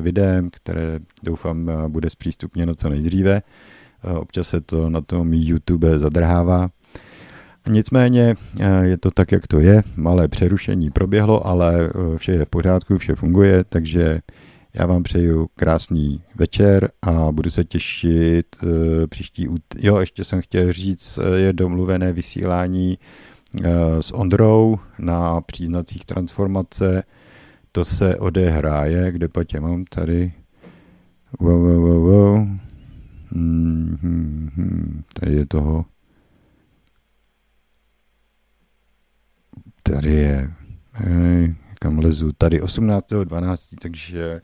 videem, které doufám bude zpřístupněno co nejdříve. Občas se to na tom YouTube zadrhává. Nicméně eh, je to tak, jak to je. Malé přerušení proběhlo, ale eh, vše je v pořádku, vše funguje, takže já vám přeju krásný večer a budu se těšit eh, příští út... Jo, ještě jsem chtěl říct, je domluvené vysílání s Ondrou na příznacích transformace. To se odehráje, kde patě mám tady. Wow, wow, wow, wow. Hmm, hmm, hmm. Tady je toho Tady je, hej, kam lezu, tady 18.12., takže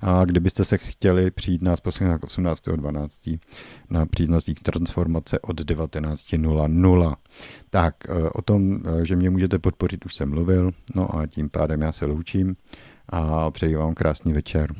a kdybyste se chtěli přijít nás posledně 18.12. na příznacích transformace od 19.00. Tak e, o tom, e, že mě můžete podpořit, už jsem mluvil, no a tím pádem já se loučím a přeji vám krásný večer.